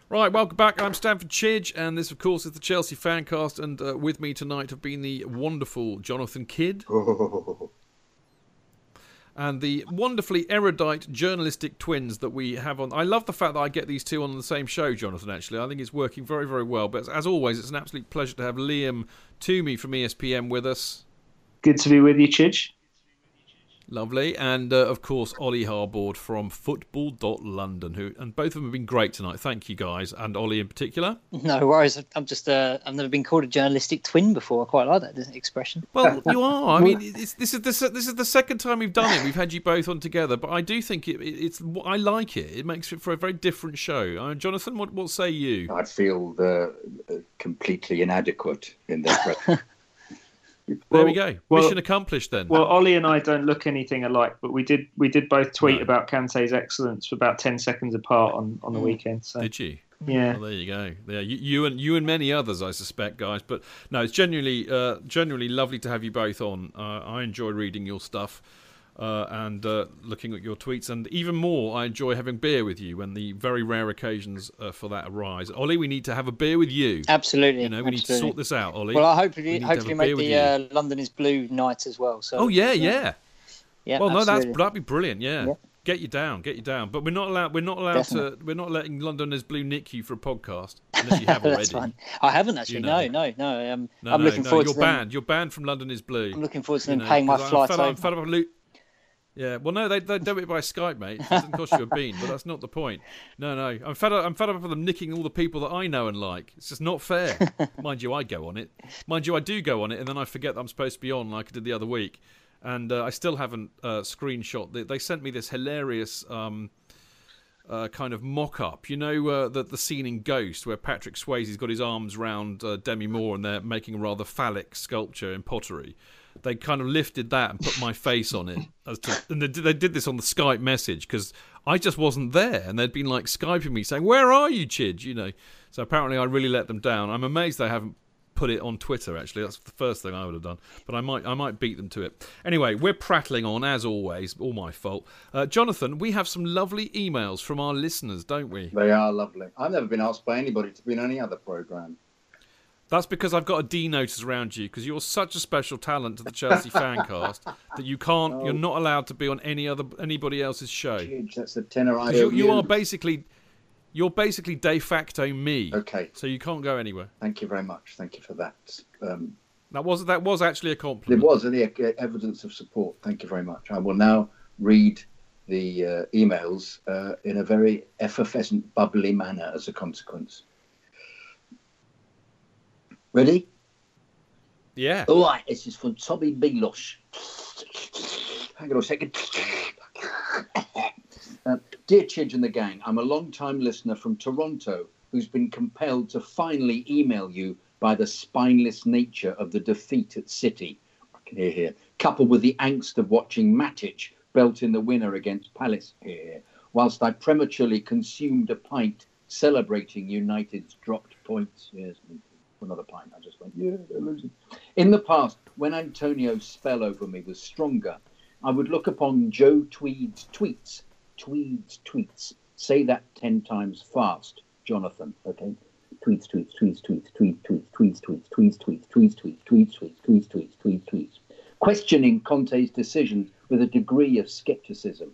Right, welcome back. I'm Stamford Chidge, and this, of course, is the Chelsea Fancast. And uh, with me tonight have been the wonderful Jonathan Kidd. [laughs] and the wonderfully erudite journalistic twins that we have on. I love the fact that I get these two on the same show, Jonathan. Actually, I think it's working very, very well. But as always, it's an absolute pleasure to have Liam Twomey from ESPN with us. Good to be with you, Chidge. Lovely, and uh, of course Ollie Harbord from Football.London, who and both of them have been great tonight. Thank you guys, and Ollie in particular. No worries. I'm just uh, I've never been called a journalistic twin before. I quite like that expression. Well, [laughs] you are. I mean, this is this this is the second time we've done it. We've had you both on together, but I do think it, it, it's I like it. It makes it for a very different show. Uh, Jonathan, what what say you? I feel uh, completely inadequate in this. There [laughs] well, we go. Well, Mission accomplished then. Well, Ollie and I don't look anything alike, but we did we did both tweet no. about Kante's excellence for about ten seconds apart on, on the mm. weekend. So. Did you? Yeah. Well, there you go. Yeah, you, you, and you and many others, I suspect, guys. But no, it's genuinely uh, genuinely lovely to have you both on. Uh, I enjoy reading your stuff uh, and uh, looking at your tweets. And even more, I enjoy having beer with you when the very rare occasions uh, for that arise. Ollie, we need to have a beer with you. Absolutely. You know, we absolutely. need to sort this out, Ollie. Well, I hopefully hopefully make the uh, London is Blue night as well. So. Oh yeah, yeah. Yeah. well, absolutely. no, that's that'd be brilliant. Yeah. yeah. Get you down, get you down. But we're not allowed. We're not allowed Definitely. to. We're not letting London is Blue nick you for a podcast unless you have [laughs] already. fine. I haven't actually. You know. No, no, no. Um, no I'm no, looking no, forward you're to banned. Them. You're banned from London is Blue. I'm looking forward to them paying my flight I'm fed, I'm fed up yeah, well, no, they they do it by Skype, mate. It doesn't cost you a bean, but that's not the point. No, no, I'm fed up. I'm fed up with them nicking all the people that I know and like. It's just not fair. [laughs] Mind you, I go on it. Mind you, I do go on it, and then I forget that I'm supposed to be on, like I did the other week. and uh, I still haven't uh, screenshot. They, they sent me this hilarious. Um, uh, kind of mock-up. You know uh, the the scene in Ghost where Patrick Swayze's got his arms round uh, Demi Moore and they're making a rather phallic sculpture in pottery. They kind of lifted that and put my face on it, to, and they did, they did this on the Skype message because I just wasn't there, and they'd been like skyping me saying, "Where are you, Chidge?" You know. So apparently I really let them down. I'm amazed they haven't put it on Twitter. Actually, that's the first thing I would have done. But I might, I might beat them to it. Anyway, we're prattling on as always. All my fault. Uh, Jonathan, we have some lovely emails from our listeners, don't we? They are lovely. I've never been asked by anybody to be in any other program. That's because I've got a D notice around you because you're such a special talent to the Chelsea [laughs] fancast that you can't, Oh. you're not allowed to be on any other anybody else's show. Huge, that's the tenor I you, you are basically, you're basically de facto me. Okay. So you can't go anywhere. Thank you very much. Thank you for that. Um, That was that was actually a there compliment. was any uh, evidence of support. Thank you very much. I will now read the uh, emails uh, in a very effervescent, bubbly manner as a consequence. Ready? Yeah. All right, this is from Tommy Milos. Hang on a second. [laughs] Uh, Dear Chidge and the gang, I'm a long time listener from Toronto who's been compelled to finally email you by the spineless nature of the defeat at City. I can hear here. Coupled with the angst of watching Matic belt in the winner against Palace here, whilst I prematurely consumed a pint celebrating United's dropped points. Yes, another pint. I just went, yeah, they're losing. In the past, when Antonio's spell over me was stronger, I would look upon Joe Tweed's tweets. Tweed's tweets. Say that ten times fast, Jonathan. Okay. Tweets, tweets, tweets, tweets, tweets, tweets, tweets, tweets, tweets, tweets, tweets, tweets, tweets, tweets, tweets, tweets, tweets, tweets. Questioning Conte's decisions with a degree of skepticism.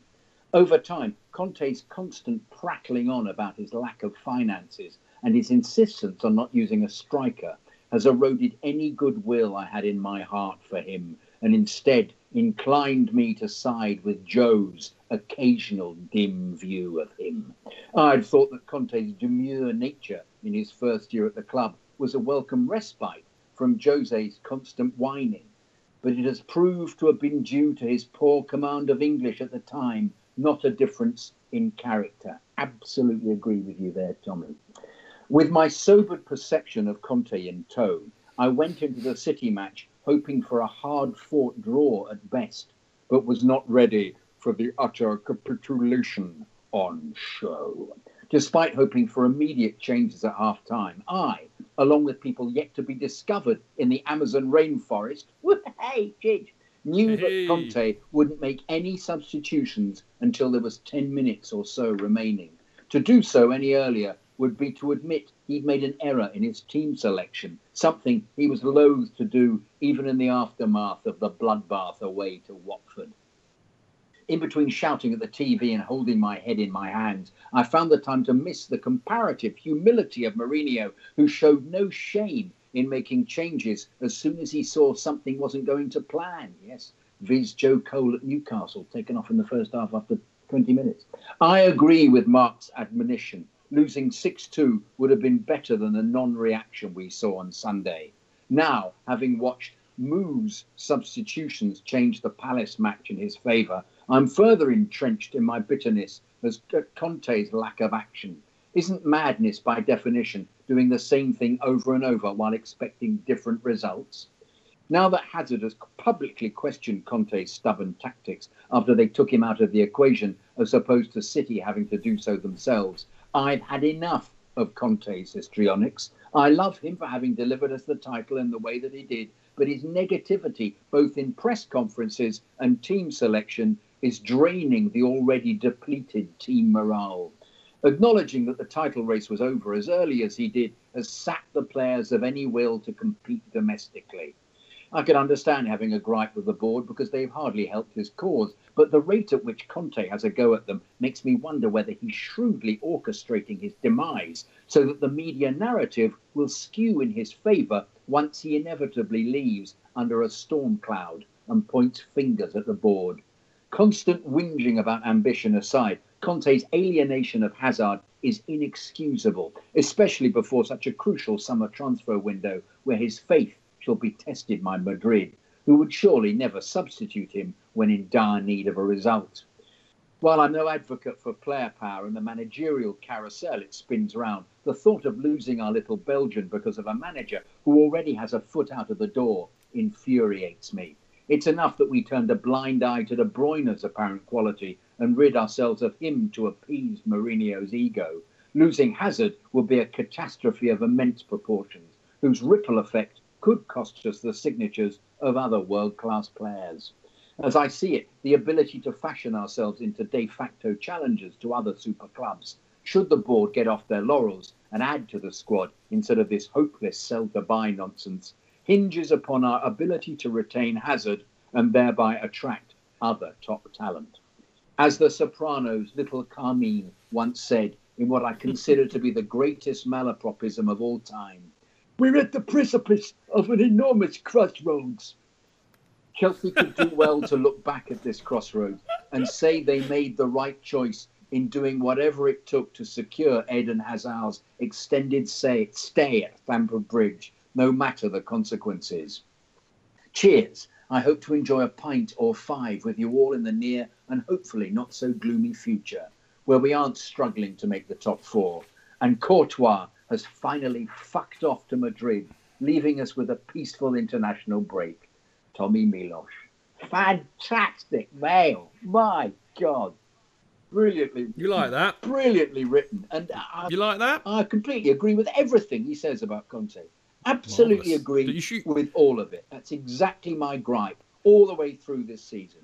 Over time, Conte's constant prattling on about his lack of finances and his insistence on not using a striker has eroded any goodwill I had in my heart for him and instead inclined me to side with Joe's occasional dim view of him. I'd thought that Conte's demure nature in his first year at the club was a welcome respite from Jose's constant whining, but it has proved to have been due to his poor command of English at the time, not a difference in character. Absolutely agree with you there, Tommy. With my sobered perception of Conte in tow, I went into the City match hoping for a hard fought draw at best, but was not ready for the utter capitulation on show. Despite hoping for immediate changes at half time, I, along with people yet to be discovered in the Amazon rainforest, [laughs] hey, Jidge, knew that Conte wouldn't make any substitutions until there was 10 minutes or so remaining. To do so any earlier would be to admit he'd made an error in his team selection, something he was loath to do even in the aftermath of the bloodbath away to Watford. In between shouting at the TV and holding my head in my hands, I found the time to miss the comparative humility of Mourinho, who showed no shame in making changes as soon as he saw something wasn't going to plan. Yes, viz. Joe Cole at Newcastle, taken off in the first half after 20 minutes. I agree with Mark's admonition. Losing 6 2 would have been better than the non reaction we saw on Sunday. Now, having watched Mou's substitutions change the Palace match in his favour, I'm further entrenched in my bitterness as Conte's lack of action. Isn't madness, by definition, doing the same thing over and over while expecting different results? Now that Hazard has publicly questioned Conte's stubborn tactics after they took him out of the equation, as opposed to City having to do so themselves, I've had enough of Conte's histrionics. I love him for having delivered us the title in the way that he did, but his negativity, both in press conferences and team selection, is draining the already depleted team morale. Acknowledging that the title race was over as early as he did has sapped the players of any will to compete domestically. I can understand having a gripe with the board because they've hardly helped his cause, but the rate at which Conte has a go at them makes me wonder whether he's shrewdly orchestrating his demise so that the media narrative will skew in his favour once he inevitably leaves under a storm cloud and points fingers at the board. Constant whinging about ambition aside, Conte's alienation of Hazard is inexcusable, especially before such a crucial summer transfer window where his faith shall be tested by Madrid, who would surely never substitute him when in dire need of a result. While I'm no advocate for player power and the managerial carousel it spins round, the thought of losing our little Belgian because of a manager who already has a foot out of the door infuriates me. It's enough that we turned a blind eye to De Bruyne's apparent quality and rid ourselves of him to appease Mourinho's ego. Losing Hazard would be a catastrophe of immense proportions, whose ripple effect could cost us the signatures of other world class players. As I see it, the ability to fashion ourselves into de facto challengers to other super clubs, should the board get off their laurels and add to the squad instead of this hopeless sell to buy nonsense, hinges upon our ability to retain Hazard and thereby attract other top talent. As the Sopranos' little Carmine once said in what I consider to be the greatest malapropism of all time, we're at the precipice of an enormous crossroads. Chelsea could do well to look back at this crossroads and say they made the right choice in doing whatever it took to secure Eden Hazard's extended say, stay at Stamford Bridge, no matter the consequences. Cheers. I hope to enjoy a pint or five with you all in the near and hopefully not so gloomy future, where we aren't struggling to make the top four. And Courtois has finally fucked off to Madrid, leaving us with a peaceful international break. Tommy Milosh. Fantastic mail. My God. Brilliantly. You like that? Brilliantly written. And I, you like that? I completely agree with everything he says about Conte. Absolutely agree with all of it. That's exactly my gripe all the way through this season.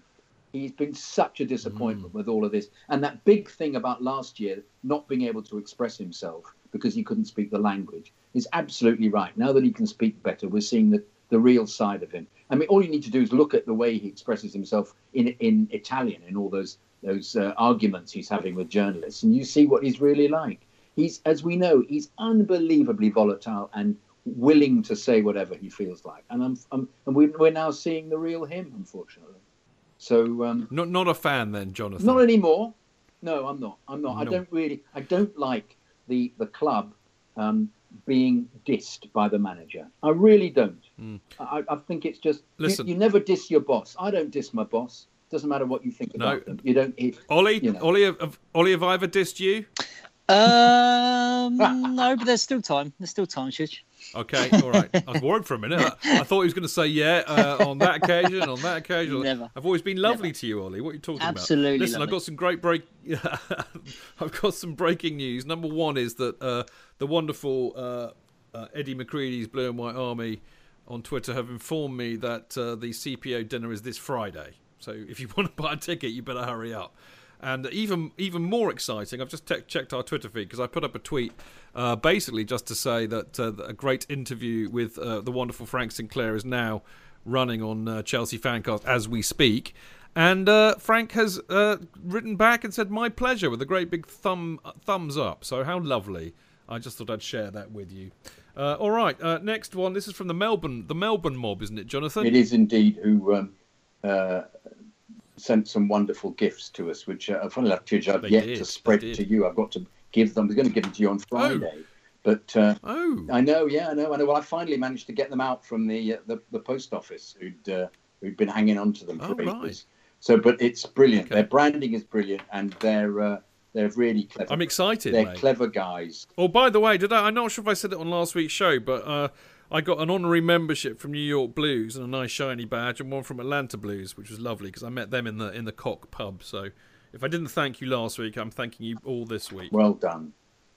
He's been such a disappointment Hmm. with all of this. And that big thing about last year, not being able to express himself because he couldn't speak the language, is absolutely right. Now that he can speak better, we're seeing the, the real side of him. I mean, all you need to do is look at the way he expresses himself in, in Italian in all those, those uh, arguments he's having with journalists, and you see what he's really like. He's, as we know, he's unbelievably volatile and willing to say whatever he feels like. And I'm, I'm and we, we're now seeing the real him, unfortunately. So um, Not not a fan then, Jonathan. not anymore. No, I'm not. I'm not. I don't really. I don't like the the club um, being dissed by the manager. I really don't. I, I think it's just you- Listen. You, never diss your boss. I don't diss my boss. Doesn't matter what you think No. about them. You don't. It, Ollie, you know. Ollie, have, Ollie, have I ever dissed you? Um, [laughs] no, but there's still time. There's still time, Chidge. Okay, all right. I was worried for a minute. I, I thought he was going to say yeah uh, on that occasion, on that occasion. Never. I've always been lovely to you, Ollie. What are you talking Absolutely about? Listen, I've got some great break. [laughs] I've got some breaking news. Number one is that uh, the wonderful uh, uh, Eddie McCready's Blue and White Army on Twitter have informed me that uh, the CPO dinner is this Friday. So if you [laughs] want to buy a ticket, you better hurry up. And even even more exciting, I've just te- checked our Twitter feed because I put up a tweet, uh, basically just to say that uh, a great interview with uh, the wonderful Frank Sinclair is now running on uh, Chelsea Fancast as we speak. And uh, Frank has uh, written back and said, "My pleasure," with a great big thumb thumbs up. So how lovely! I just thought I'd share that with you. All right, next one. This is from the Melbourne, the Melbourne mob, isn't it, Jonathan? It is indeed who um, sent some wonderful gifts to us, which, uh, funny enough, Chidge, I've They yet did, to spread to you. I've got to give them. I was going to give them to you on Friday, Oh. but uh, oh, I know, yeah, I know, I know. Well, I finally managed to get them out from the uh, the, the post office, who'd uh, who'd been hanging on to them for Oh, ages. right. So, but it's brilliant. Their branding is brilliant, and they're uh, they're really clever. I'm excited, They're mate. clever guys. Oh, by the way, did I? I'm not sure if I said it on last week's show, but uh, I got an honorary membership from New York Blues and a nice shiny badge, and one from Atlanta Blues, which was lovely because I met them in the in the Cock pub. So, if I didn't thank you last week, I'm thanking you all this week. Well done.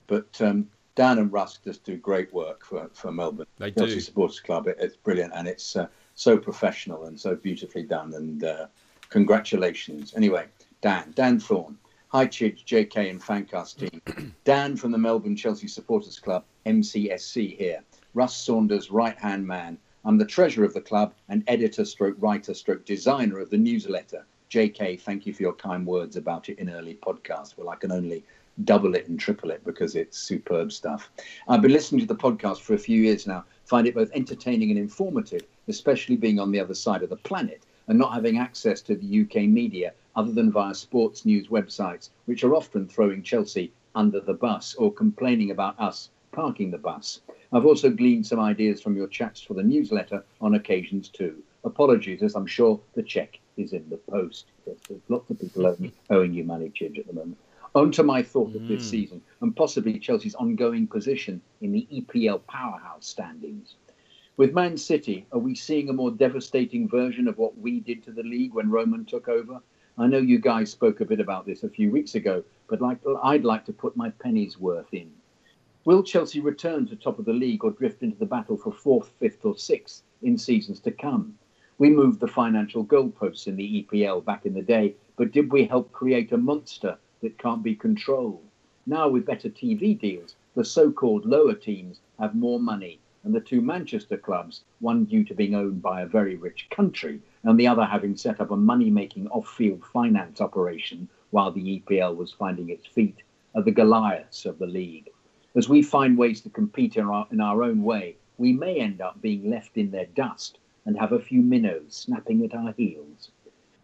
But um, Dan and Russ just do great work for, for Melbourne. They Chelsea do. Supporters Club. It, it's brilliant and it's uh, so professional and so beautifully done. And uh, congratulations. Anyway, Dan, Dan Thorne. Hi, Chidge, JK, and Fancast team. [clears throat] Dan from the Melbourne Chelsea Supporters Club, MCSC here. Russ Saunders, right hand man. I'm the treasurer of the club and editor, stroke writer, stroke designer of the newsletter. JK, thank you for your kind words about it in early podcast. Well, I can only double it and triple it because it's superb stuff. I've been listening to the podcast for a few years now, find it both entertaining and informative, especially being on the other side of the planet and not having access to the UK media other than via sports news websites, which are often throwing Chelsea under the bus or complaining about us parking the bus. I've also gleaned some ideas from your chats for the newsletter on occasions too. Apologies, as I'm sure the cheque is in the post. There's lots of people owing, [laughs] owing you money, Chidge, at the moment. On to my thought of this Mm. season and possibly Chelsea's ongoing position in the EPL powerhouse standings. With Man City, are we seeing a more devastating version of what we did to the league when Roman took over? I know you guys spoke a bit about this a few weeks ago, but like, I'd like to put my penny's worth in. Will Chelsea return to top of the league or drift into the battle for fourth, fifth, or sixth in seasons to come? We moved the financial goalposts in the EPL back in the day, but did we help create a monster that can't be controlled? Now, with better TV deals, the so called lower teams have more money, and the two Manchester clubs, one due to being owned by a very rich country, and the other having set up a money making off field finance operation while the EPL was finding its feet, are the Goliaths of the league. As we find ways to compete in our, in our own way, we may end up being left in their dust and have a few minnows snapping at our heels.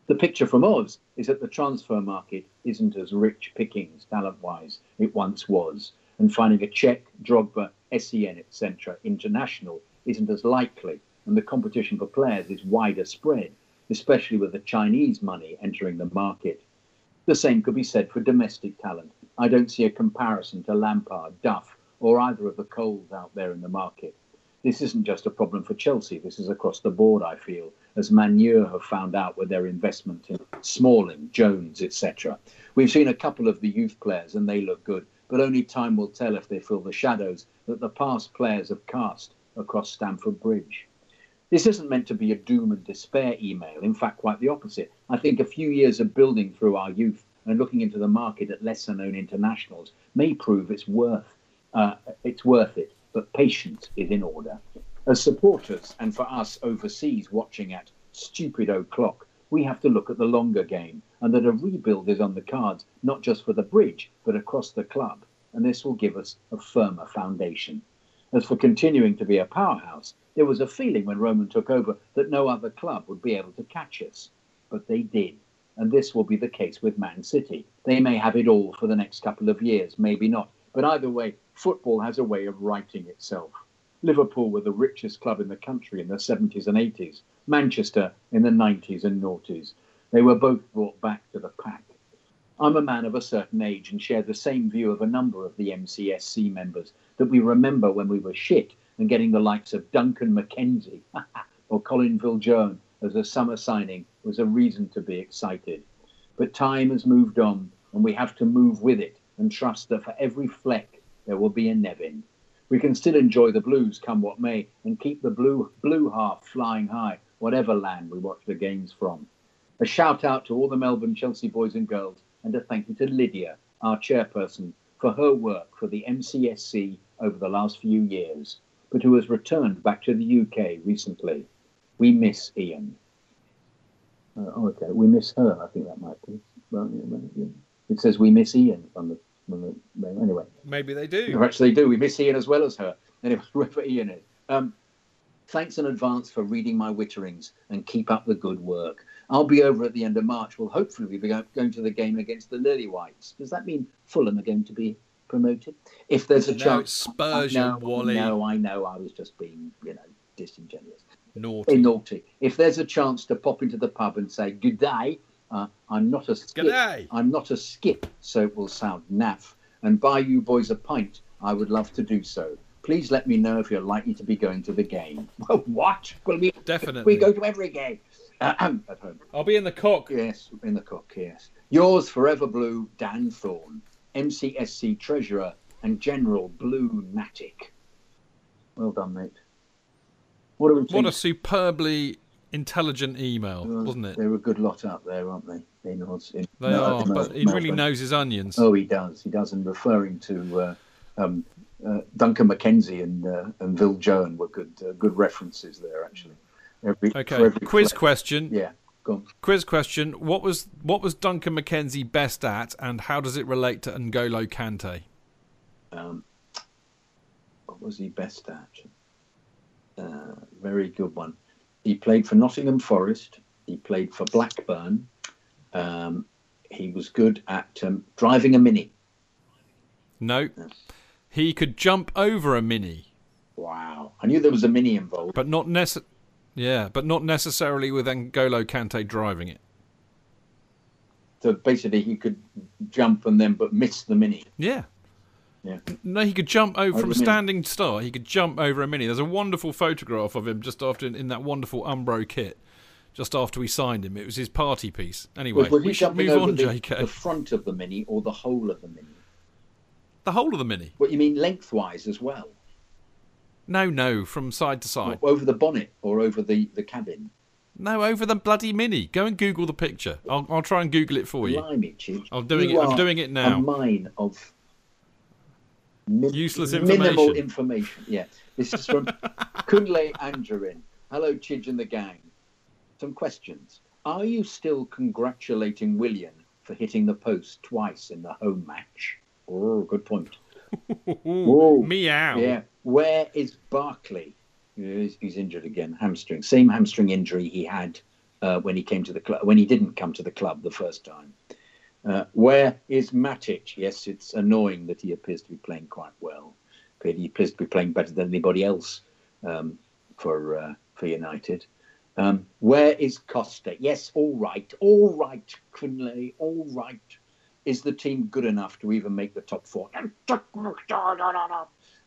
The picture from Oz is that the transfer market isn't as rich pickings talent wise it once was, and finding a Cech, Drogba, SEN, etc. international isn't as likely, and the competition for players is wider spread, especially with the Chinese money entering the market. The same could be said for domestic talent. I don't see a comparison to Lampard, Duff, or either of the Coles out there in the market. This isn't just a problem for Chelsea, this is across the board, I feel, as Manure have found out with their investment in Smalling, Jones, etc. We've seen a couple of the youth players and they look good, but only time will tell if they fill the shadows that the past players have cast across Stamford Bridge. This isn't meant to be a doom and despair email, in fact, quite the opposite. I think a few years of building through our youth and looking into the market at lesser known internationals may prove it's worth uh, it's worth it, but patience is in order. As supporters and for us overseas watching at stupid o'clock, we have to look at the longer game and that a rebuild is on the cards, not just for the bridge, but across the club. And this will give us a firmer foundation. As for continuing to be a powerhouse, there was a feeling when Roman took over that no other club would be able to catch us. But they did. And this will be the case with Man City. They may have it all for the next couple of years, maybe not. But either way, football has a way of writing itself. Liverpool were the richest club in the country in the 70s and 80s, Manchester in the 90s and noughties. They were both brought back to the pack. I'm a man of a certain age and share the same view of a number of the MCSC members that we remember when we were shit and getting the likes of Duncan McKenzie [laughs] or Colin Viljoen as a summer signing was a reason to be excited. But time has moved on and we have to move with it and trust that for every Fleck there will be a Nevin. We can still enjoy the blues come what may and keep the blue blue half flying high, whatever land we watch the games from. A shout out to all the Melbourne Chelsea boys and girls and a thank you to Lydia, our chairperson, for her work for the MCSC over the last few years, but who has returned back to the UK recently. We miss Ian. Uh, oh, okay, we miss her. I think that might be. Well, yeah, yeah. It says we miss Ian on the, on the anyway. Maybe they do. Perhaps they do. We miss Ian as well as her. Anyway, [laughs] whoever Ian is. Um, thanks in advance for reading my witterings and keep up the good work. I'll be over at the end of March. We'll hopefully be going to the game against the Lily Whites. Does that mean Fulham are going to be promoted? If there's a No, chance. Spurs, I know, Wally. No, I know. I was just being, you know, disingenuous. Naughty. Naughty. If there's a chance to pop into the pub and say good day, uh, I'm not a skip. G'day. I'm not a skip, so it will sound naff. And buy you boys a pint. I would love to do so. Please let me know if you're likely to be going to the game. [laughs] Well, what? Will we Definitely. We go to every game. [clears throat] At home. I'll be in the cook. Yes, in the cook. Yes. Yours forever blue, Dan Thorne, MCSC treasurer and general blue natic. Well done, mate. What do we What a superbly intelligent email, wasn't it? They're a good lot out there, aren't they? In in They Mel- are, but he really Melbourne. knows his onions. Oh, he does. He does. And referring to uh, um, uh, Duncan McKenzie and uh, and Viljoen were good uh, good references there, actually. Every, Okay, quiz question. Yeah, go. Quiz question: What was what was Duncan McKenzie best at, and how does it relate to N'Golo Kante? Um, what was he best at? Uh, very good one. He played for Nottingham Forest. He played for Blackburn. Um, he was good at um, driving a mini. No, he could jump over a mini, Wow. I knew there was a mini involved. but not nece- Yeah, but not necessarily with N'Golo Kante driving it. So basically, he could jump and then but miss the mini. Yeah. Yeah. No, he could jump over Over from a standing start. He could jump over a mini. There's a wonderful photograph of him just after in, that wonderful Umbro kit, just after we signed him. It was his party piece. Anyway, was, was we should move on, the, JK. the front of the mini or the whole of the mini? The whole of the mini. What you mean lengthwise as well? No, no, from side to side. Over the bonnet or over the, the cabin? No, over the bloody mini. Go and Google the picture. I'll, I'll try and Google it for you. Blimey, I'm doing You it. I'm doing it now. A mine of min- Useless minimal information. information. Yeah. This is from [laughs] Kunle Angerin. Hello, Chidge and the gang. Some questions. Are you still congratulating Willian for hitting the post twice in the home match? Oh, good point. [laughs] Whoa. Meow. Yeah. Where is Barkley? He's, he's injured again. Hamstring. Same hamstring injury he had uh, when he came to the club. When he didn't come to the club the first time. Uh, where is Matic? Yes, it's annoying that he appears to be playing quite well. He appears to be playing better than anybody else um, for uh, for United. Um, where is Costa? Yes, all right, all right, Kunle, all right. Is the team good enough to even make the top four?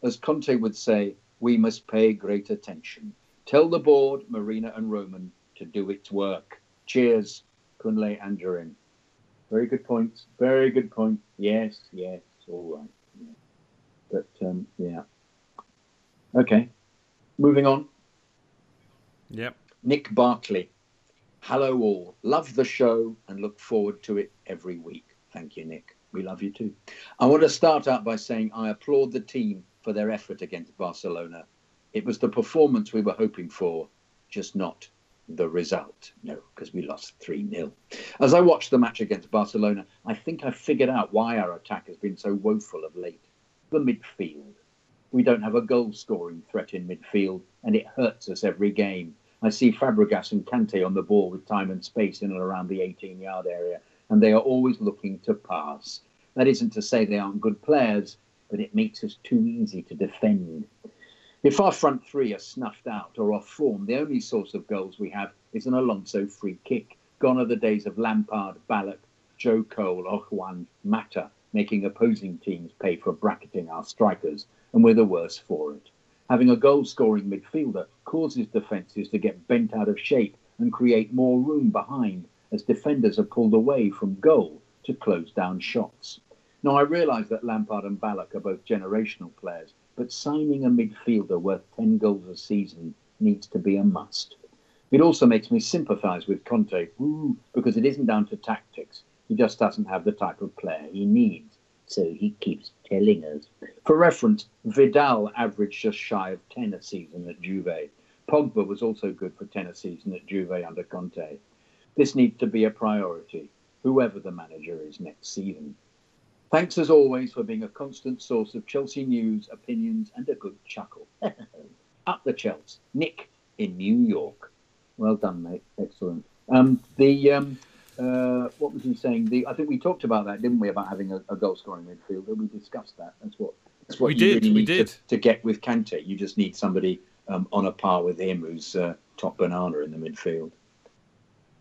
As Conte would say, we must pay great attention. Tell the board, Marina and Roman, to do its work. Cheers, Kunle Angerin. Very good points. Very good point. Yes, yes, all right. Yeah. But um, yeah. Okay. Moving on. Yep. Nick Barkley. Hello, all. Love the show and look forward to it every week. Thank you, Nick. We love you too. I want to start out by saying I applaud the team for their effort against Barcelona. It was the performance we were hoping for, just not the result. No, because we lost 3 0. As I watched the match against Barcelona, I think I figured out why our attack has been so woeful of late. The midfield. We don't have a goal scoring threat in midfield, and it hurts us every game. I see Fabregas and Kante on the ball with time and space in and around the 18 yard area, and they are always looking to pass. That isn't to say they aren't good players, but it makes us too easy to defend. If our front three are snuffed out or off form, the only source of goals we have is an Alonso free kick. Gone are the days of Lampard, Ballack, Joe Cole, or Juan Mata making opposing teams pay for bracketing our strikers, and we're the worse for it. Having a goal scoring midfielder causes defences to get bent out of shape and create more room behind as defenders are pulled away from goal to close down shots. Now, I realise that Lampard and Ballack are both generational players, but signing a midfielder worth 10 goals a season needs to be a must. It also makes me sympathise with Conte, ooh, because it isn't down to tactics. He just doesn't have the type of player he needs. So he keeps telling us. For reference, Vidal averaged just shy of 10 a season at Juve. Pogba was also good for 10 a season at Juve under Conte. This needs to be a priority, whoever the manager is next season. Thanks as always for being a constant source of Chelsea news, opinions, and a good chuckle. [laughs] Up the Chelsea. Nick in New York. Well done, mate. Excellent. Um, the um, uh, what was he saying? The I think we talked about that, didn't we? About having a, a goal scoring midfielder. We discussed that. That's what. That's what We you did, really we need did. To, to get with Kante. You just need somebody um, on a par with him, who's uh, top banana in the midfield.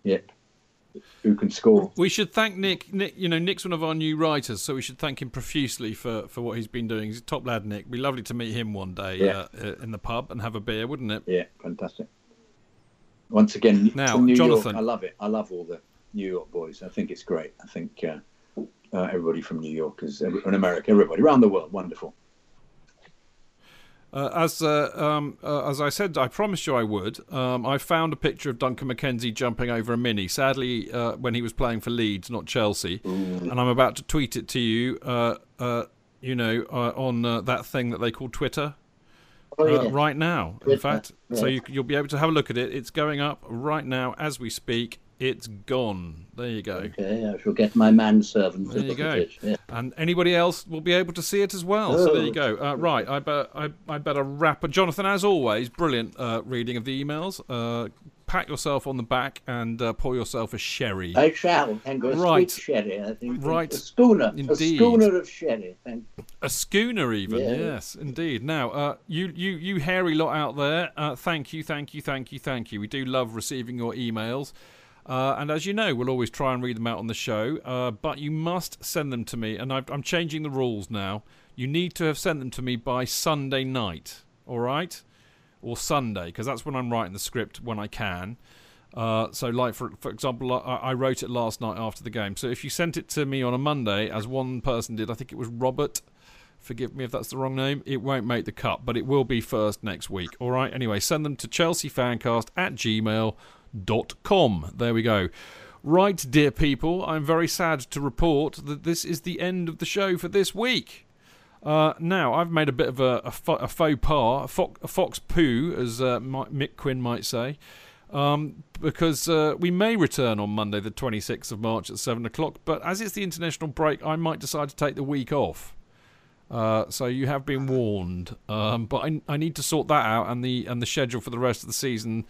Yep. Who can score? We should thank Nick. Nick, you know, Nick's one of our new writers, so we should thank him profusely for, for what he's been doing. He's a top lad, Nick. It'd be lovely to meet him one day Yeah. uh, uh, in the pub and have a beer, wouldn't it? Yeah, fantastic. Once again, Now, New Jonathan. York, I love it. I love all the New York boys. I think it's great. I think uh, uh, everybody from New York is, in America, everybody around the world, wonderful. Uh, as uh, um, uh, as I said, I promised you I would. Um, I found a picture of Duncan McKenzie jumping over a mini. Sadly, uh, when he was playing for Leeds, not Chelsea, and I'm about to tweet it to you. Uh, uh, you know, uh, on uh, that thing that they call Twitter. Oh, uh, yeah. right now, in Twitter, fact, so you, you'll be able to have a look at it. It's going up right now as we speak. It's gone. There you go. Okay, I shall get my manservant. to There you go. it. Yeah. And anybody else will be able to see it as well. So there you Oh. go. Uh, right, I, bet I, I better wrap. Up. Jonathan, as always, brilliant uh, reading of the emails. Uh, pat yourself on the back and uh, pour yourself a sherry. I shall. Thank you. A Right. sweet sherry, I think. Right. A schooner. Indeed. A schooner of sherry. Thank A schooner, even Yeah. yes, indeed. Now, uh, you, you, you hairy lot out there, uh, thank you, thank you, thank you, thank you. We do love receiving your emails, uh, and as you know, we'll always try and read them out on the show. Uh, but you must send them to me, and I've, I'm changing the rules now. You need to have sent them to me by Sunday night, all right, or Sunday, because that's when I'm writing the script when I can. Uh, so, like for for example, I, I wrote it last night after the game. So, if you sent it to me on a Monday, as one person did, I think it was Robert. Forgive me if that's the wrong name. It won't make the cut, but it will be first next week. All right. Anyway, send them to chelseafancast at gmail.com. There we go. Right, dear people, I'm very sad to report that this is the end of the show for this week. Uh, now, I've made a bit of a, a, faux pas, a, a fox poo, as uh, Mick Quinn might say, um, because uh, we may return on Monday, the 26th of March at 7 o'clock, but as it's the international break, I might decide to take the week off. Uh, so you have been warned, um, but I, I need to sort that out and the and the schedule for the rest of the season,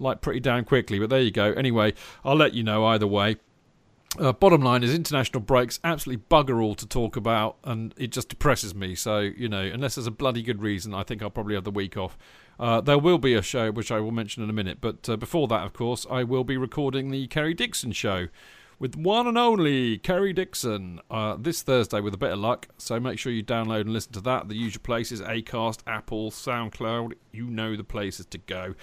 like pretty damn quickly. But there you go. Anyway, I'll let you know either way. Uh, bottom line is international breaks absolutely bugger all to talk about, and it just depresses me. So you know, unless there's a bloody good reason, I think I'll probably have the week off. Uh, there will be a show which I will mention in a minute, but uh, before that, of course, I will be recording the Kerry Dixon show with one and only Kerry Dixon uh, this Thursday with a bit of luck. So make sure you download and listen to that. The usual places Acast, Apple, SoundCloud. You know the places to go.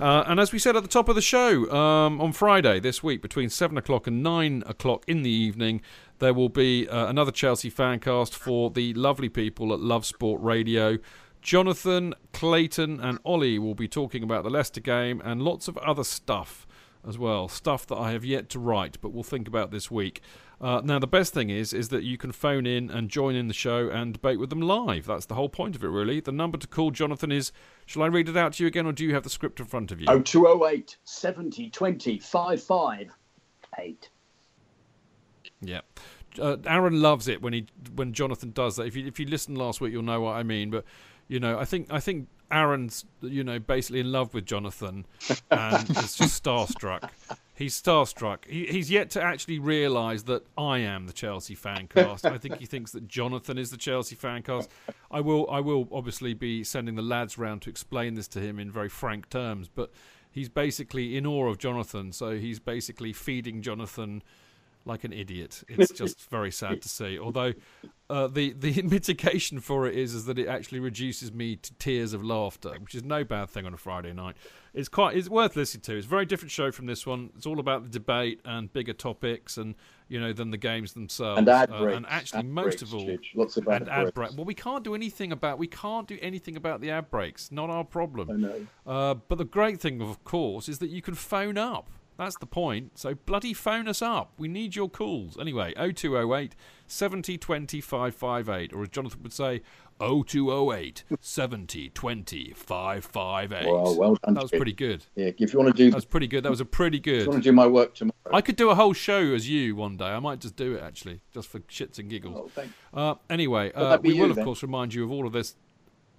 Uh, and as we said at the top of the show, um, on Friday this week between 7 o'clock and 9 o'clock in the evening, there will be uh, another Chelsea fancast for the lovely people at Love Sport Radio. Jonathan, Clayton, and Ollie will be talking about the Leicester game and lots of other stuff as well. Stuff that I have yet to write, but we'll think about this week. Uh, now, the best thing is, is that you can phone in and join in the show and debate with them live. That's the whole point of it, really. The number to call Jonathan is. Shall I read it out to you again, or do you have the script in front of you? Oh, 0208 70 20 55 Yeah. Uh, Aaron loves it when he when Jonathan does that. If you if you listened last week, you'll know what I mean. But you know, I think I think Aaron's you know basically in love with Jonathan, and [laughs] is just starstruck. He's starstruck. He, he's yet to actually realise that I am the Chelsea fan cast. I think he thinks that Jonathan is the Chelsea fan cast. I will I will obviously be sending the lads round to explain this to him in very frank terms. But he's basically in awe of Jonathan, so he's basically feeding Jonathan like an idiot. [laughs] It's just very sad to see. Although uh, the the [laughs] mitigation for it is is that it actually reduces me to tears of laughter, which is no bad thing on a Friday night. It's quite it's worth listening to. It's a very different show from this one. It's all about the debate and bigger topics and you know than the games themselves. And ad Uh, and actually, Ad most breaks, of all, Chidge. Lots of ad and ad breaks. break. Well, we can't do anything about we can't do anything about the ad breaks. Not our problem. I know. Uh, but the great thing, of course, is that you can phone up. That's the point. So bloody phone us up. We need your calls. Anyway, 0208 70 20 558. Or as Jonathan would say, 0208 70 20 558. Well, well done, That was pretty good. Yeah, if you want to do, That was pretty good. That was a pretty if you good. want to do my work tomorrow. I could do a whole show as you one day. I might just do it actually, just for shits and giggles. Oh, thank Uh, anyway, uh, we you will of course remind you of all of this. It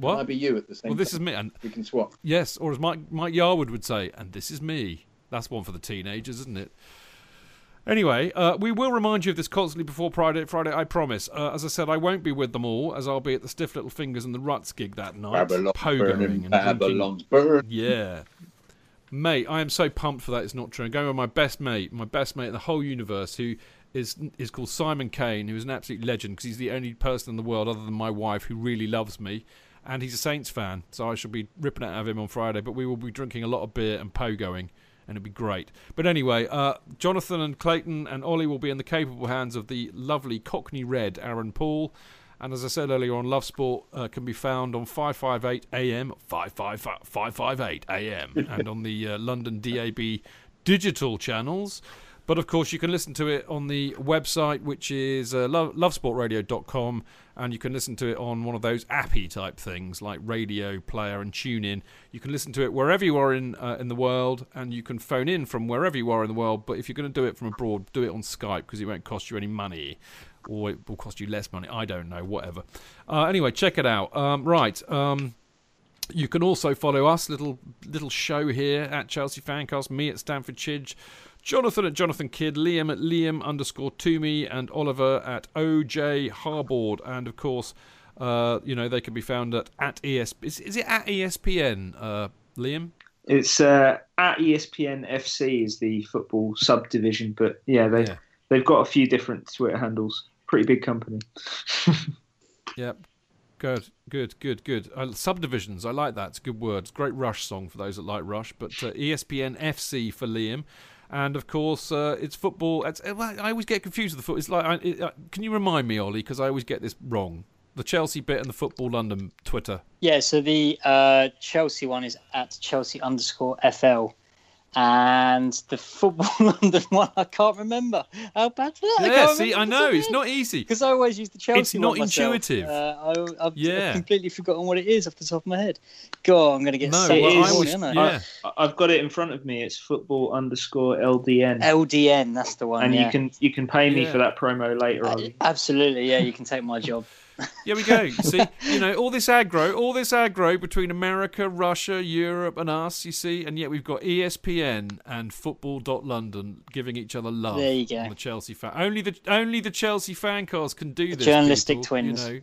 What? might be you at the same Well, this time. is me, and We can swap. Yes, or as Mike, Mike Yarwood would say, and this is me. That's one for the teenagers, isn't it? Anyway, uh, we will remind you of this constantly before Friday. Friday, I promise. Uh, as I said, I won't be with them all, as I'll be at the Stiff Little Fingers and the Ruts gig that night, burning, and. Babylon's burning. Yeah, mate, I am so pumped for that. It's not true. I'm going with my best mate, my best mate in the whole universe, who is is called Simon Kane, who is an absolute legend because he's the only person in the world other than my wife who really loves me. And he's a Saints fan, so I shall be ripping it out of him on Friday. But we will be drinking a lot of beer and pogoing, and it'd be great. But anyway, uh, Jonathan and Clayton and Ollie will be in the capable hands of the lovely Cockney Red Aaron Paul. And as I said earlier on, Love Sport uh, can be found on 558 AM, 558 AM, [laughs] and on the uh, London DAB digital channels. But of course, you can listen to it on the website, which is uh, love, lovesportradio.com, and you can listen to it on one of those appy type things like Radio Player and TuneIn. You can listen to it wherever you are in uh, in the world, and you can phone in from wherever you are in the world. But if you're going to do it from abroad, do it on Skype because it won't cost you any money. Or it will cost you less money. I don't know. Whatever. Uh, anyway, check it out. Um, right. Um, you can also follow us, little little show here at Chelsea Fancast, me at Stamford Chidge, Jonathan at Jonathan Kidd, Liam at Liam underscore Twomey, and Oliver at OJ Harbord. And of course, uh, you know, they can be found at, at ESP. Is, is it at ESPN, uh, Liam? It's uh, at ESPN FC is the football subdivision, but yeah, they Yeah. they've got a few different Twitter handles. Pretty big company. [laughs] Yep. Good, good, good, good. Uh, subdivisions, I like that. It's a good word. It's a great Rush song for those that like Rush. But uh, ESPN FC for Liam. And of course, uh, it's football. It's, uh, I always get confused with the foot. It's like, I, it, uh, can you remind me, Ollie? Because I always get this wrong. The Chelsea bit and the Football London Twitter. Yeah, so the uh, Chelsea one is at Chelsea underscore FL. And the Football [laughs] London one, I can't remember. How bad for that? I Yeah, can't see, I know it's not easy Because I always use the Chelsea It's not myself. intuitive. Uh, I, I've, Yeah. I've completely forgotten what it is off the top of my head. God, I'm going to get No, so well, I this was- morning, aren't I? I, I've got it in front of me. It's football underscore LDN. LDN, that's the one. and yeah. you can you can pay me Yeah. for that promo later on. Absolutely, yeah, you can take my job. Here we go. See, you know, all this aggro, all this aggro between America, Russia, Europe, and us. You see, and yet we've got ESPN and Football.London giving each other love. There you go. on The Chelsea fan. Only the only the Chelsea fan cars can do The this. journalistic people, twins. You know.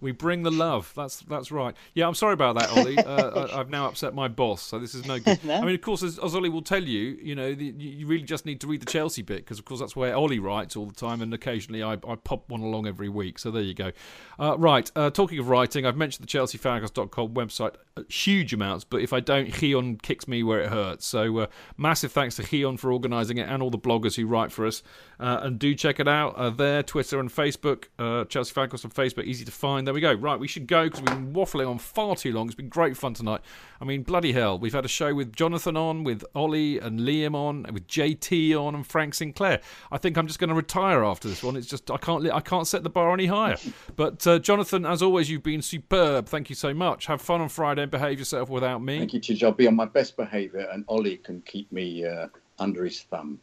We bring the love. That's that's right. Yeah, I'm sorry about that, Ollie. uh, I, [laughs] I've now upset my boss, so this is no good. [laughs] No. I mean, of course, as, as Ollie will tell you, you know, the, you really just need to read the Chelsea bit because, of course, that's where Ollie writes all the time, and occasionally I, I pop one along every week. So there you go. Uh, right. Uh, talking of writing, I've mentioned the ChelseaFancast.com website uh, huge amounts, but if I don't, Heon kicks me where it hurts. So uh, massive thanks to Heon for organising it and all the bloggers who write for us. Uh, and do check it out uh, there, Twitter and Facebook. Uh, Chelsea Fancast on Facebook, easy to find. There we go. Right, we should go because we've been waffling on far too long. It's been great fun tonight. I mean, bloody hell. We've had a show with Jonathan on, with Ollie and Liam on, and with JT on, and Frank Sinclair. I think I'm just going to retire after this one. It's just I can't I can't set the bar any higher. But uh, Jonathan, as always, you've been superb. Thank you so much. Have fun on Friday and behave yourself without me. Thank you, Chidge. I'll be on my best behaviour, and Ollie can keep me uh, under his thumb.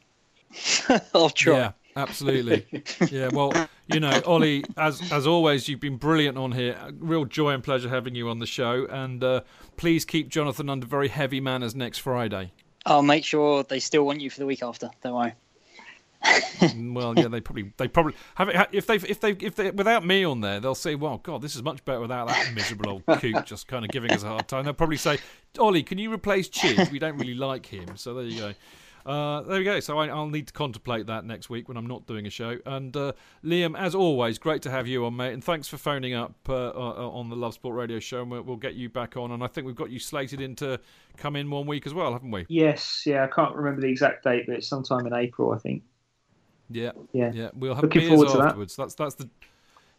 [laughs] I'll try. Yeah, absolutely. yeah, well, you know, Ollie, as as always, you've been brilliant on here. Real joy and pleasure having you on the show. And uh, please keep Jonathan under very heavy manners next Friday. I'll make sure they still want you for the week after. Don't worry. Mm, well, yeah, they probably they probably have it if they if they if they without me on there, they'll say, "Well, God, this is much better without that miserable old [laughs] coot just kind of giving us a hard time." They'll probably say, "Ollie, can you replace Chid? We don't really like him." So there you go. Uh, there we go. So I, I'll need to contemplate that next week when I'm not doing a show. And uh, Liam, as always, great to have you on, mate. And thanks for phoning up uh, uh, on the Love Sport Radio Show. And we'll, we'll get you back on. And I think we've got you slated in to come in one week as well, haven't we? Yes, yeah, I can't remember the exact date, but it's sometime in April, I think. Yeah, Yeah. yeah. We'll have Looking beers forward to that. afterwards. That's that's the.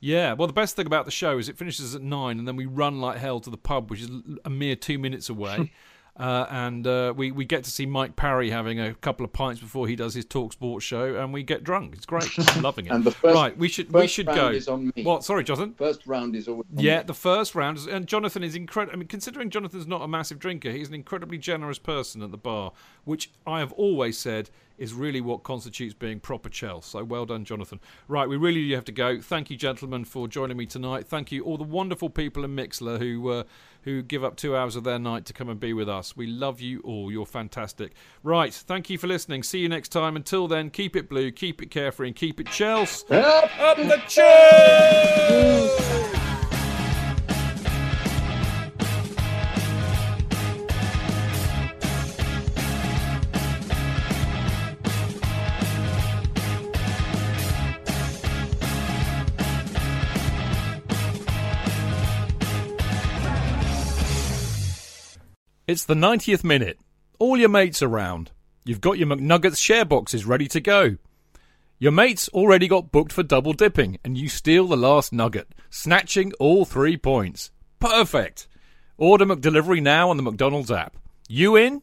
Yeah, well, the best thing about the show is it finishes at nine, and then we run like hell to the pub, which is a mere two minutes away. [laughs] Uh, and uh, we, we get to see Mike Parry having a couple of pints before he does his Talk Sports show, and we get drunk. It's great, [laughs] I'm loving it. And the first- right, we should we should go. is on me. What? Sorry, Jonathan. First round is always on Yeah, me. the first round, is, and Jonathan is incredible. I mean, considering Jonathan's not a massive drinker, he's an incredibly generous person at the bar, which I have always said is really what constitutes being proper Chelsea. So well done, Jonathan. Right, we really do have to go. Thank you, gentlemen, for joining me tonight. Thank you, all the wonderful people in Mixlr who uh, who give up two hours of their night to come and be with us. We love you all. You're fantastic. Right, thank you for listening. See you next time. Until then, keep it blue, keep it carefree, and keep it Chelsea. Up, up the Chelsea! It's the 90th minute. All your mates around. You've got your McNuggets share boxes ready to go. Your mates already got booked for double dipping, and you steal the last nugget, snatching all three points. Perfect! Order McDelivery now on the McDonald's app. You in?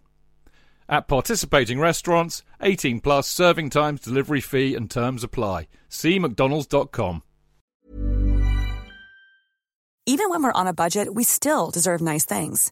At participating restaurants, 18 plus serving times, delivery fee and terms apply. See mcdonalds.com. Even when we're on a budget, we still deserve nice things.